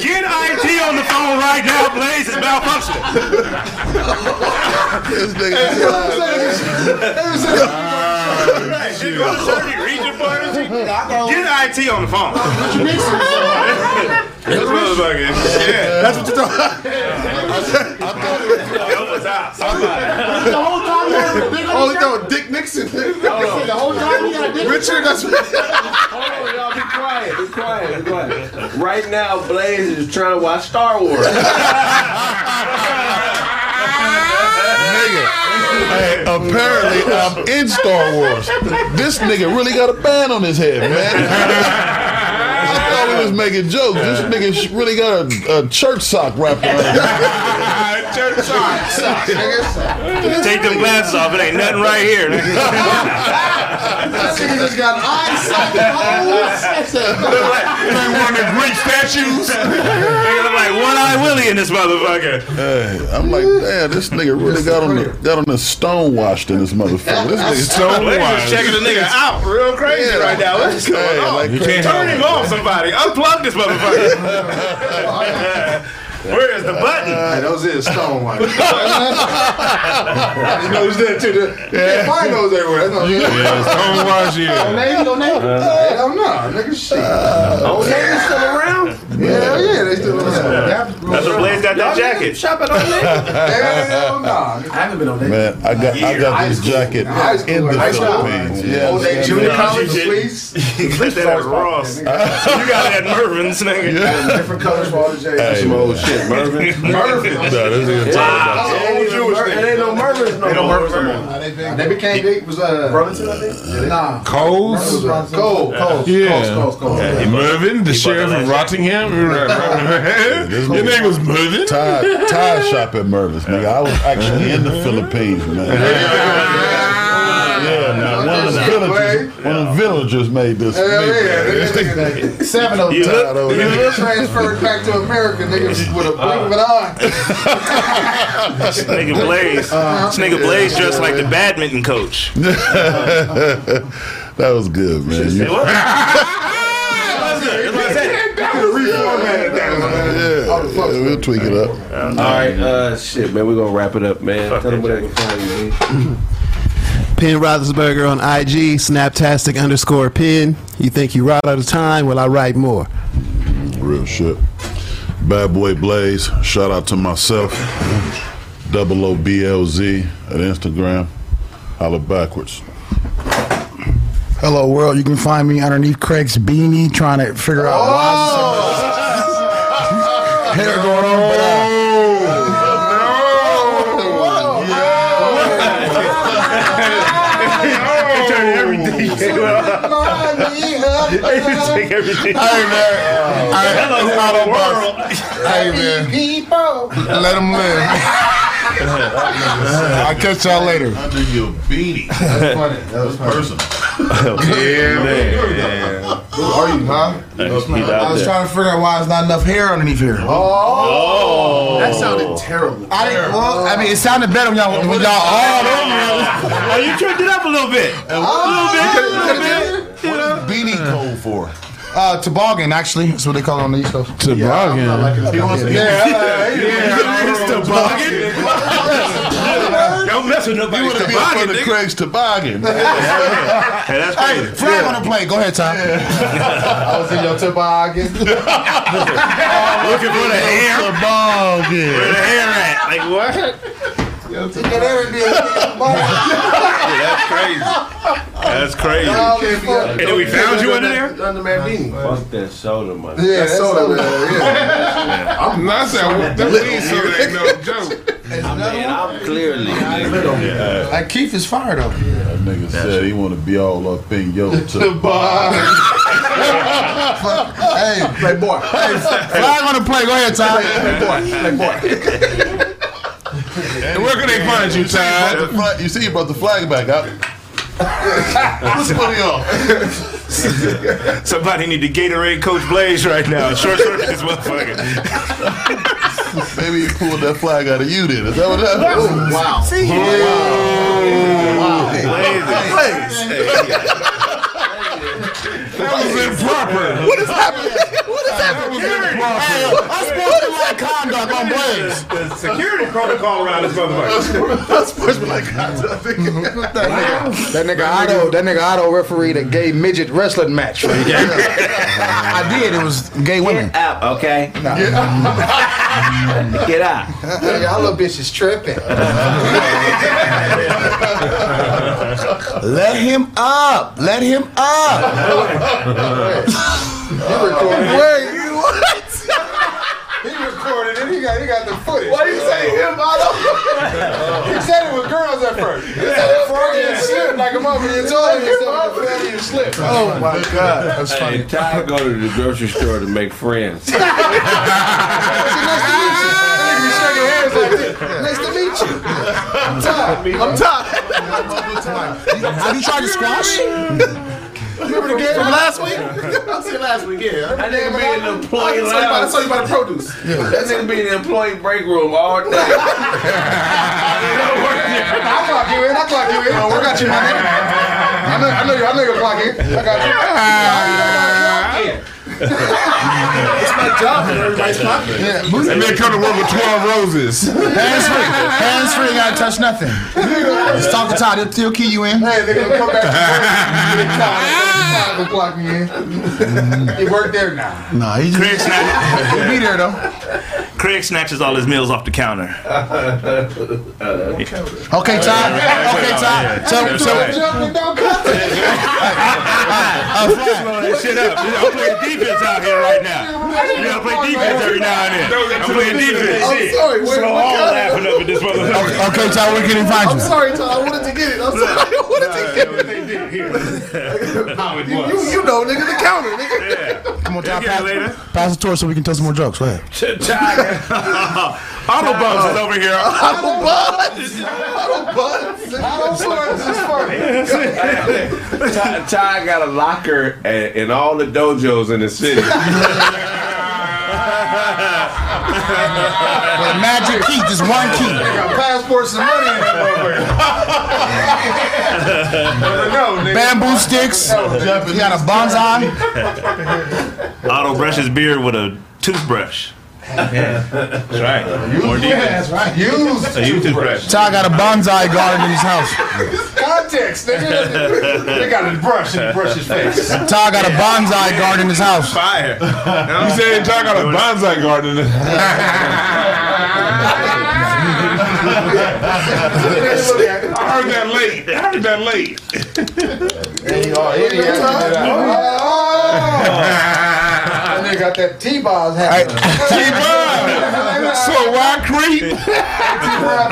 Get IT on the phone right now, Blaze. It's malfunctioning. This nigga. Shit, go to church, he reaching for it. Get IT on the phone. This. Yeah. That's what you're talking. Help us out. Somebody. The whole time you had a dick on Oh, his no, Dick Nixon. The whole time you got a dick on Richard, that's Hold on, y'all. Be quiet. Be quiet. Be quiet. Right now, Blaze is trying to watch Star Wars. nigga. Hey, apparently I'm in Star Wars. This nigga really got a band on his head, man. We was making jokes. This nigga really got a, a church sock wrapped around his Church socks. Take them glasses off. It ain't nothing right here. That nigga just got eyes socket holes. Like one of the Greek statues. Nigga look like one eye Willie in this motherfucker. Hey, I'm like, damn, this nigga really got on the got on the stone washed in this motherfucker. This nigga stone Blaze is washed. checking the nigga out real crazy right now. What's going Hey, on? like You can't Turn him off, somebody. Unplug this motherfucker. Where is the button? Uh, hey, those is stone white. you noticed that too. You can't find those everywhere. That's not Yeah, stone wash, yeah. Navy, no Navy. Hell no, nigga, shit. Oh, Navy's still around? Hell yeah, they still around. That's what Blaze got that jacket. Shop at Old Navy? Hell no. I haven't been on that. Man, I got I got this jacket High school, in the high. Philippines. Yeah, Old Navy junior college, you didn't. please. You that at Ross. You got it at Mervyn's, nigga. Different colors for all the J's. Hey, Some old shit, Mervin. Mervin. no, this nigga talking about It ain't even Mer- it ain't no Mervyns no more. They became, they was, uh, Burlington, I think. nah. Kohl's. Cold, cold. Yeah. Kohl's, Kohl's. Hey, Mervin, the sheriff of Rottingham. Your name was Mervin? Ty, Ty shop at Mervis, nigga. I was actually in the Philippines, man. Yeah, now one of the villagers, one of the villagers made this. Hell made yeah, this. nigga, nigga, seven of You them. look- you Nigga look- transferred back to America, niggas with a blink of an eye. This nigga Blaze. Uh, this nigga Blaze dressed like the badminton coach. that was good, man. That was good. You- yeah, yeah, we'll tweak it up. All right, uh, shit, man, we're gonna wrap it up, man. Tell them where they can find you, man. Penn Roethlisberger on IG, Snaptastic underscore Penn. You think you right out of time? Well, I write more. Real shit. Bad Boy Blaze. Shout out to myself. Double O B L Z at Instagram. Holla backwards. Hello world, you can find me underneath Craig's beanie trying to figure out why hair going on, but uh, Take everything. Hey man, hey, Hello, it's not on world. bus. Hey man, let them live. I'll catch y'all later. Under your beanie. That's funny. That was personal. Yeah, man. Who are you, huh? I was trying to figure out why there's not enough hair underneath here. Oh. oh, That sounded terrible. I didn't. Well, I mean, it sounded better when y'all when y'all all over. Oh, you turned it up a little bit. A little bit. A little bit. You. Beanie code for. Uh, toboggan, actually. That's what they call it on the East Coast. Toboggan. He wants to Yeah, yeah, It's toboggan. Don't mess with You nobody's want to be up toboggan, under nigga. Craig's toboggan. Hey, that's Hey, crazy. flag on the plane. Go ahead, Tom. I was in your toboggan. Looking for the hair. Where Toboggan. the hair at? Like what? That's crazy. That's crazy. And then we found you under there? Under man beanie. Fuck that soda, man. Yeah, that's soda, I'm not saying that weed soda ain't no joke. Man, I'm clearly. Like Keith is fired though. That nigga said he want to be all up in your toboggan. Hey, Playboy. flag on the play. Go ahead, Tom. And where can they find you, Ty? Brought the flag- You see, you brought the flag back up. Let's put it off. Somebody need to Gatorade Coach Blaze right now. Short circuit this motherfucker. Maybe he pulled that flag out of you then. Is that what happened? Wow. That was improper. What is happening? What is happening? Hey, I'm supposed to like conduct on Blaze. The security protocol around this motherfucker. That nigga Otto, that nigga Otto refereed a gay midget wrestling match for the game. I did. It was gay women. Out, okay? Get out. Y'all little bitches tripping. Let him up. Let him up. He recorded. Wait, you what? He recorded it. He got he got the footage. Why you say him, Otto? he said it was girls at first. He said Freudian slip like a mother. You told him yourself a Freudian slip. Oh my God. That's funny. Hey, funny. Ty go to the grocery store to make friends. Nice to meet you. Nice to meet you. I'm Todd. I'm Todd. Have you tried to squash? Remember the game from last week? I said last week, yeah. That nigga be in the employee I lounge. saw you about the produce. That nigga be in the employee break room all day. I clock you in. I clock you in. I got you, my nigga. I know, I know you. I know you're clocking. I got you. It's my job and everybody's clocking. Yeah. And then come to work with 12 roses. Hands free. Hands free. Gotta touch nothing. Just talk to Todd. He'll, he'll key you in. Hey, they're gonna come back to work. Todd will clock me in. He worked there now. Nah, he Craig, just snatch, he'll be there though. Craig snatches all his meals off the counter. Okay, Todd. Okay, Todd. So, so, Jumping, don't cut it. uh, Flag. Slow that shit up. I'm playing defense out here right now. You gotta play defense every now and then. I'm playing defense. I'm sorry. Wait, Slow what all kind laughing up at this motherfucker. Okay, Todd. Where can he find I'm sorry, Todd. I wanted to get it. I'm sorry. I wanted to get it. How it You, was. you know, nigga, the counter, nigga. Come on, Todd. Get it later. Pass, pass the torch so we can tell some more jokes. Go ahead. Autobus is over here. Autobus. How important is this for? Ty, Ty got a locker a- in all the dojos in the city. With a magic key, just one key. Got passports and money in that motherfucker. Bamboo sticks. You got a bonsai. Otto brushes beard with a toothbrush. That's right. More deep. That's right. Use A youth toothbrush. Ty got a bonsai garden in his house. context, nigga. They got his brush and brush his face. Ty got a bonsai garden in his house. Fire. You said John got a bonsai garden. I heard that late. I heard that late. That nigga got that T-Boz happening. T-Boz. so why creep?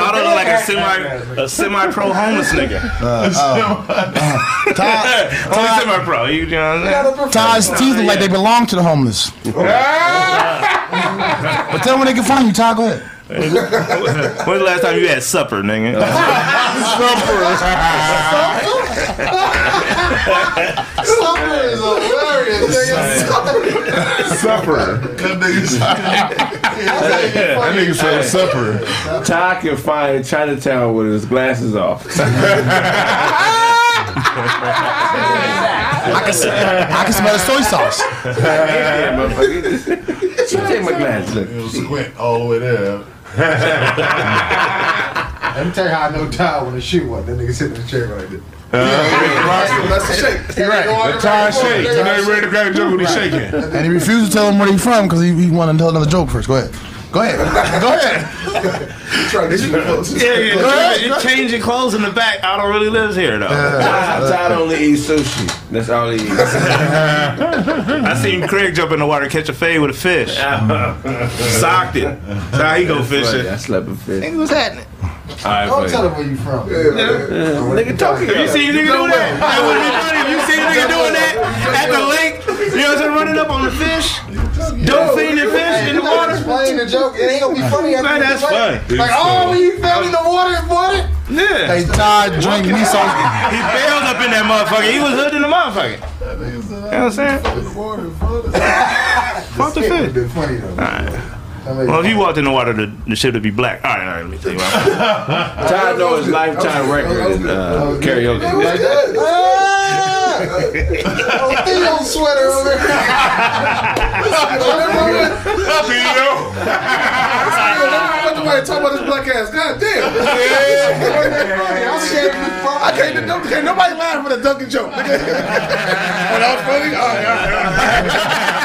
Otto look like a semi a semi pro homeless nigga. Uh, uh, uh, Ty, Only semi pro. You know what I'm saying? Ty's teeth look like they belong to the homeless. But tell them where they can find you, Ty. Go ahead. When's the last time you had supper, nigga? Supper is hilarious, nigga. Supper. That nigga said supper. Ty can find Chinatown with his glasses off. I can, I can smell the soy sauce. yeah, motherfucker. Take my glasses. Look. Squint all the way there. Let me tell you how I know Ty when the shoe one. That nigga sitting in the chair like this. That's the shake. The tie shake. You know, he ready to crack a joke when he's shaking. And he refused to tell him where he's from because he, he wanted to tell another joke first. Go ahead. Go ahead. Go ahead. Try this. Yeah, yeah. Go ahead. You change your clothes in the back. I don't really lives here, though. Ty, Ty only eats sushi. That's all he eats. I seen Craig jump in the water, catch a fade with a fish. Socked it. That's how he go fishing. I slept with fish. Nigga, what's happening? All right, Don't fuck tell him where you from. Nigga talking. You see a nigga doing that? That would be funny if you see a nigga doing that at the lake. You know what I'm saying? Running up on the fish. Dolphin and fish in the water. Explain the joke. It ain't gonna be funny. after Man, you that's funny. Like, oh, when you fell in the water, boy. Yeah. Hey, Ty drink me some. He bailed up in that motherfucker. He was hood in the motherfucker. You know what I'm saying? Fuck the fish. Been funny though. Well, if you walked in the water, the, the shit would be black. All right, all right, let me tell you what. Ty know his lifetime record in uh, karaoke. Like that. Ah! oh, Theo sweater over there. What the way talk about this black ass? God damn. I'm scared to be funny. I can't, don't, can't nobody laugh at a Dunkin' joke. nigga. oh, that was funny? Oh, yeah, yeah.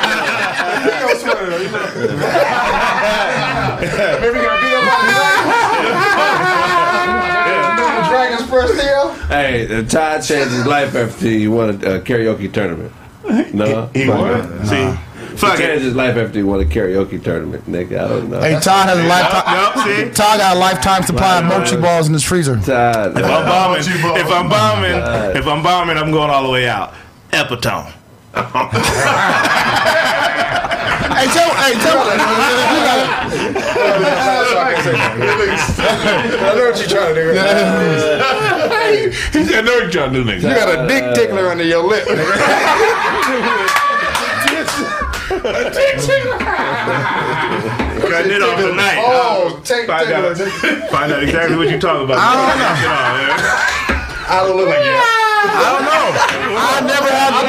Maybe got beat up by the Dragon's Theo. Hey, uh, Ty changed his life after he won a uh, karaoke tournament. No, He won. See, He fuck changed his life after he won a karaoke tournament, nigga. I don't know. Hey, Todd has a lifetime. See? Ty got a lifetime supply of mochi balls in his freezer. Ty, If I'm bombing, if I'm bombing, if I'm bombing, I'm going all the way out. Epitome. Hey, tell, hey, tell. I know what you're trying to do. He said, no, you trying to do nigga. You got a dick tickler under your lip. A tickler. Cutting it off tonight. Oh, take Find out, find out exactly what you're talking about. I don't know. I don't look like you. I don't know. I never had. I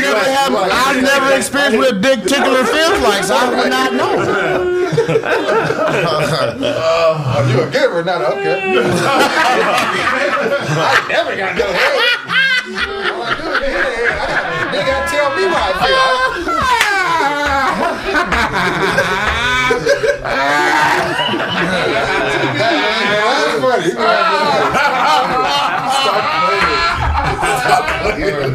never had. I never experienced what a dick tickler feels like, so I would not know. Oh, you a giver, or not a okay. I never got no head. I do is hit it. I got- They gotta tell me how I feel. That's funny.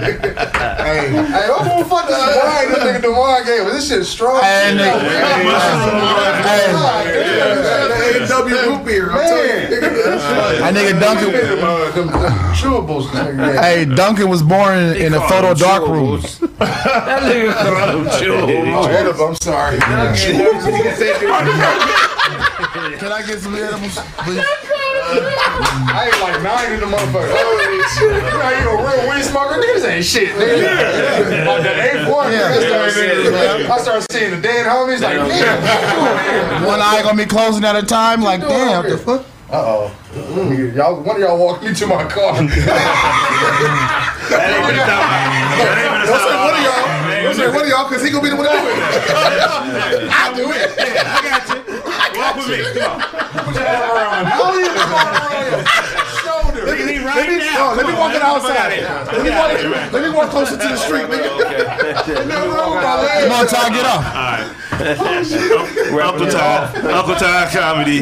Hey, what the fuck is wine this nigga Dewan gave us? This shit strong. And they- Hey, A&W root beer. I'm telling you. that nigga Duncan. Them, them chewables. nigga. Hey, Duncan was born in, a photo dark room. that nigga called him. Oh, I'm sorry. Can I get some edibles, please? I ain't like nine in the motherfucker. Holy shit. You know, you a real weed smoker? Niggas ain't shit, nigga. Like the eighth one, nigga, I started seeing- I started seeing the dead homies like, damn. One eye gonna be closing at a time. Like, damn, what the fuck? Uh oh. Y'all, one of y'all walked me to my car. That ain't gonna stop. That ain't gonna stop one of y'all. Don't say one of y'all, because he gonna be the one to do it. I do it. I got you. Walk with me. Come on. Shoulder. Look at me right Let me, now. no, let me Come walk on, it man. outside. Let me walk, let me walk closer to the street, nigga. Come on, Ty, get off. Alright, Uncle Ty, Uncle Ty Comedy,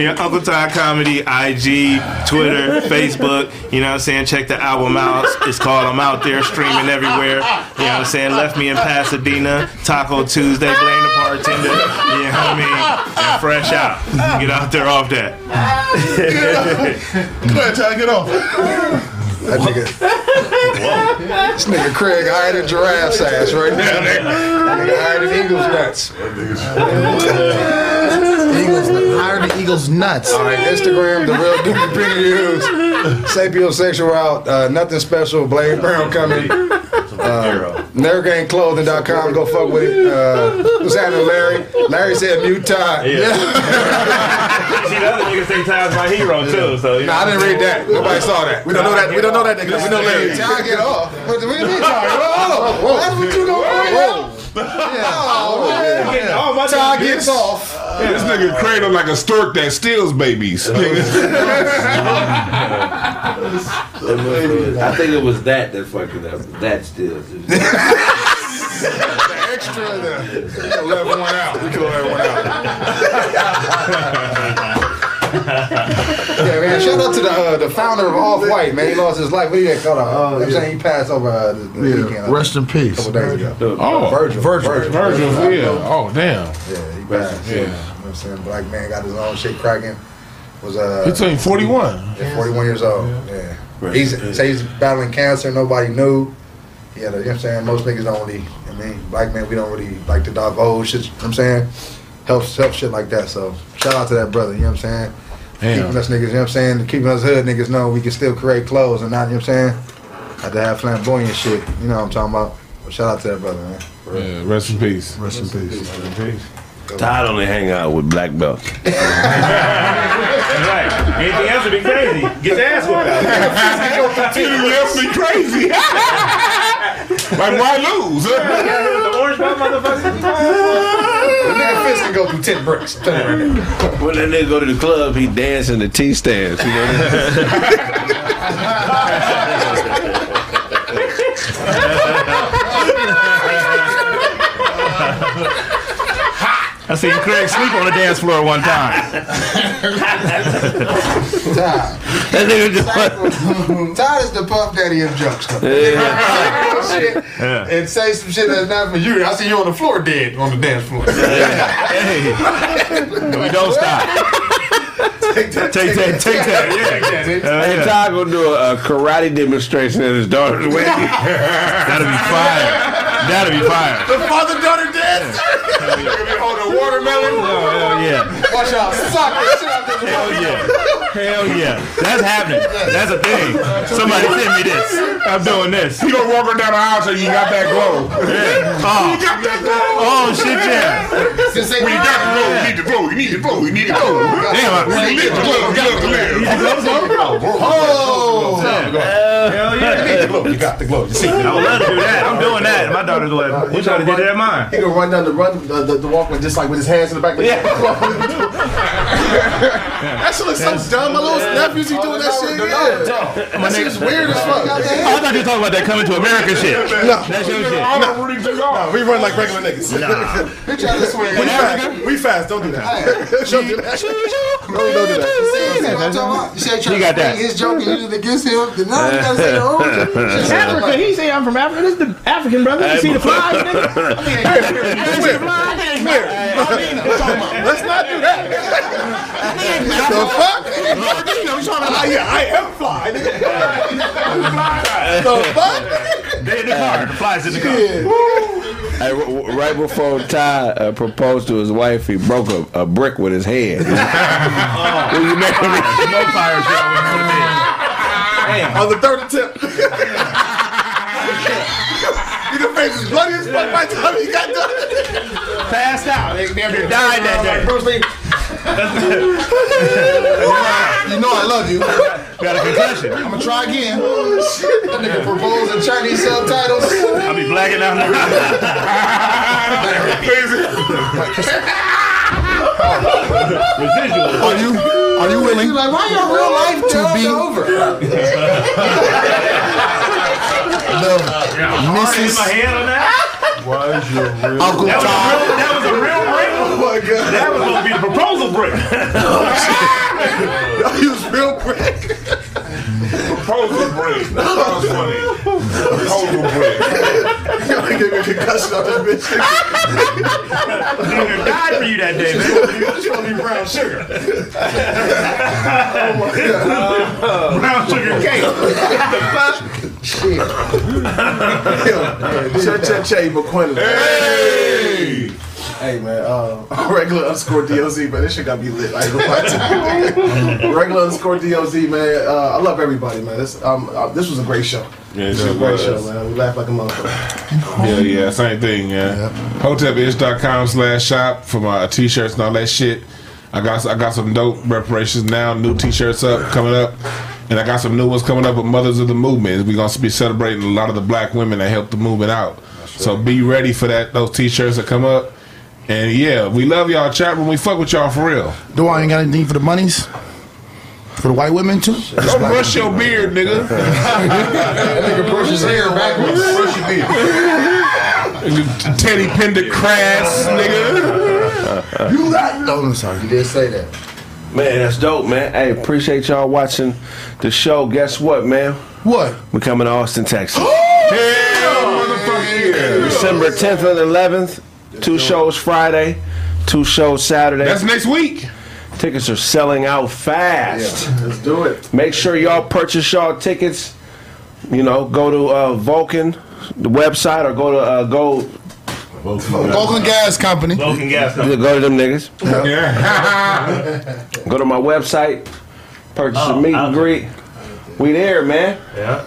yeah, Uncle Ty Comedy, IG, Twitter, Facebook. You know what I'm saying? Check the album out. It's called I'm Out There, streaming everywhere. You know what I'm saying? Left me in Pasadena, Taco Tuesday, blame the bartender. You know what I mean? And fresh out. Get out there off that. Go ahead, Ty, get off. That nigga. This nigga Craig than giraffe's ass right now. Nigga, That nigga than Eagles nuts. Eagles, higher than Eagles nuts. All right, Instagram, the real dude Opinion News, Sapiosexual out, uh, nothing special, Blade Brown coming. Uh, NerveGameClothing.com, go fuck with it. Uh, what's happening, Larry? Larry said mute Ty. Yeah. See, the other niggas think Ty's my hero too. So you Nah, I didn't read that. Nobody saw that. We don't know that. We don't know that nigga. We know Larry. Ty, get off. What do you mean, Ty? Hold on. That's what you know. Whoa. Oh, my Ty gets off. This nigga cradle like a stork that steals babies. I think it was that that fucking up. That still. Extra there. You can let one out. You can let one out. yeah, man. Shout out to the uh, the founder of Off White, man. He lost his life. What do you call it? Uh, I'm saying he passed over uh, the, the weekend. uh, Rest in a peace. couple days ago. Oh, Virgil. Virgil. Virgil, yeah. Oh, damn. Yeah, he passed. Yeah. You know what I'm saying? Black man got his own shit cracking. Was uh He turned 41. yeah, 41 years old. Yeah. He's say he's battling cancer. Nobody knew. He had a, you know what I'm saying? Most niggas don't really, I mean, black men, we don't really like to divulge shit, you know what I'm saying? Help, help shit like that. So shout out to that brother, you know what I'm saying? Damn. Keeping us niggas, you know what I'm saying? Keeping us hood niggas know we can still create clothes and not, you know what I'm saying? Have to have flamboyant shit. You know what I'm talking about? But shout out to that brother, man. Yeah, rest in peace. Rest in peace. Rest in peace. Todd only hang out with black belts. That's right. Anything else would be crazy. Get the ass whooped out. Anything else be crazy. like, why lose? the orange belt motherfucker. The nigga fist can go through 10 bricks. I'm telling you right now. When that nigga go to the club, he dance in the T stands. You know I seen Craig sleep on the dance floor one time. Todd. that nigga just Todd is the puff daddy of jokes. Shit, And say some shit that's not for you. I see you on the floor dead on the dance floor. Hey, we don't stop. Take that, take that, take that. Yeah, Hell Hey, yeah. Todd gonna do a, a karate demonstration at his daughter's wedding. That'll be fire. That'll be fire. The father daughter dance. Holding watermelon. Oh, hell yeah. Watch out. Suck that shit out this Hell yeah. Hell yeah. That's happening. That's a thing. Somebody send me this. I'm doing this. You gonna walk her down the aisle so you got that glow. Yeah. Oh. got that glow. oh, shit, yeah. Just say, When you got the glow, you need the glow. You need the glow. You need the glow. Damn, You live the glow, you live. Oh. Hell yeah. You got the glow. You see. I would love to do that. I'm doing that. My daughter's like, we trying to get that at mine. He gonna run down the run the, the, the walkway just like with his hands in the back. Of the that shit looks so dumb. My little nephews, he doing that shit. Yeah. That shit is weird as fuck. Oh, I thought you were talking about that coming to America shit. No, That's your shit. The took off. we run like regular niggas. Swing. We fast. We fast. Don't do that. Don't do that. No, do that. See, see what I'm talking about? You say trying You got to that. his joke and use it against him. Then now you gotta say your own joke. Africa, he say I'm from Africa. This is the African brother. You see the flies, nigga? Let's not do that. the fuck? Ah, I am fly. nigga. the fuck? They in the car. The flies in the car. Hey, r- r- right before Ty uh, proposed to his wife, he broke a, a brick with his head. Will you marry me? Smoke fire shit over here. On the third attempt. Nigga face is bloody as fuck by the time he got done. Passed out. They damn near died that day. Bruce Lee. You know I love you. Got a concussion. I'm gonna try again. That nigga proposed in Chinese subtitles. I'll be blacking out now. Residual. Are you are you willing Like, why your real life to be over? the Already Mrs. my hand on that. Uncle That was real, that was a real oh, break. Oh my god. That was supposed to be the proposal break. He was real brick. Proposal break. That was funny. Proposal break. You gonna give me a concussion off this bitch. Nigga died for you that day, man. Show me brown sugar. Oh brown sugar cake. Che Che Che McQuillan. Hey! Hey man, uh, regular underscore DOZ, man. This shit gotta be lit. I ain't gonna lie to you. regular underscore DOZ, man. Uh, I love everybody, man. This um, uh, this was a great show. Yeah, This was a great show, man. We laughed like a motherfucker. Yeah, yeah, same thing, yeah. Hotepish.com slash shop for my t-shirts and all that shit. I got I got some dope reparations now, new t-shirts up coming up. And I got some new ones coming up with Mothers of the Movement. We're gonna be celebrating a lot of the black women that helped the movement out. So be ready for that those t-shirts that come up. And yeah, we love y'all chat when we fuck with y'all for real. Do I ain't got anything for the monies? For the white women too? Don't brush your beard, nigga. Nigga brush his hair backwards. Brush your beard. Teddy Pendergrass, nigga. You got no. I'm sorry. You did say that. Man, that's dope, man. Hey, appreciate y'all watching the show. Guess what, man? What? We coming to Austin, Texas. Hell, motherfucker, yeah. December 10th and 11th. Two shows Friday, two shows Saturday. That's next week. Tickets are selling out fast. Let's do it. Make sure y'all purchase y'all tickets. You know, go to uh, Vulcan, the website, or go to uh, go Vulcan Gas Company. Vulcan gas company. go to them niggas. Yeah. Go to my website, purchase Oh, a meet and greet. We there, man. Yeah.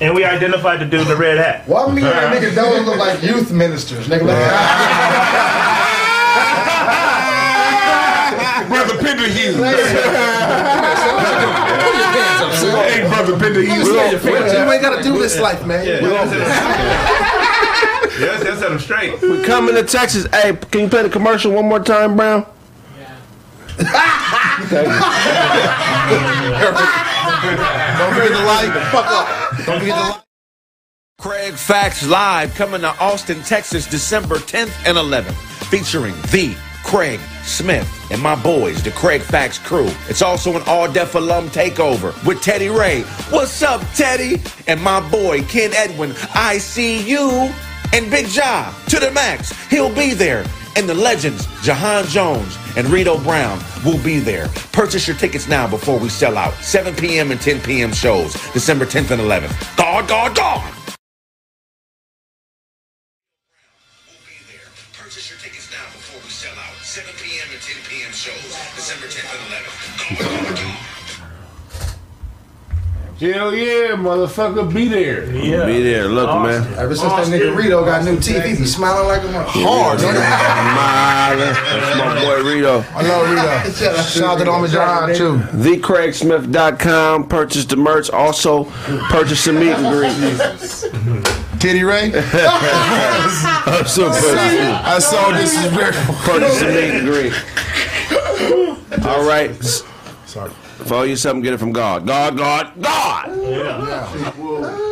And we identified the dude in the red hat. Why me and that nigga don't look like youth ministers? Nigga, look Brother Pender Hughes. hey, Brother Pender Hughes. You ain't gotta do this life, man. Yeah, we Yes, that's set him straight. We coming to Texas. Hey, can you play the commercial one more time, Brown? Don't forget to like. Fuck up. Don't forget to like. Craig Facts Live coming to Austin, Texas, December 10th and 11th, featuring the Craig Smith and my boys, the Craig Facts crew. It's also an all Def alum takeover with Teddy Ray. What's up, Teddy? And my boy, Ken Edwin. I see you. And Big Ja to the max. He'll be there. And the legends, Jahan Jones and Rito Brown, will be there. Purchase your tickets now before we sell out. 7 p.m. and 10 p.m. shows, December 10th and 11th. God, God, God. Hell yeah, motherfucker, be there. Yeah. Be there. Look, man. Ever since that nigga Rito got new teeth, he be smiling like a motherfucker. Hard, nigga. That's my boy Rito. I love Rito. Shout out to the homie John too. TheCraigSmith.com. Purchase the merch. Also, purchase the meet and greet. Titty Ray. Also, purchase, I saw this is very. purchase the meet and greet. All right. Sorry. For all you something, get it from God. God, God, God. Yeah.